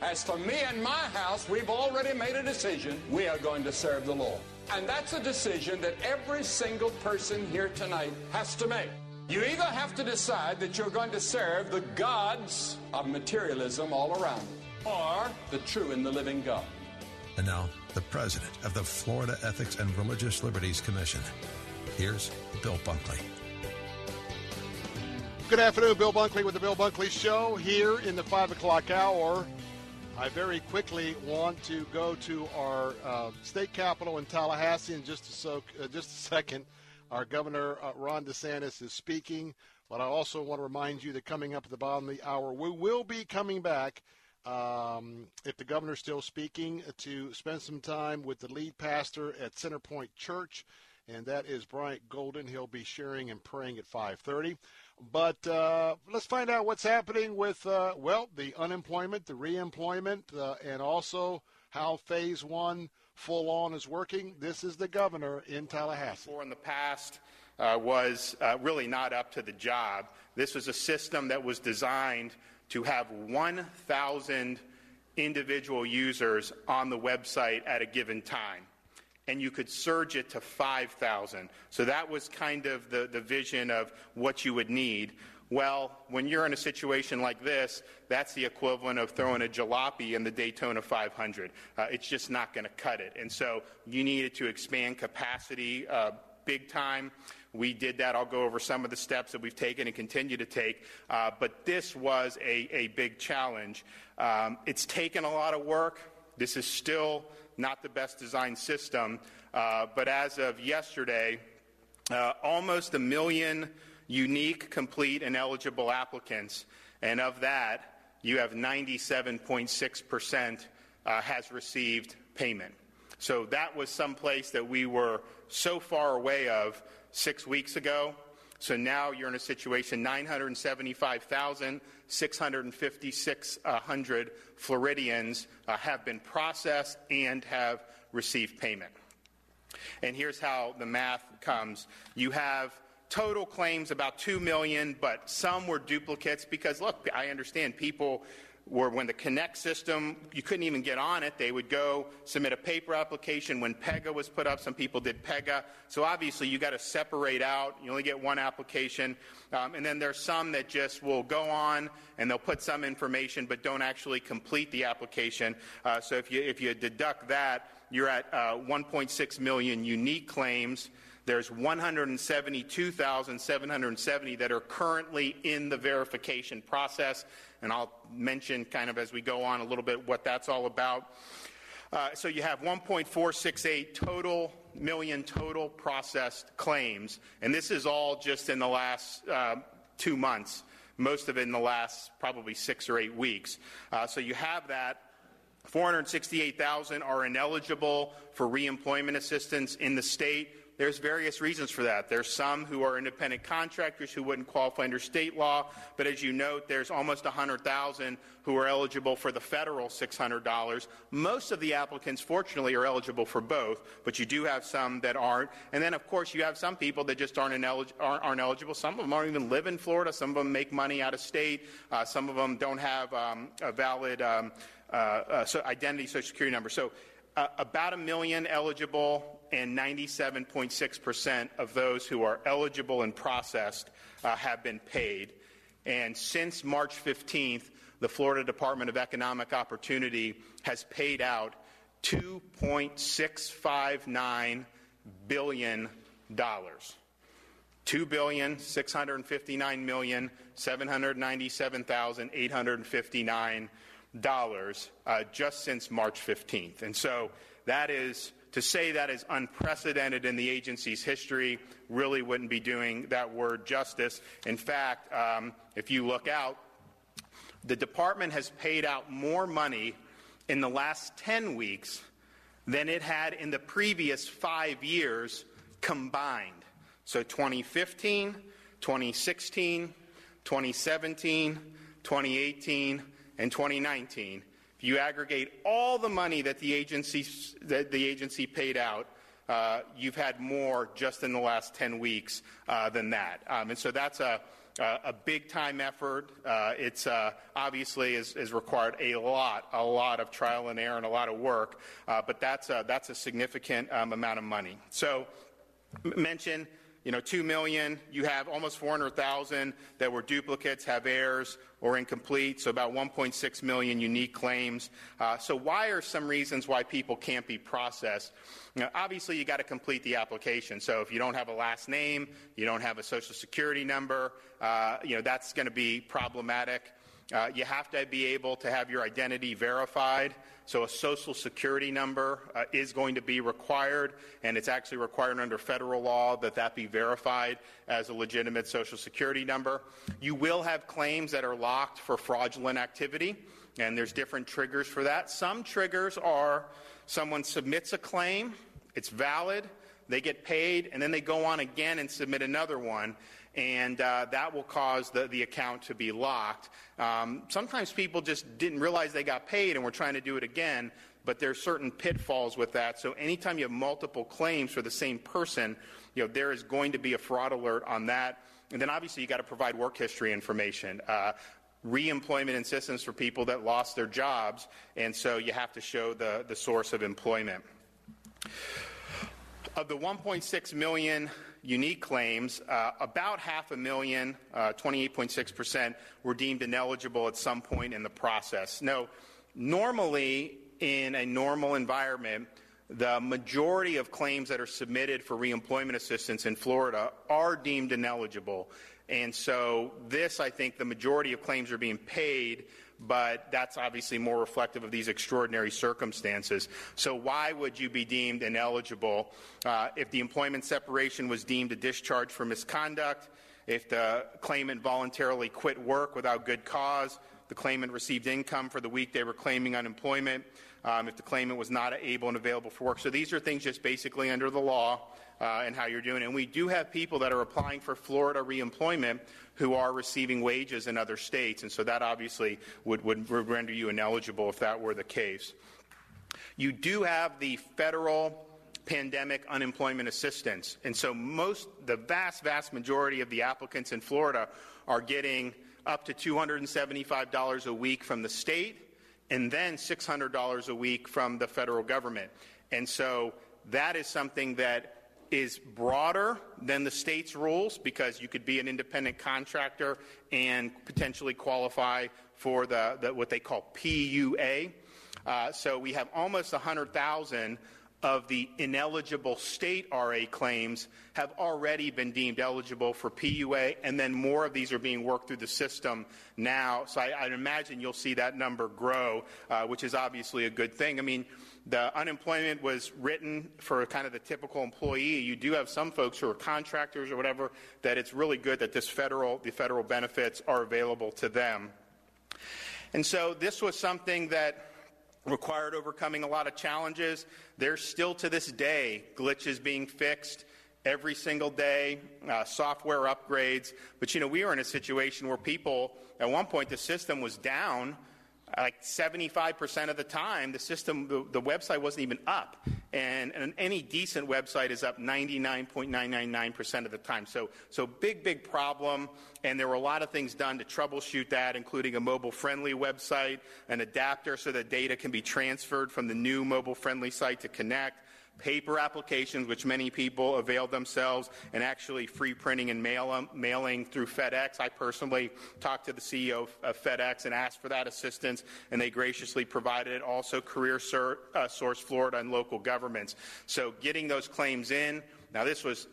As for me and my house, we've already made a decision. We are going to serve the Lord. And that's a decision that every single person here tonight has to make. You either have to decide that you're going to serve the gods of materialism all around you, or the true and the living God. And now, the president of the Florida Ethics and Religious Liberties Commission. Here's Bill Bunkley. Good afternoon, Bill Bunkley with the Bill Bunkley Show here in the 5 o'clock hour. I very quickly want to go to our uh, state capital in Tallahassee in just a, uh, just a second. Our Governor uh, Ron DeSantis is speaking, but I also want to remind you that coming up at the bottom of the hour, we will be coming back, um, if the governor's still speaking, to spend some time with the lead pastor at Centerpoint Church, and that is Bryant Golden. He'll be sharing and praying at 5:30. But uh, let's find out what's happening with, uh, well, the unemployment, the reemployment, uh, and also how phase one full on is working. This is the governor in Tallahassee. in the past uh, was uh, really not up to the job. This was a system that was designed to have 1,000 individual users on the website at a given time and you could surge it to 5,000. So that was kind of the, the vision of what you would need. Well, when you're in a situation like this, that's the equivalent of throwing a jalopy in the Daytona 500. Uh, it's just not going to cut it. And so you needed to expand capacity uh, big time. We did that. I'll go over some of the steps that we've taken and continue to take. Uh, but this was a, a big challenge. Um, it's taken a lot of work. This is still not the best designed system. Uh, but as of yesterday, uh, almost a million unique, complete, and eligible applicants. And of that, you have 97.6% uh, has received payment. So that was some place that we were so far away of six weeks ago. So now you're in a situation 975,656 Floridians uh, have been processed and have received payment. And here's how the math comes. You have total claims about 2 million, but some were duplicates because look, I understand people were when the Connect system, you couldn't even get on it. They would go submit a paper application. When PEGA was put up, some people did PEGA. So obviously, you got to separate out. You only get one application. Um, and then there's some that just will go on and they'll put some information but don't actually complete the application. Uh, so if you, if you deduct that, you're at uh, 1.6 million unique claims. There's 172,770 that are currently in the verification process, and I'll mention kind of as we go on a little bit what that's all about. Uh, so you have 1.468 total million total processed claims, and this is all just in the last uh, two months. Most of it in the last probably six or eight weeks. Uh, so you have that. 468,000 are ineligible for reemployment assistance in the state. There's various reasons for that. There's some who are independent contractors who wouldn't qualify under state law, but as you note, there's almost 100,000 who are eligible for the federal $600. Most of the applicants, fortunately, are eligible for both, but you do have some that aren't. And then, of course, you have some people that just aren't, inelig- aren't, aren't eligible. Some of them don't even live in Florida. Some of them make money out of state. Uh, some of them don't have um, a valid um, uh, uh, so identity social security number. So uh, about a million eligible and 97.6% of those who are eligible and processed uh, have been paid. And since March 15th, the Florida Department of Economic Opportunity has paid out $2.659 billion. Two billion six hundred fifty-nine million seven hundred ninety-seven thousand eight hundred fifty-nine dollars uh, just since March 15th, and so that is to say that is unprecedented in the agency's history really wouldn't be doing that word justice. In fact, um, if you look out, the department has paid out more money in the last 10 weeks than it had in the previous five years combined. So 2015, 2016, 2017, 2018, and 2019 if you aggregate all the money that the agency, that the agency paid out, uh, you've had more just in the last 10 weeks uh, than that. Um, and so that's a, a big time effort. Uh, it's uh, obviously has, has, required a lot, a lot of trial and error and a lot of work, uh, but that's a, that's a significant um, amount of money. So, mention you know, 2 million, you have almost 400,000 that were duplicates, have errors, or incomplete, so about 1.6 million unique claims. Uh, so, why are some reasons why people can't be processed? Obviously, you got to complete the application. So, if you don't have a last name, you don't have a social security number, uh, you know, that's going to be problematic. Uh, you have to be able to have your identity verified. So a social security number uh, is going to be required, and it's actually required under federal law that that be verified as a legitimate social security number. You will have claims that are locked for fraudulent activity, and there's different triggers for that. Some triggers are someone submits a claim, it's valid, they get paid, and then they go on again and submit another one and uh, that will cause the, the account to be locked. Um, sometimes people just didn't realize they got paid and were trying to do it again, but there's certain pitfalls with that. So anytime you have multiple claims for the same person, you know, there is going to be a fraud alert on that. And then obviously you got to provide work history information. Uh, reemployment assistance for people that lost their jobs, and so you have to show the, the source of employment. Of the 1.6 million unique claims, uh, about half a million, uh, 28.6%, were deemed ineligible at some point in the process. Now, normally in a normal environment, the majority of claims that are submitted for reemployment assistance in Florida are deemed ineligible. And so, this, I think, the majority of claims are being paid but that's obviously more reflective of these extraordinary circumstances. So, why would you be deemed ineligible uh, if the employment separation was deemed a discharge for misconduct, if the claimant voluntarily quit work without good cause, the claimant received income for the week they were claiming unemployment, um, if the claimant was not able and available for work. So these are things just basically under the law uh, and how you're doing. And we do have people that are applying for Florida reemployment who are receiving wages in other states, and so that obviously would, would render you ineligible if that were the case. You do have the federal pandemic unemployment assistance, and so most, the vast, vast majority of the applicants in Florida are getting up to $275 a week from the state and then $600 a week from the federal government. And so that is something that is broader than the state's rules because you could be an independent contractor and potentially qualify for the, the what they call PUA. Uh, so we have almost 100,000 of the ineligible state RA claims have already been deemed eligible for PUA, and then more of these are being worked through the system now. So I, would imagine you'll see that number grow, uh, which is obviously a good thing. I mean, the unemployment was written for kind of the typical employee. You do have some folks who are contractors or whatever that it's really good that this federal, the federal benefits are available to them. And so this was something that required overcoming a lot of challenges. There's still to this day glitches being fixed every single day, uh, software upgrades. But you know, we were in a situation where people, at one point, the system was down like 75% of the time, the system, the, the website wasn't even up. And, and, any decent website is up 99.999% of the time. So, so big, big problem. And there were a lot of things done to troubleshoot that, including a mobile friendly website, an adapter so that data can be transferred from the new mobile friendly site to Connect paper applications, which many people availed themselves, and actually free printing and mail, mailing through FedEx. I personally talked to the CEO of, FedEx and asked for that assistance, and they graciously provided it. Also, Career uh, Source Florida and local governments. So, getting those claims in now, this was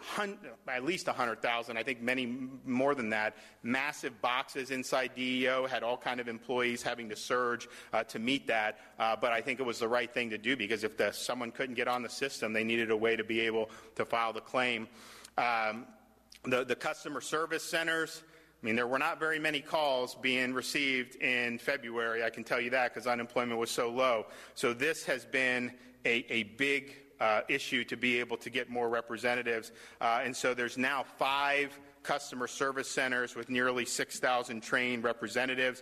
at least 100,000, I think many more than that. Massive boxes inside DEO had all kind of employees having to surge uh, to meet that. Uh, but I think it was the right thing to do because if the, someone couldn't get on the system, they needed a way to be able to file the claim. Um, the, the customer service centers, I mean, there were not very many calls being received in February, I can tell you that, because unemployment was so low. So this has been a, a big uh, issue to be able to get more representatives. Uh, and so there's now five customer service centers with nearly 6,000 trained representatives.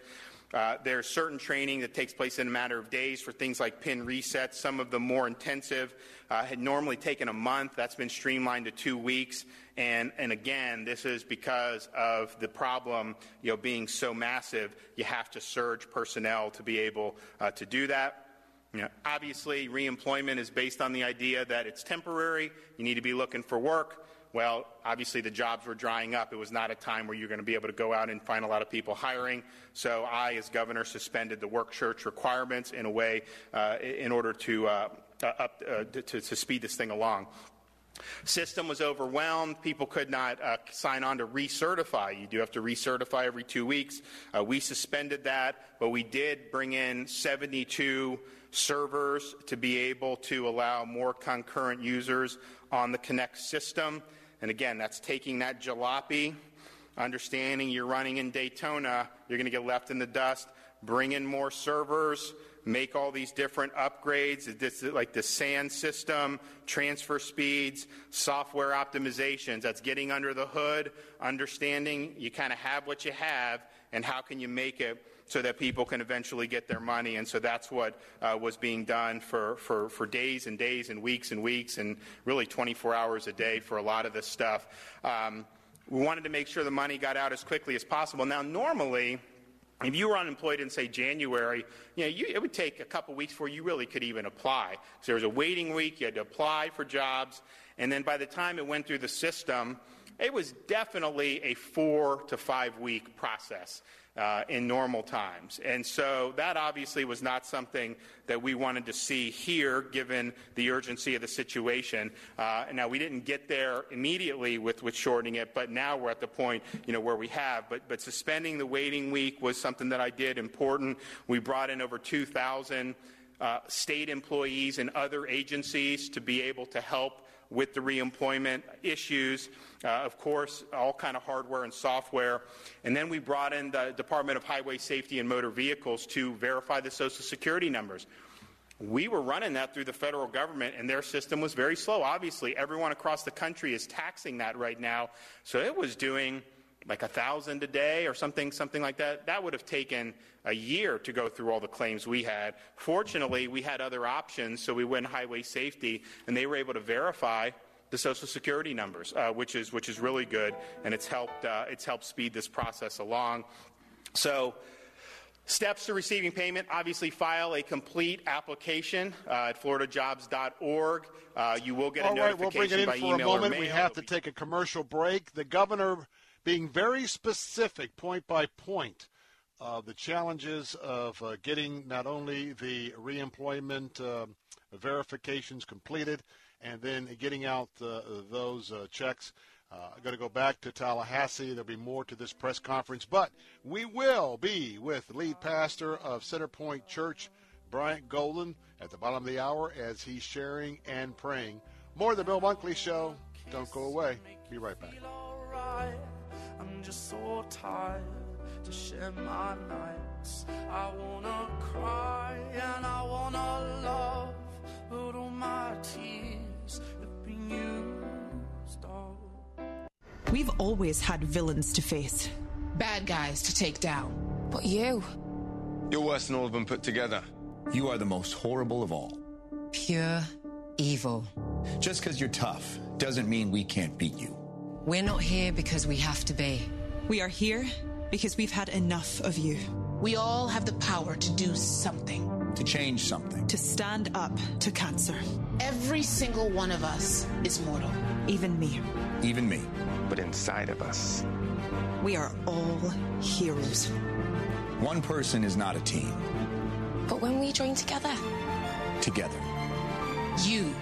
Uh, there's certain training that takes place in a matter of days for things like pin resets. Some of the more intensive uh, had normally taken a month. That's been streamlined to two weeks. And, and again, this is because of the problem you know, being so massive. You have to surge personnel to be able uh, to do that. You know, obviously, reemployment is based on the idea that it's temporary. You need to be looking for work. Well, obviously, the jobs were drying up. It was not a time where you're going to be able to go out and find a lot of people hiring. So, I, as governor, suspended the work search requirements in a way uh, in order to, uh, up, uh, to, to speed this thing along. System was overwhelmed. People could not uh, sign on to recertify. You do have to recertify every two weeks. Uh, we suspended that, but we did bring in 72 servers to be able to allow more concurrent users on the Connect system. And again, that's taking that jalopy, understanding you're running in Daytona, you're going to get left in the dust, bring in more servers, make all these different upgrades, this, like the SAN system, transfer speeds, software optimizations. That's getting under the hood, understanding you kind of have what you have, and how can you make it so that people can eventually get their money. And so that's what uh, was being done for, for, for days and days and weeks and weeks and really 24 hours a day for a lot of this stuff. Um, we wanted to make sure the money got out as quickly as possible. Now, normally, if you were unemployed in, say, January, you know, you, it would take a couple weeks before you really could even apply. So there was a waiting week, you had to apply for jobs, and then by the time it went through the system, it was definitely a four to five week process uh, in normal times. And so that obviously was not something that we wanted to see here, given the urgency of the situation. Uh, now, we didn't get there immediately with, with shortening it, but now we're at the point you know, where we have. But, but suspending the waiting week was something that I did important. We brought in over 2,000 uh, state employees and other agencies to be able to help with the reemployment issues. Uh, of course, all kind of hardware and software. And then we brought in the Department of Highway Safety and Motor Vehicles to verify the Social Security numbers. We were running that through the federal government, and their system was very slow. Obviously, everyone across the country is taxing that right now, so it was doing like a thousand a day or something, something like that. That would have taken a year to go through all the claims we had. Fortunately, we had other options, so we went highway safety, and they were able to verify the Social Security numbers, uh, which is which is really good, and it's helped uh, it's helped speed this process along. So. Steps to receiving payment obviously file a complete application uh, at floridajobs.org. Uh, you will get a All right, we'll bring it in by for a email or moment. We have to take a commercial break. The governor being very specific, point by point, of the challenges of uh, getting not only the reemployment uh, verifications completed and then getting out uh, those uh, checks. Uh, I'm going to go back to Tallahassee. There'll be more to this press conference, but we will be with lead pastor of Centerpoint Church, Bryant Golden, at the bottom of the hour as he's sharing and praying. More of the Bill Bunkley Show. Don't go away. Be right back. Alright. I'm just so tired to share my nights. I wanna cry and I wanna love, but all my tears have been used up. We've always had villains to face, bad guys to take down. But you, You're worse than all of them put together. You are the most horrible of all. pure evil. Just because you're tough doesn't mean we can't beat you. We're not here because we have to be. We are here because we've had enough of you. We all have the power to do something. To change something. To stand up to cancer. Every single one of us is mortal. Even me. Even me. But inside of us. We are all heroes. One person is not a team. But when we join together, Together. you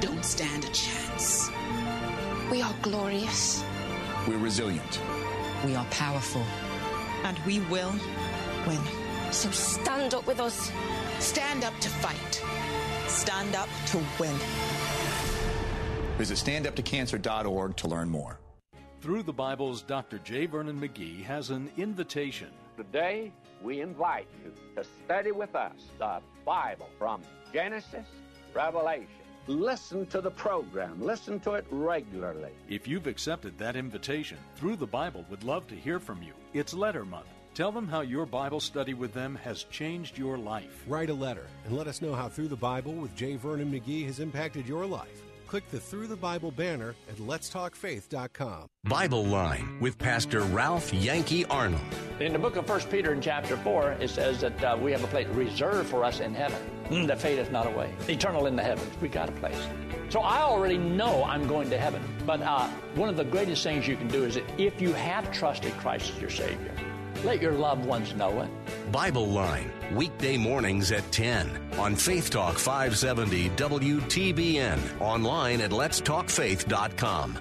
don't stand a chance. We are glorious. We're resilient. We are powerful. And we will win. So stand up with us. Stand up to fight. Stand up to win. Visit standuptocancer.org to learn more. Through the Bible's Dr. J. Vernon McGee has an invitation. Today, we invite you to study with us the Bible from Genesis, Revelation. Listen to the program, listen to it regularly. If you've accepted that invitation, Through the Bible would love to hear from you. It's Letter Month. Tell them how your Bible study with them has changed your life. Write a letter and let us know how Through the Bible with J. Vernon McGee has impacted your life. Click the Through the Bible banner at letstalkfaith.com. Bible Line with Pastor Ralph Yankee Arnold. In the book of 1 Peter in chapter 4, it says that uh, we have a place reserved for us in heaven mm, that fadeth not away. Eternal in the heavens. We got a place. So I already know I'm going to heaven. But uh, one of the greatest things you can do is that if you have trusted Christ as your Savior, let your loved ones know it. Bible Line, weekday mornings at 10 on Faith Talk 570 WTBN, online at letstalkfaith.com.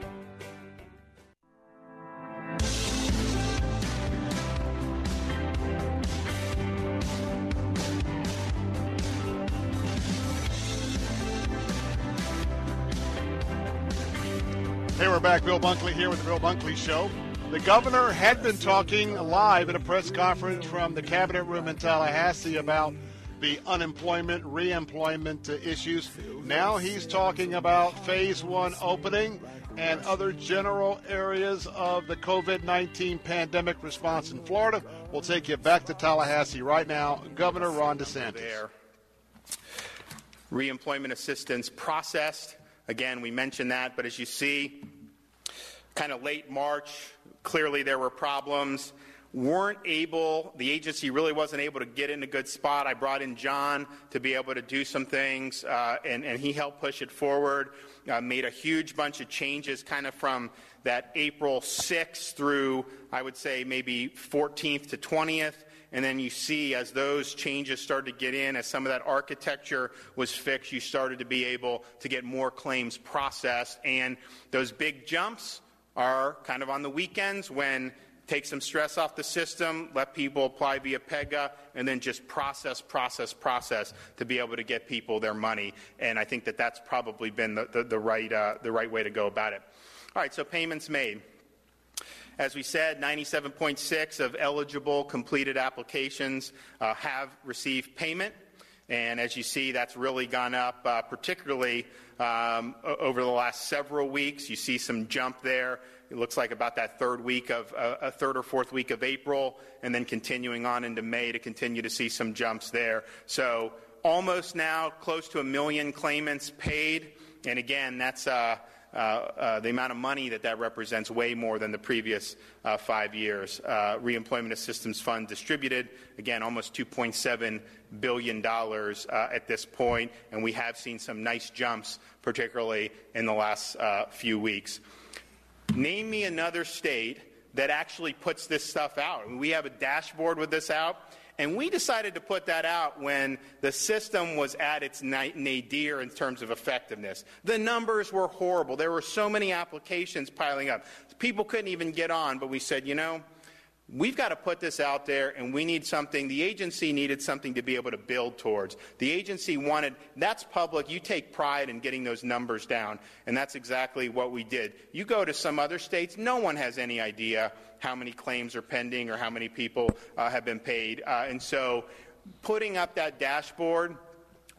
Hey, we're back. Bill Bunkley here with the Bill Bunkley Show. The governor had been talking live at a press conference from the cabinet room in Tallahassee about the unemployment, reemployment uh, issues. Now he's talking about phase one opening and other general areas of the COVID 19 pandemic response in Florida. We'll take you back to Tallahassee right now. Governor Ron DeSantis. Reemployment assistance processed. Again, we mentioned that, but as you see, kind of late March, clearly there were problems. Weren't able, the agency really wasn't able to get in a good spot. I brought in John to be able to do some things, uh, and, and he helped push it forward. Uh, made a huge bunch of changes kind of from that April 6th through, I would say, maybe 14th to 20th. And then you see as those changes started to get in, as some of that architecture was fixed, you started to be able to get more claims processed. And those big jumps are kind of on the weekends when take some stress off the system, let people apply via PEGA, and then just process, process, process to be able to get people their money. And I think that that's probably been the, the, the right, uh, the right way to go about it. All right, so payments made. As we said, 97.6 of eligible completed applications uh, have received payment. And as you see, that's really gone up, uh, particularly um, over the last several weeks. You see some jump there. It looks like about that third week of uh, a third or fourth week of April, and then continuing on into May to continue to see some jumps there. So almost now close to a million claimants paid, and again, that's. Uh, the amount of money that that represents way more than the previous uh, five years. Uh, reemployment assistance fund distributed, again, almost $2.7 billion uh, at this point, and we have seen some nice jumps, particularly in the last uh, few weeks. Name me another state that actually puts this stuff out. We have a dashboard with this out. And we decided to put that out when the system was at its nadir in terms of effectiveness. The numbers were horrible. There were so many applications piling up. People couldn't even get on, but we said, you know, We've got to put this out there, and we need something. The agency needed something to be able to build towards. The agency wanted, that's public. You take pride in getting those numbers down, and that's exactly what we did. You go to some other states, no one has any idea how many claims are pending or how many people uh, have been paid. Uh, and so putting up that dashboard,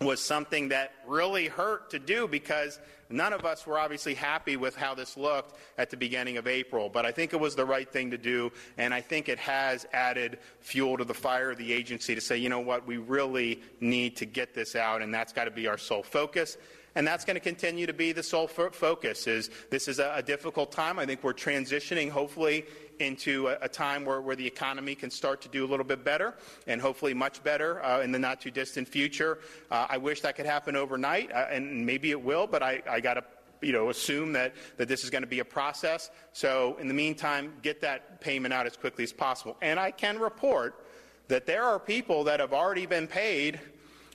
was something that really hurt to do because none of us were obviously happy with how this looked at the beginning of April. But I think it was the right thing to do, and I think it has added fuel to the fire of the agency to say, you know what, we really need to get this out, and that's got to be our sole focus and that's going to continue to be the sole focus is this is a, a, difficult time i think we're transitioning hopefully into a, a, time where, where the economy can start to do a little bit better and hopefully much better uh, in the not too distant future. Uh, I wish that could happen overnight, uh, and maybe it will, but I, I got to you know, assume that, that this is going to be a process. So in the meantime, get that payment out as quickly as possible. And I can report that there are people that have already been paid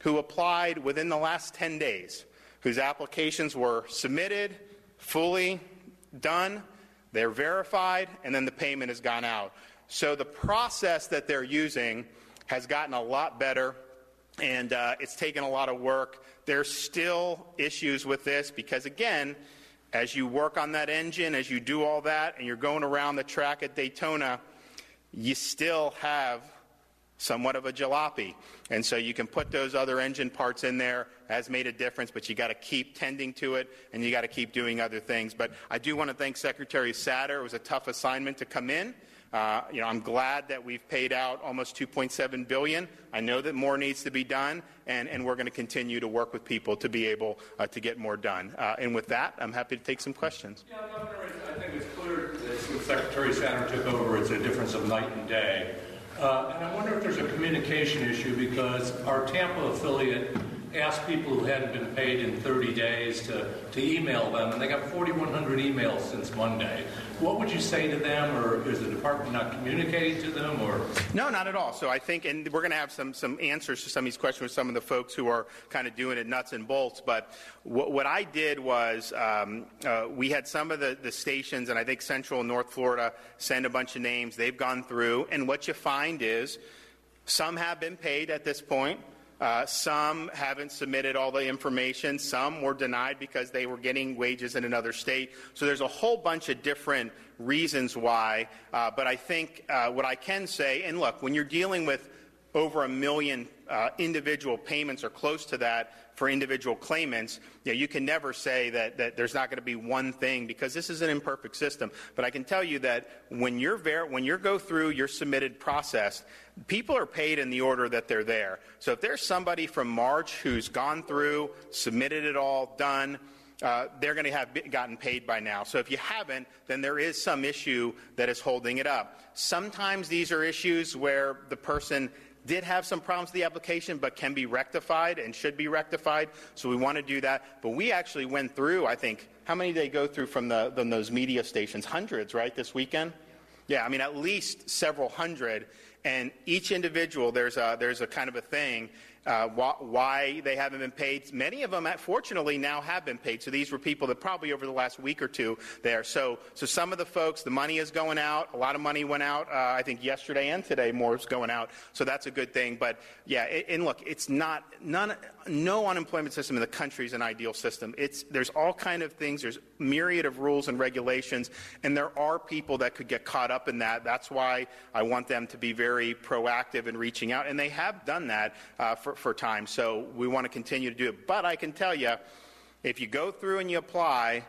who applied within the last 10 days, whose applications were submitted, fully done, they're verified, and then the payment has gone out. So the process that they're using has gotten a lot better, and uh, it's taken a lot of work. There's still issues with this because, again, as you work on that engine, as you do all that, and you're going around the track at Daytona, you still have somewhat of a jalopy. And so you can put those other engine parts in there, has made a difference, but you got to keep tending to it and you got to keep doing other things. But I do want to thank Secretary Satter. It was a tough assignment to come in. Uh, you know, I'm glad that we've paid out almost 2.7 billion. I know that more needs to be done, and, and we're going to continue to work with people to be able uh, to get more done. Uh, and with that, I'm happy to take some questions. Yeah, Governor, I think it's clear that since Secretary Satter took over, it's a difference of night and day. Uh, and I wonder if there's a communication issue because our Tampa affiliate asked people who hadn't been paid in 30 days to, to email them, and they got 4,100 emails since Monday. What would you say to them, or is the department not communicating to them, or? No, not at all. So I think, and we're going to have some some answers to some of these questions with some of the folks who are kind of doing it nuts and bolts. But what, what I did was um, uh, we had some of the, the stations, and I think Central and North Florida send a bunch of names. They've gone through, and what you find is some have been paid at this point. Uh, some haven't submitted all the information. Some were denied because they were getting wages in another state. So there's a whole bunch of different reasons why. Uh, but I think uh, what I can say, and look, when you're dealing with over a million uh, individual payments or close to that for individual claimants, you, know, you can never say that, that there's not going to be one thing because this is an imperfect system. But I can tell you that when you're ver- when you go through your submitted process, people are paid in the order that they're there. So if there's somebody from March who's gone through, submitted it all, done, uh, they're going to have gotten paid by now. So if you haven't, then there is some issue that is holding it up. Sometimes these are issues where the person did have some problems with the application, but can be rectified and should be rectified. So we want to do that. But we actually went through, I think, how many did they go through from, the, from those media stations? Hundreds, right, this weekend? Yeah, I mean, at least several hundred. And each individual, there's a, there's a kind of a thing. Uh, why they haven't been paid. Many of them, fortunately, now have been paid. So these were people that probably over the last week or two there. So, so some of the folks, the money is going out. A lot of money went out. Uh, I think yesterday and today, more is going out. So that's a good thing. But yeah, and look, it's not none. No unemployment system in the country is an ideal system. It's there's all kind of things. There's myriad of rules and regulations, and there are people that could get caught up in that. That's why I want them to be very proactive in reaching out, and they have done that uh, for, for time. So we want to continue to do it. But I can tell you, if you go through and you apply,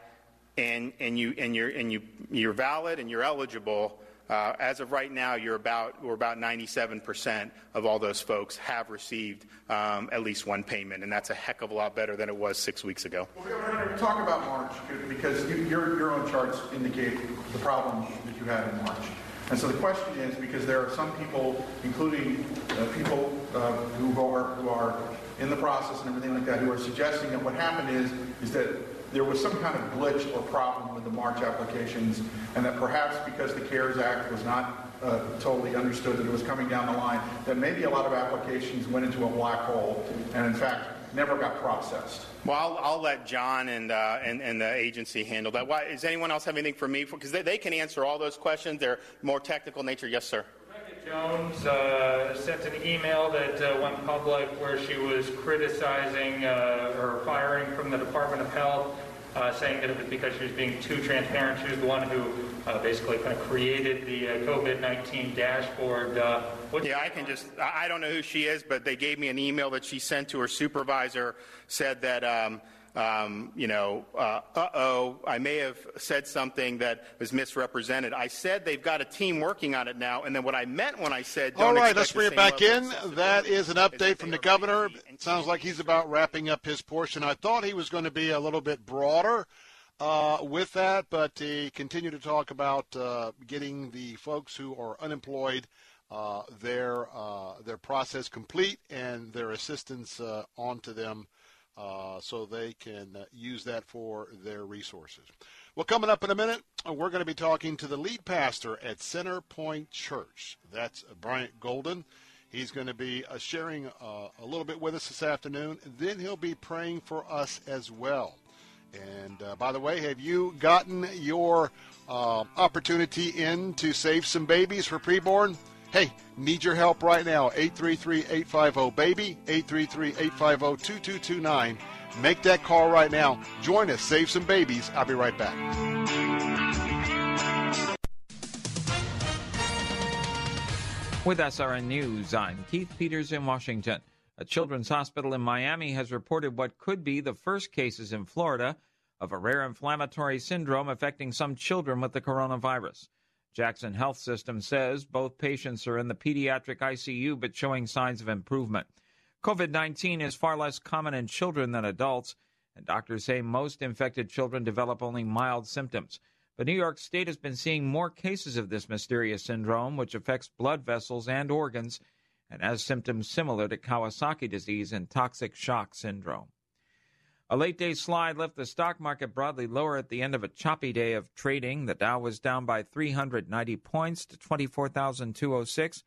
and, and, you, and, you're, and you, you're valid and you're eligible, uh, as of right now, you're about, we're about 97% of all those folks have received um, at least one payment, and that's a heck of a lot better than it was six weeks ago. Well, Governor, talk about March because you, your, your own charts indicate the problem that you had in March. And so the question is, because there are some people, including uh, people uh, who are who are in the process and everything like that, who are suggesting that what happened is is that there was some kind of glitch or problem with the March applications, and that perhaps because the CARES Act was not uh, totally understood that it was coming down the line, that maybe a lot of applications went into a black hole and, in fact, never got processed. Well, I'll, I'll let John and, uh, and, and the agency handle that. Why, does anyone else have anything for me? Because they, they can answer all those questions. They're more technical nature. Yes, sir. Jones uh, sent an email that uh, went public where she was criticizing uh, or firing from the Department of Health, uh, saying that it was because she was being too transparent. She was the one who uh, basically kind of created the uh, COVID 19 dashboard. yeah, I can just, I don't know who she is, but they gave me an email that she sent to her supervisor, said that. Um, um, you know, uh oh, I may have said something that was misrepresented. I said they've got a team working on it now, and then what I meant when I said, all right, let's bring it back in. That is an update from the governor. It sounds like he's about wrapping up his portion. I thought he was going to be a little bit broader. Uh, with that, but he continued to talk about uh, getting the folks who are unemployed uh, their uh, their process complete and their assistance uh, onto them uh, so they can uh, use that for their resources. Well, coming up in a minute, uh, we're going to be talking to the lead pastor at Center Point Church. That's Bryant Golden. He's going to be uh, sharing uh, a little bit with us this afternoon. Then he'll be praying for us as well. And uh, by the way, have you gotten your opportunity in to save some babies for preborn? Hey, need your help right now. 833-850-BABY, 833-850-2229. Make that call right now. Join us. Save some babies. I'll be right back. With SRN News, I'm Keith Peters in Washington. A children's hospital in Miami has reported what could be the first cases in Florida of a rare inflammatory syndrome affecting some children with the coronavirus. Jackson Health System says both patients are in the pediatric ICU but showing signs of improvement. COVID 19 is far less common in children than adults, and doctors say most infected children develop only mild symptoms. But New York State has been seeing more cases of this mysterious syndrome, which affects blood vessels and organs and has symptoms similar to Kawasaki disease and toxic shock syndrome. A late day slide left the stock market broadly lower at the end of a choppy day of trading. The Dow was down by 390 points to 24,206.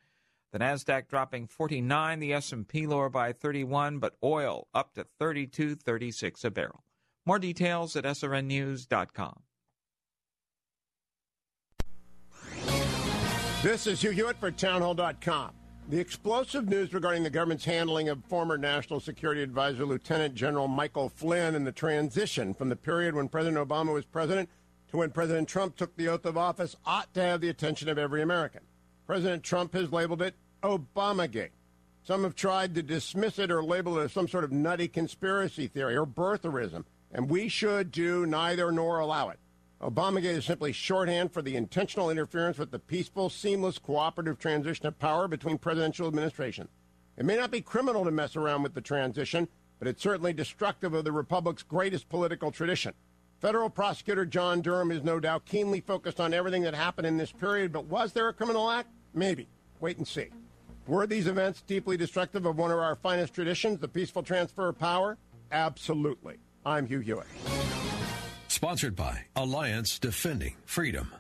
The Nasdaq dropping 49, the S&P lower by 31, but oil up to 32.36 a barrel. More details at srnnews.com. This is Hugh Hewitt for townhall.com. The explosive news regarding the government's handling of former National Security Advisor Lieutenant General Michael Flynn and the transition from the period when President Obama was president to when President Trump took the oath of office ought to have the attention of every American. President Trump has labeled it Obamagate. Some have tried to dismiss it or label it as some sort of nutty conspiracy theory or birtherism, and we should do neither nor allow it. Obamagate is simply shorthand for the intentional interference with the peaceful, seamless, cooperative transition of power between presidential administrations. It may not be criminal to mess around with the transition, but it's certainly destructive of the Republic's greatest political tradition. Federal prosecutor John Durham is no doubt keenly focused on everything that happened in this period, but was there a criminal act? Maybe. Wait and see. Were these events deeply destructive of one of our finest traditions, the peaceful transfer of power? Absolutely. I'm Hugh Hewitt. Sponsored by Alliance Defending Freedom.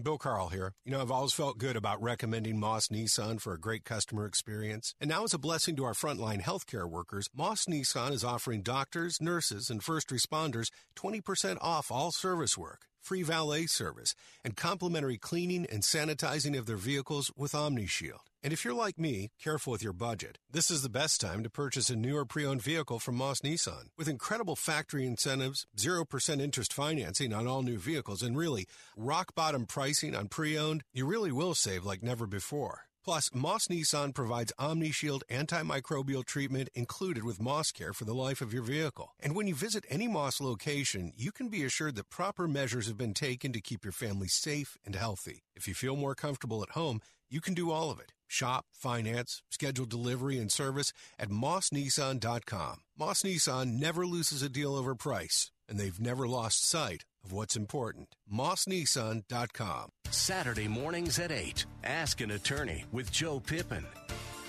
Bill Carl here. You know, I've always felt good about recommending Moss Nissan for a great customer experience. And now, as a blessing to our frontline healthcare workers, Moss Nissan is offering doctors, nurses, and first responders 20% off all service work, free valet service, and complimentary cleaning and sanitizing of their vehicles with OmniShield. And if you're like me, careful with your budget, this is the best time to purchase a new or pre-owned vehicle from Moss Nissan. With incredible factory incentives, 0% interest financing on all new vehicles, and really rock bottom pricing on pre-owned, you really will save like never before. Plus, Moss Nissan provides OmniShield antimicrobial treatment included with Moss Care for the life of your vehicle. And when you visit any Moss location, you can be assured that proper measures have been taken to keep your family safe and healthy. If you feel more comfortable at home, you can do all of it. Shop, finance, schedule delivery and service at mossnissan.com. Moss Nissan never loses a deal over price, and they've never lost sight of what's important. mossnissan.com. Saturday mornings at 8. Ask an attorney with Joe Pippin.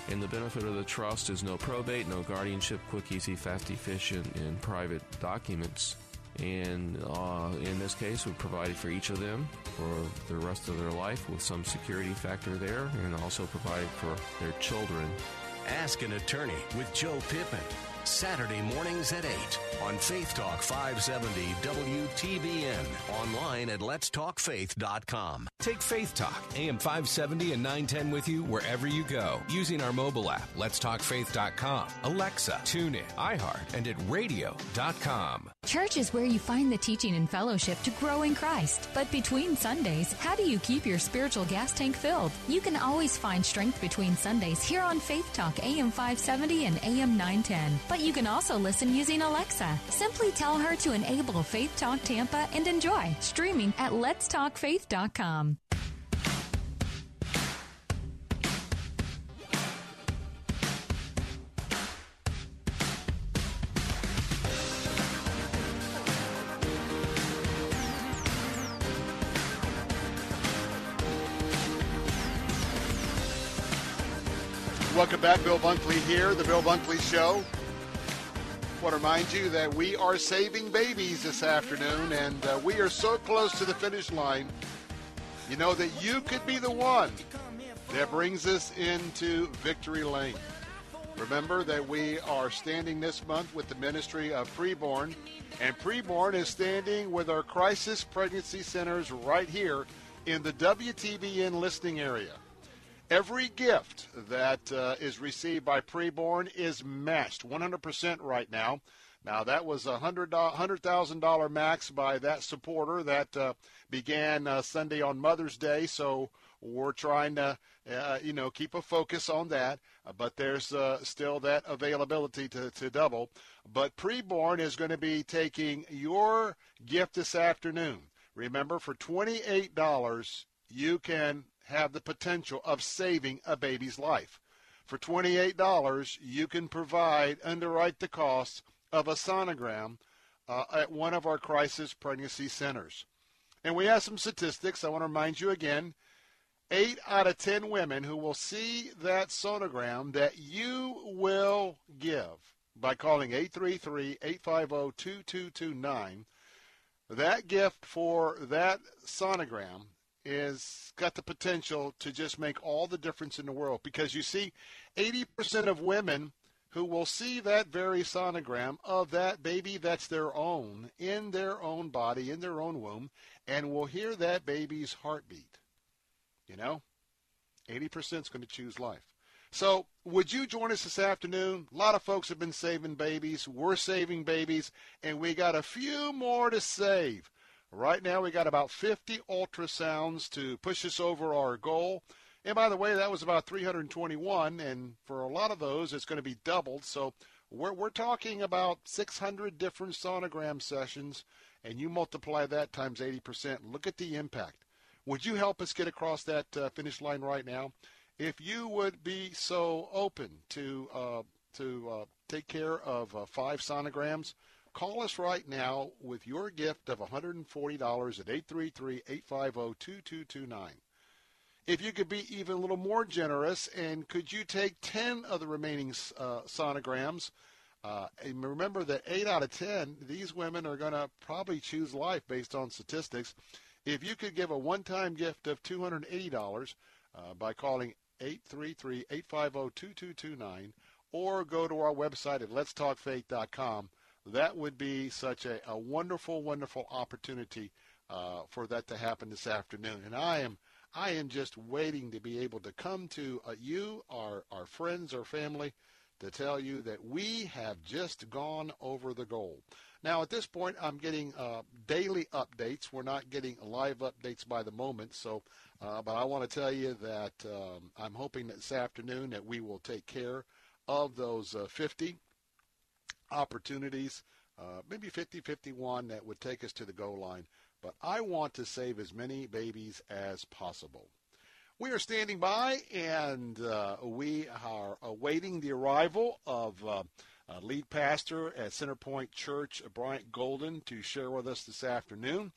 And the benefit of the trust is no probate, no guardianship, quick, easy, fast, efficient, and private documents. And uh, in this case, we provided for each of them for the rest of their life with some security factor there, and also provided for their children. Ask an attorney with Joe Pippin. Saturday mornings at 8 on Faith Talk 570 WTBN. Online at letstalkfaith.com. Take Faith Talk, AM 570 and 910 with you wherever you go using our mobile app, letstalkfaith.com, Alexa, TuneIn, iHeart, and at radio.com. Church is where you find the teaching and fellowship to grow in Christ. But between Sundays, how do you keep your spiritual gas tank filled? You can always find strength between Sundays here on Faith Talk, AM 570 and AM 910. But you can also listen using Alexa. Simply tell her to enable Faith Talk Tampa and enjoy streaming at letstalkfaith.com. Welcome back. Bill Bunkley here, The Bill Bunkley Show. I want to remind you that we are saving babies this afternoon, and uh, we are so close to the finish line. You know that you could be the one that brings us into victory lane. Remember that we are standing this month with the ministry of preborn, and preborn is standing with our crisis pregnancy centers right here in the WTBN listening area. Every gift that uh, is received by preborn is matched 100% right now. Now, that was a $100,000 max by that supporter that uh, began uh, Sunday on Mother's Day. So we're trying to, uh, you know, keep a focus on that. Uh, but there's uh, still that availability to, to double. But preborn is going to be taking your gift this afternoon. Remember, for $28, you can have the potential of saving a baby's life. For $28, you can provide, underwrite the cost of a sonogram uh, at one of our crisis pregnancy centers. And we have some statistics. I want to remind you again. Eight out of ten women who will see that sonogram that you will give by calling 833-850-2229, that gift for that sonogram is got the potential to just make all the difference in the world. Because you see 80% of women who will see that very sonogram of that baby that's their own in their own body in their own womb and will hear that baby's heartbeat. You know? 80% is going to choose life. So would you join us this afternoon? A lot of folks have been saving babies. We're saving babies and we got a few more to save Right now, we got about 50 ultrasounds to push us over our goal. And by the way, that was about 321, and for a lot of those, it's going to be doubled. So we're, we're talking about 600 different sonogram sessions, and you multiply that times 80%. Look at the impact. Would you help us get across that uh, finish line right now? If you would be so open to uh, to uh, take care of uh, five sonograms, Call us right now with your gift of $140 at 833-850-2229. If you could be even a little more generous, and could you take 10 of the remaining uh, sonograms? Uh, and remember that 8 out of 10, these women are going to probably choose life based on statistics. If you could give a one-time gift of $280 uh, by calling 833-850-2229 or go to our website at letstalkfaith.com, that would be such a, a wonderful, wonderful opportunity uh, for that to happen this afternoon. And I am I am just waiting to be able to come to uh, you, our, our friends, our family, to tell you that we have just gone over the goal. Now, at this point, I'm getting uh, daily updates. We're not getting live updates by the moment, so uh, but I want to tell you that um, I'm hoping that this afternoon that we will take care of those uh, 50 opportunities, uh, maybe 50, 51 that would take us to the goal line but I want to save as many babies as possible. We are standing by and uh, we are awaiting the arrival of uh, uh, lead pastor at Centerpoint Church, Bryant Golden, to share with us this afternoon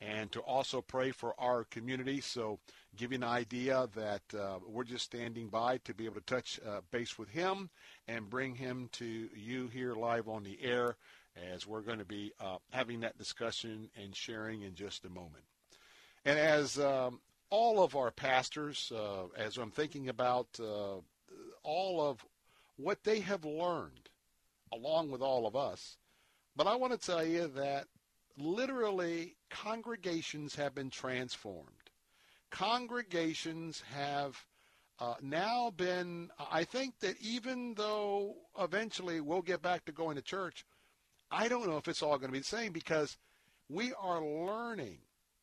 and to also pray for our community. So, give you an idea that uh, we're just standing by to be able to touch uh, base with him and bring him to you here live on the air as we're going to be uh, having that discussion and sharing in just a moment. And as um, all of our pastors, uh, as I'm thinking about uh, all of what they have learned, along with all of us, but I want to tell you that literally congregations have been transformed. Congregations have uh, now been, I think that even though eventually we'll get back to going to church, I don't know if it's all going to be the same because we are learning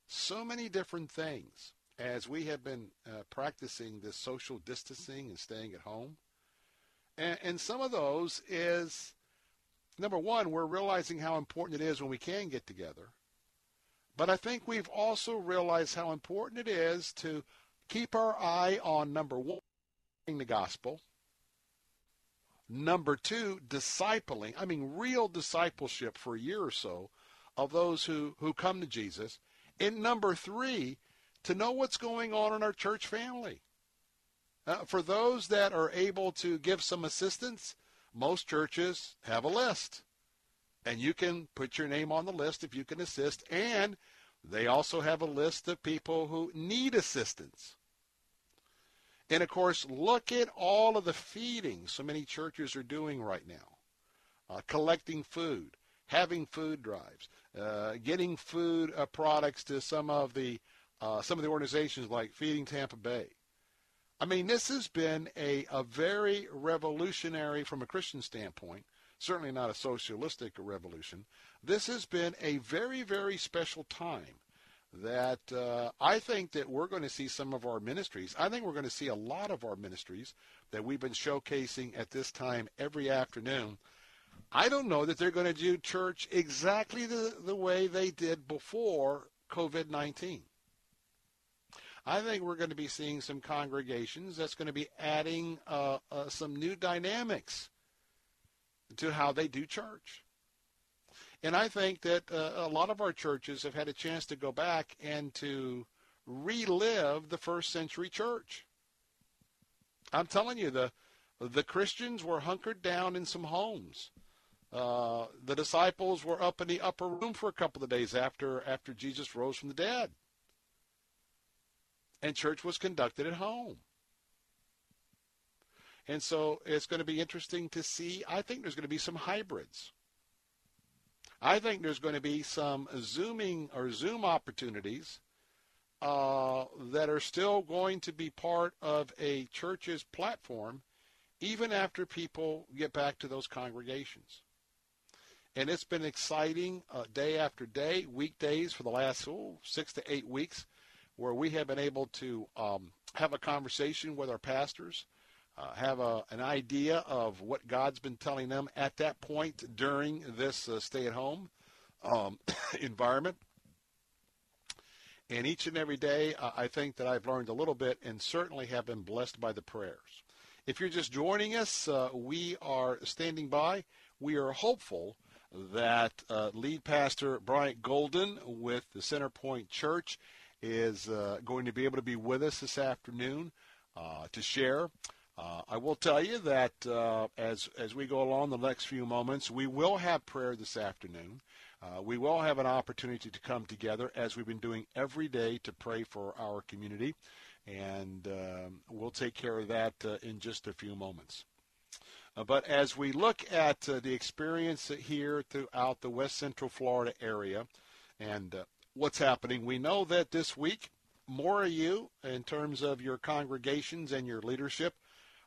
so many different things as we have been uh, practicing this social distancing and staying at home. And, and some of those is number one, we're realizing how important it is when we can get together. But I think we've also realized how important it is to keep our eye on number one, the gospel, Number two, discipling. I mean, real discipleship for a year or so of those who, who come to Jesus. And number three, to know what's going on in our church family. Uh, for those that are able to give some assistance, most churches have a list. And you can put your name on the list if you can assist. And they also have a list of people who need assistance. And of course, look at all of the feeding so many churches are doing right now uh, collecting food, having food drives, uh, getting food uh, products to some of the uh, some of the organizations like Feeding Tampa Bay. I mean, this has been a, a very revolutionary, from a Christian standpoint, certainly not a socialistic revolution. This has been a very, very special time that uh, I think that we're going to see some of our ministries. I think we're going to see a lot of our ministries that we've been showcasing at this time every afternoon. I don't know that they're going to do church exactly the, the way they did before COVID 19. I think we're going to be seeing some congregations that's going to be adding uh, uh, some new dynamics to how they do church. And I think that uh, a lot of our churches have had a chance to go back and to relive the first century church. I'm telling you, the the Christians were hunkered down in some homes. Uh, the disciples were up in the upper room for a couple of days after after Jesus rose from the dead, and church was conducted at home. And so it's going to be interesting to see. I think there's going to be some hybrids. I think there's going to be some Zooming or Zoom opportunities uh, that are still going to be part of a church's platform even after people get back to those congregations. And it's been exciting uh, day after day, weekdays for the last six to eight weeks, where we have been able to um, have a conversation with our pastors uh, have a, an idea of what God's been telling them at that point during this uh, stay at home um, environment. And each and every day, uh, I think that I've learned a little bit and certainly have been blessed by the prayers. If you're just joining us, uh, we are standing by. We are hopeful that uh, lead pastor Bryant Golden with the Centerpoint Church is uh, going to be able to be with us this afternoon to share uh, I will tell you that uh, as as we go along the next few moments, we will have prayer this afternoon. Uh, we will have an opportunity to come together as we've been doing every day to pray for our community, and um, we'll take care of that uh, in just a few moments. Uh, but as we look at uh, the experience here throughout the West Central Florida area and what's happening, we know that this week, more of you, in terms of your congregations and your leadership,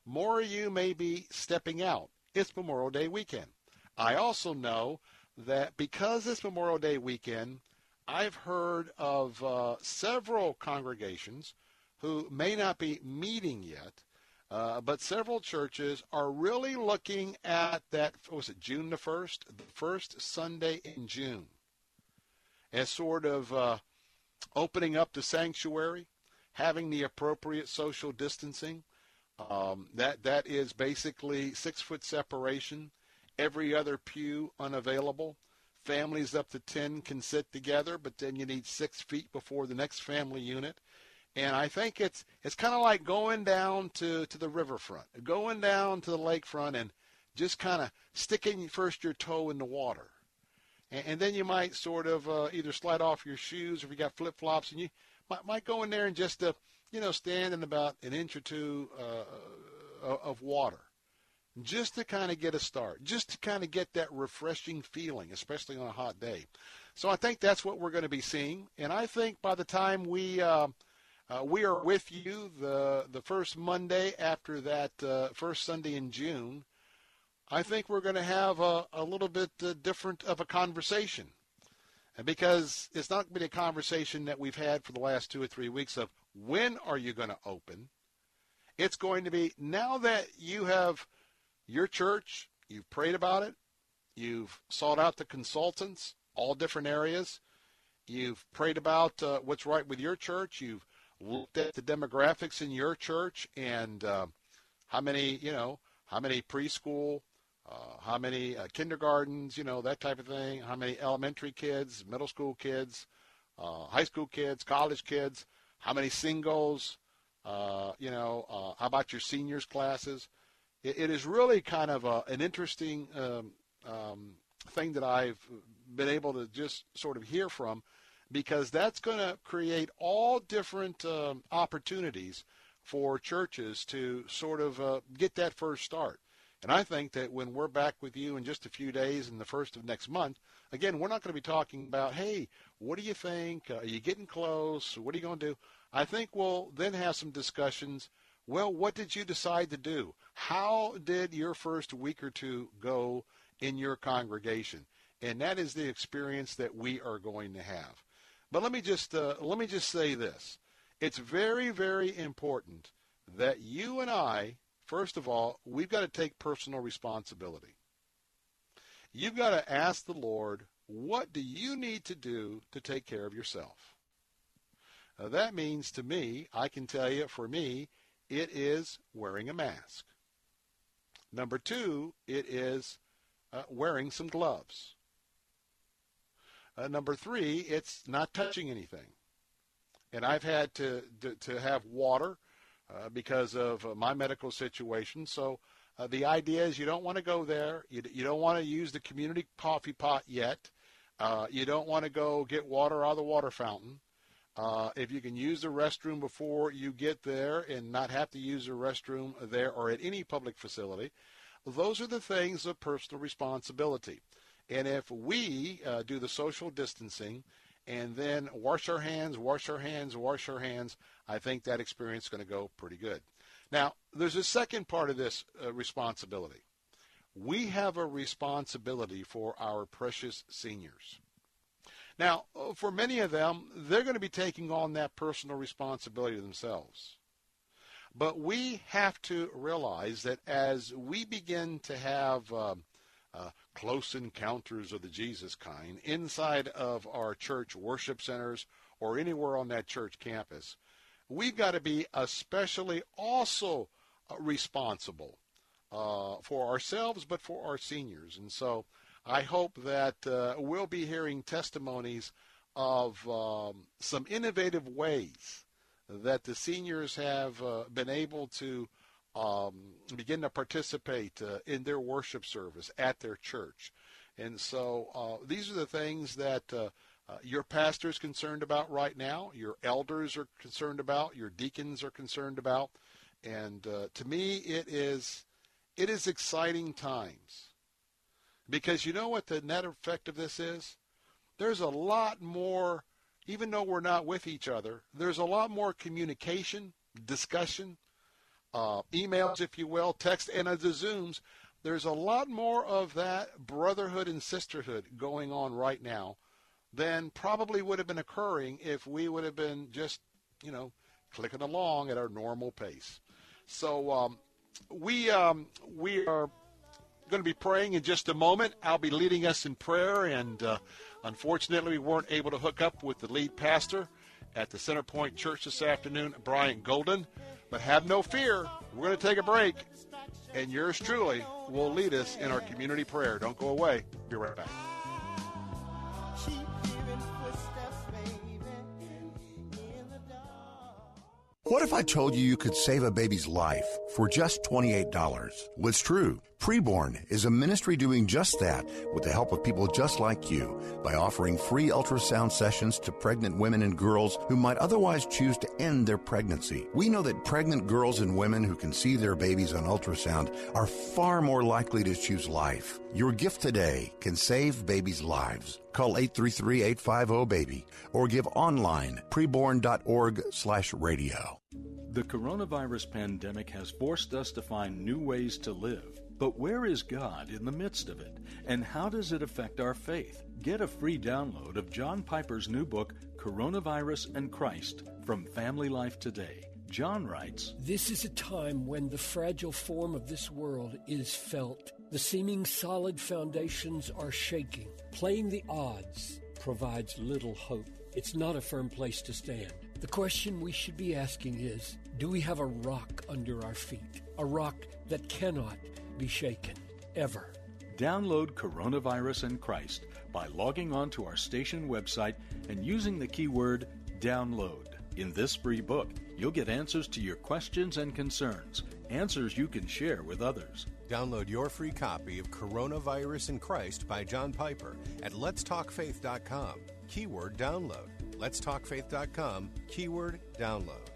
more of you may be stepping out. It's Memorial Day weekend. I also know that because it's Memorial Day weekend, I've heard of uh, several congregations who may not be meeting yet, uh, but several churches are really looking at that, was it June the 1st? The first Sunday in June as sort of uh, opening up the sanctuary, having the appropriate social distancing. Um, that that is basically six foot separation every other pew unavailable. Families up to 10 can sit together, but then you need six feet before the next family unit. And I think it's it's kind of like going down to, to the riverfront, going down to the lakefront and just kind of sticking first your toe in the water. And, and then you might sort of uh, either slide off your shoes or if you got flip-flops and you might, might go in there and just, uh, you know, stand in about an inch or two uh, of water just to kind of get a start, just to kind of get that refreshing feeling, especially on a hot day. So I think that's what we're going to be seeing, and I think by the time we uh, uh, we are with you the the first Monday after that uh, first Sunday in June, I think we're going to have a, a little bit uh, different of a conversation, and because it's not going to be a conversation that we've had for the last two or three weeks of when are you going to open. It's going to be now that you have your church, you've prayed about it, you've sought out the consultants, all different areas, you've prayed about uh, what's right with your church, you've looked at the demographics in your church and uh, how many, you know, how many preschool, uh, how many uh, kindergartens, you know, that type of thing, how many elementary kids, middle school kids, uh, high school kids, college kids, how many singles, uh, you know, how about your seniors classes? it, it is really kind of a, an interesting um, um, thing that I've been able to just sort of hear from because that's going to create all different um, opportunities for churches to sort of uh, get that first start. And I think that when we're back with you in just a few days in the first of next month, again, we're not going to be talking about, hey, what do you think? Uh, are you getting close? What are you going to do? I think we'll then have some discussions well, what did you decide to do? How did your first week or two go in your congregation? And that is the experience that we are going to have. But let me just uh, let me just say this: it's very, very important that you and I, first of all, we've got to take personal responsibility. You've got to ask the Lord, what do you need to do to take care of yourself? Uh, that means to me, I can tell you, for me, it is wearing a mask. Number two, it is uh, wearing some gloves. Uh, number three, it's not touching anything. And I've had to, to, to have water uh, because of uh, my medical situation. So uh, the idea is you don't want to go there. You, you don't want to use the community coffee pot yet. Uh, you don't want to go get water out of the water fountain. Uh, if you can use the restroom before you get there and not have to use the restroom there or at any public facility, those are the things of personal responsibility. And if we do the social distancing and then wash our hands, wash our hands, wash our hands, I think that experience is going to go pretty good. Now, there's a second part of this uh, responsibility. We have a responsibility for our precious seniors. Now, uh, for many of them, they're going to be taking on that personal responsibility themselves. But we have to realize that as we begin to have uh, uh, close encounters of the Jesus kind inside of our church worship centers or anywhere on that church campus, we've got to be especially also uh, responsible uh, for ourselves, but for our seniors. And so I hope that uh, we'll be hearing testimonies of um, some innovative ways that the seniors have uh, been able to um, begin to participate uh, in their worship service at their church. And so uh, these are the things that uh, uh, your pastor is concerned about right now, your elders are concerned about, your deacons are concerned about. And uh, to me, it is, it is exciting times. Because you know what the net effect of this is? There's a lot more, even though we're not with each other, there's a lot more communication, discussion, uh, emails, if you will, text, and the Zooms. There's a lot more of that brotherhood and sisterhood going on right now than probably would have been occurring if we would have been just, you know, clicking along at our normal pace. So um, we um, we are going to be praying in just a moment. I'll be leading us in prayer, and uh, unfortunately, we weren't able to hook up with the lead pastor at the Centerpoint Church this afternoon, Brian Golden. But have no fear, we're going to take a break, and yours truly will lead us in our community prayer. Don't go away. Be right back. What if I told you you could save a baby's life for just $28? Well, it's true. Preborn is a ministry doing just that with the help of people just like you by offering free ultrasound sessions to pregnant women and girls who might otherwise choose to end their pregnancy. We know that pregnant girls and women who can see their babies on ultrasound are far more likely to choose life. Your gift today can save babies' lives. Call 833-850-BABY or give online preborn.org slash radio. The coronavirus pandemic has forced us to find new ways to live. But where is God in the midst of it? And how does it affect our faith? Get a free download of John Piper's new book, Coronavirus and Christ, from Family Life Today. John writes This is a time when the fragile form of this world is felt. The seeming solid foundations are shaking. Playing the odds provides little hope. It's not a firm place to stand. The question we should be asking is Do we have a rock under our feet? A rock that cannot be shaken, ever. Download Coronavirus and Christ by logging on to our station website and using the keyword download. In this free book, you'll get answers to your questions and concerns, answers you can share with others. Download your free copy of Coronavirus and Christ by John Piper at letstalkfaith.com. Keyword download. Letstalkfaith.com. Keyword download.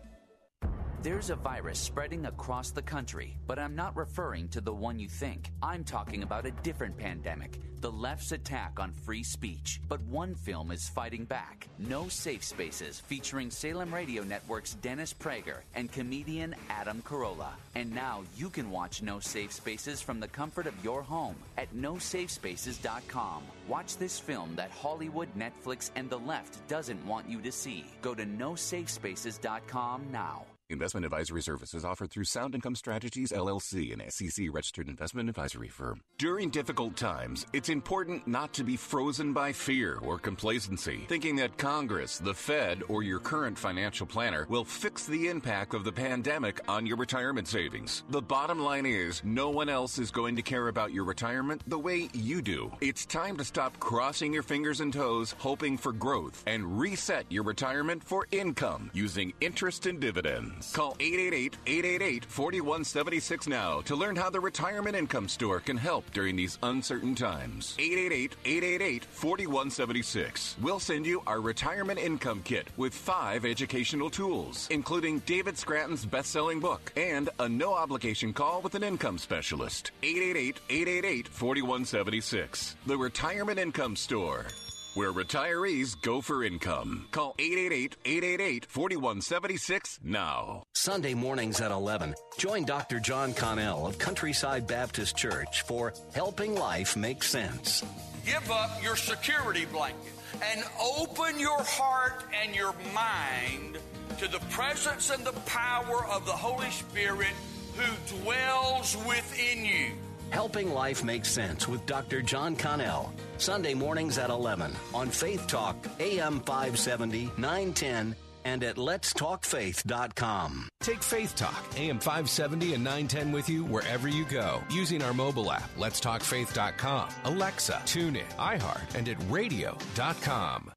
There's a virus spreading across the country, but I'm not referring to the one you think. I'm talking about a different pandemic, the left's attack on free speech. But one film is fighting back No Safe Spaces, featuring Salem Radio Network's Dennis Prager and comedian Adam Carolla. And now you can watch No Safe Spaces from the comfort of your home at nosafespaces.com. Watch this film that Hollywood, Netflix, and the left doesn't want you to see. Go to nosafespaces.com now. Investment advisory services offered through Sound Income Strategies LLC, an SEC registered investment advisory firm. During difficult times, it's important not to be frozen by fear or complacency, thinking that Congress, the Fed, or your current financial planner will fix the impact of the pandemic on your retirement savings. The bottom line is, no one else is going to care about your retirement the way you do. It's time to stop crossing your fingers and toes, hoping for growth, and reset your retirement for income using interest and dividends. Call 888-888-4176 now to learn how the Retirement Income Store can help during these uncertain times. 888-888-4176. We'll send you our Retirement Income Kit with five educational tools, including David Scranton's best-selling book and a no-obligation call with an income specialist. 888-888-4176. The Retirement Income Store where retirees go for income. Call 888-888-4176 now. Sunday mornings at 11, join Dr. John Connell of Countryside Baptist Church for Helping Life Make Sense. Give up your security blanket and open your heart and your mind to the presence and the power of the Holy Spirit who dwells within you. Helping Life Make Sense with Dr. John Connell. Sunday mornings at 11 on Faith Talk, AM 570, 910, and at letstalkfaith.com. Take Faith Talk, AM 570 and 910 with you wherever you go using our mobile app, letstalkfaith.com, Alexa, TuneIn, iHeart, and at radio.com.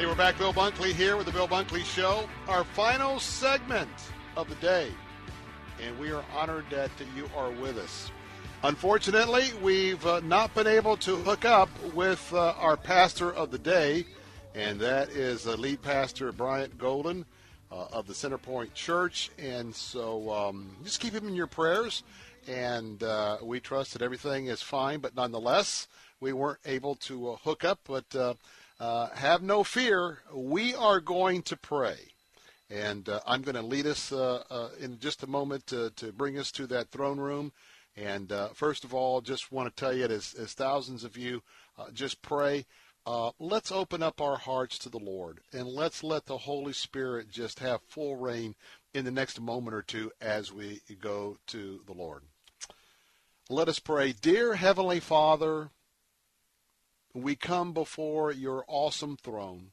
Hey, we're back. Bill Bunkley here with the Bill Bunkley Show, our final segment of the day. And we are honored that you are with us. Unfortunately, we've uh, not been able to hook up with uh, our pastor of the day, and that is uh, lead pastor Bryant Golden uh, of the Centerpoint Church. And so um, just keep him in your prayers, and uh, we trust that everything is fine. But nonetheless, we weren't able to uh, hook up, but uh, have no fear. We are going to pray. And uh, I'm going to lead us uh, uh, in just a moment to, to bring us to that throne room. And uh, first of all, just want to tell you, as, as thousands of you uh, just pray, let's open up our hearts to the Lord and let's let the Holy Spirit just have full reign in the next moment or two as we go to the Lord. Let us pray. Dear Heavenly Father, we come before your awesome throne.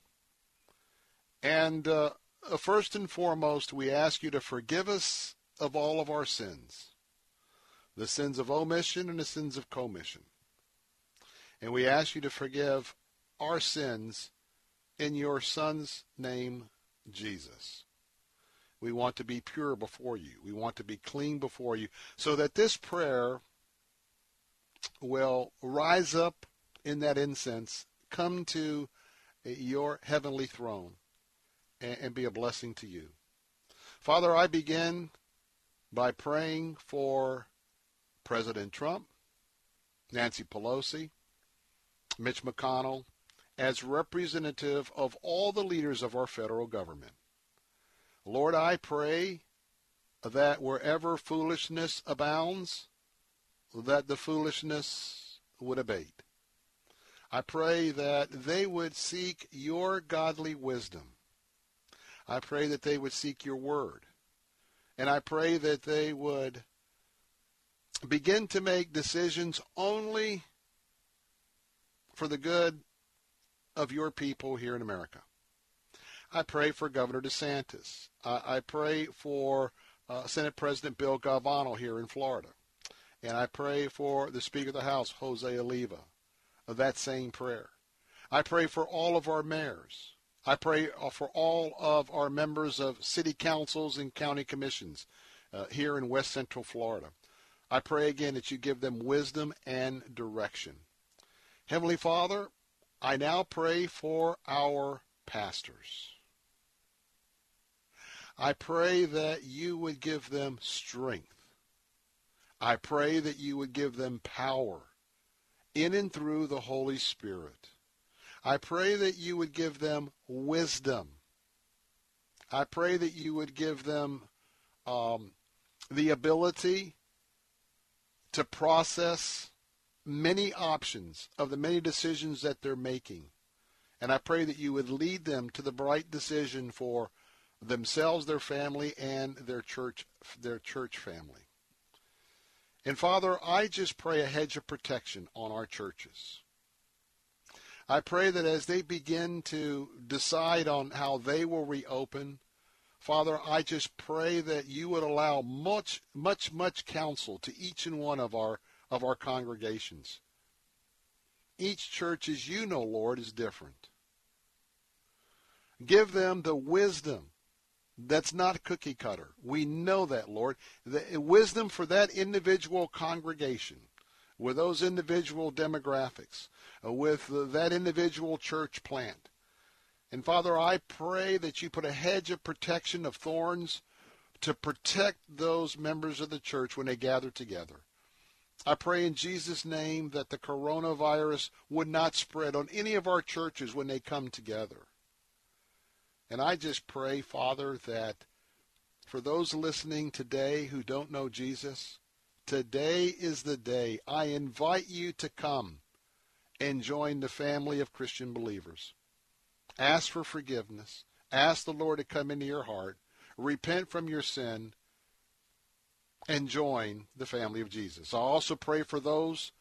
And uh, first and foremost, we ask you to forgive us of all of our sins the sins of omission and the sins of commission. And we ask you to forgive our sins in your Son's name, Jesus. We want to be pure before you. We want to be clean before you so that this prayer will rise up in that incense come to eh, your heavenly throne and, and be a blessing to you. Father, I begin by praying for President Trump, Nancy Pelosi, Mitch McConnell, as representative of all the leaders of our federal government. Lord, I pray that wherever foolishness abounds, that the foolishness would abate. I pray that they would seek your godly wisdom. I pray that they would seek your word. And I pray that they would begin to make decisions only for the good of your people here in America. I pray for Governor DeSantis. I, I pray for uh, Senate President Bill Galvano here in Florida. And I pray for the Speaker of the House, Jose Oliva of that same prayer. I pray for all of our mayors. I pray uh, for all of our members of city councils and county commissions uh, here in West Central Florida. I pray again that you give them wisdom and direction. Heavenly Father, I now pray for our pastors. I pray that you would give them strength. I pray that you would give them power in and through the Holy Spirit. I pray that you would give them wisdom. I pray that you would give them um, the ability to process many options of the many decisions that they're making. And I pray that you would lead them to the right decision for themselves, their family, and their church, their church family. And Father, I just pray a hedge of protection on our churches. I pray that as they begin to decide on how they will reopen, Father, I just pray that you would allow much, much, much counsel to each and one of our of our congregations. Each church, as you know, Lord, is different. Give them the wisdom that's not cookie cutter. We know that, Lord. The wisdom for that individual congregation, with those individual demographics, uh, with that individual church plant. And Father, I pray that you put a hedge of protection of thorns to protect those members of the church when they gather together. I pray in Jesus' name that the coronavirus would not spread on any of our churches when they come together. And I just pray, Father, that for those listening today who don't know Jesus, today is the day. I invite you to come and join the family of Christian believers. Ask for forgiveness. Ask the Lord to come into your heart. Repent from your sin and join the family of Jesus. I also pray for those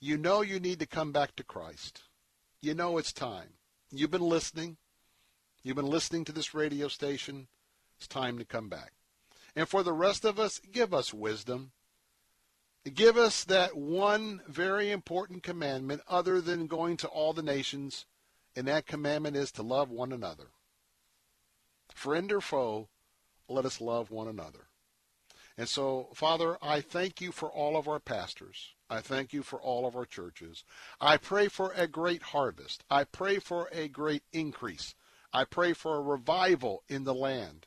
you know you need to come back to Christ. You know it's time. You've been listening. You've been listening to this radio station. It's time to come back. And for the rest of us, give us wisdom. Give us that one very important commandment other than going to all the nations, and that commandment is to love one another. Friend or foe, let us love one another. And so, Father, I thank you for all of our pastors. I thank you for all of our churches. I pray for a great harvest. I pray for a great increase. I pray for a revival in the land.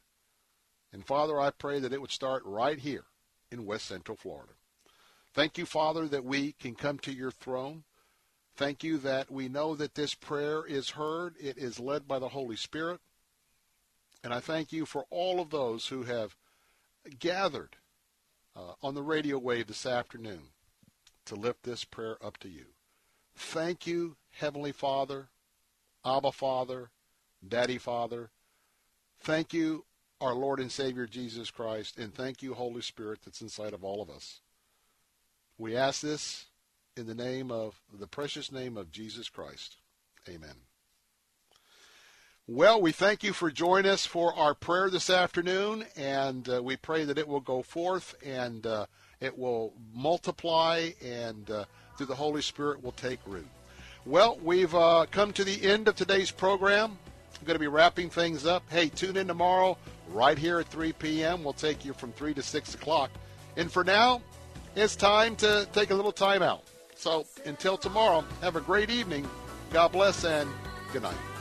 And Father, I pray that it would start right here in West Central Florida. Thank you, Father, that we can come to your throne. Thank you that we know that this prayer is heard. It is led by the Holy Spirit. And I thank you for all of those who have gathered uh, on the radio wave this afternoon to lift this prayer up to you. Thank you, Heavenly Father, Abba Father, Daddy Father. Thank you, our Lord and Savior Jesus Christ, and thank you, Holy Spirit, that's inside of all of us. We ask this in the name of the precious name of Jesus Christ. Amen. Well, we thank you for joining us for our prayer this afternoon, and uh, we pray that it will go forth and uh, it will multiply, and uh, through the Holy Spirit will take root. Well, we've uh, come to the end of today's program. I'm going to be wrapping things up. Hey, tune in tomorrow right here at 3 p.m. We'll take you from 3 to 6 o'clock. And for now, it's time to take a little time out. So until tomorrow, have a great evening. God bless and good night.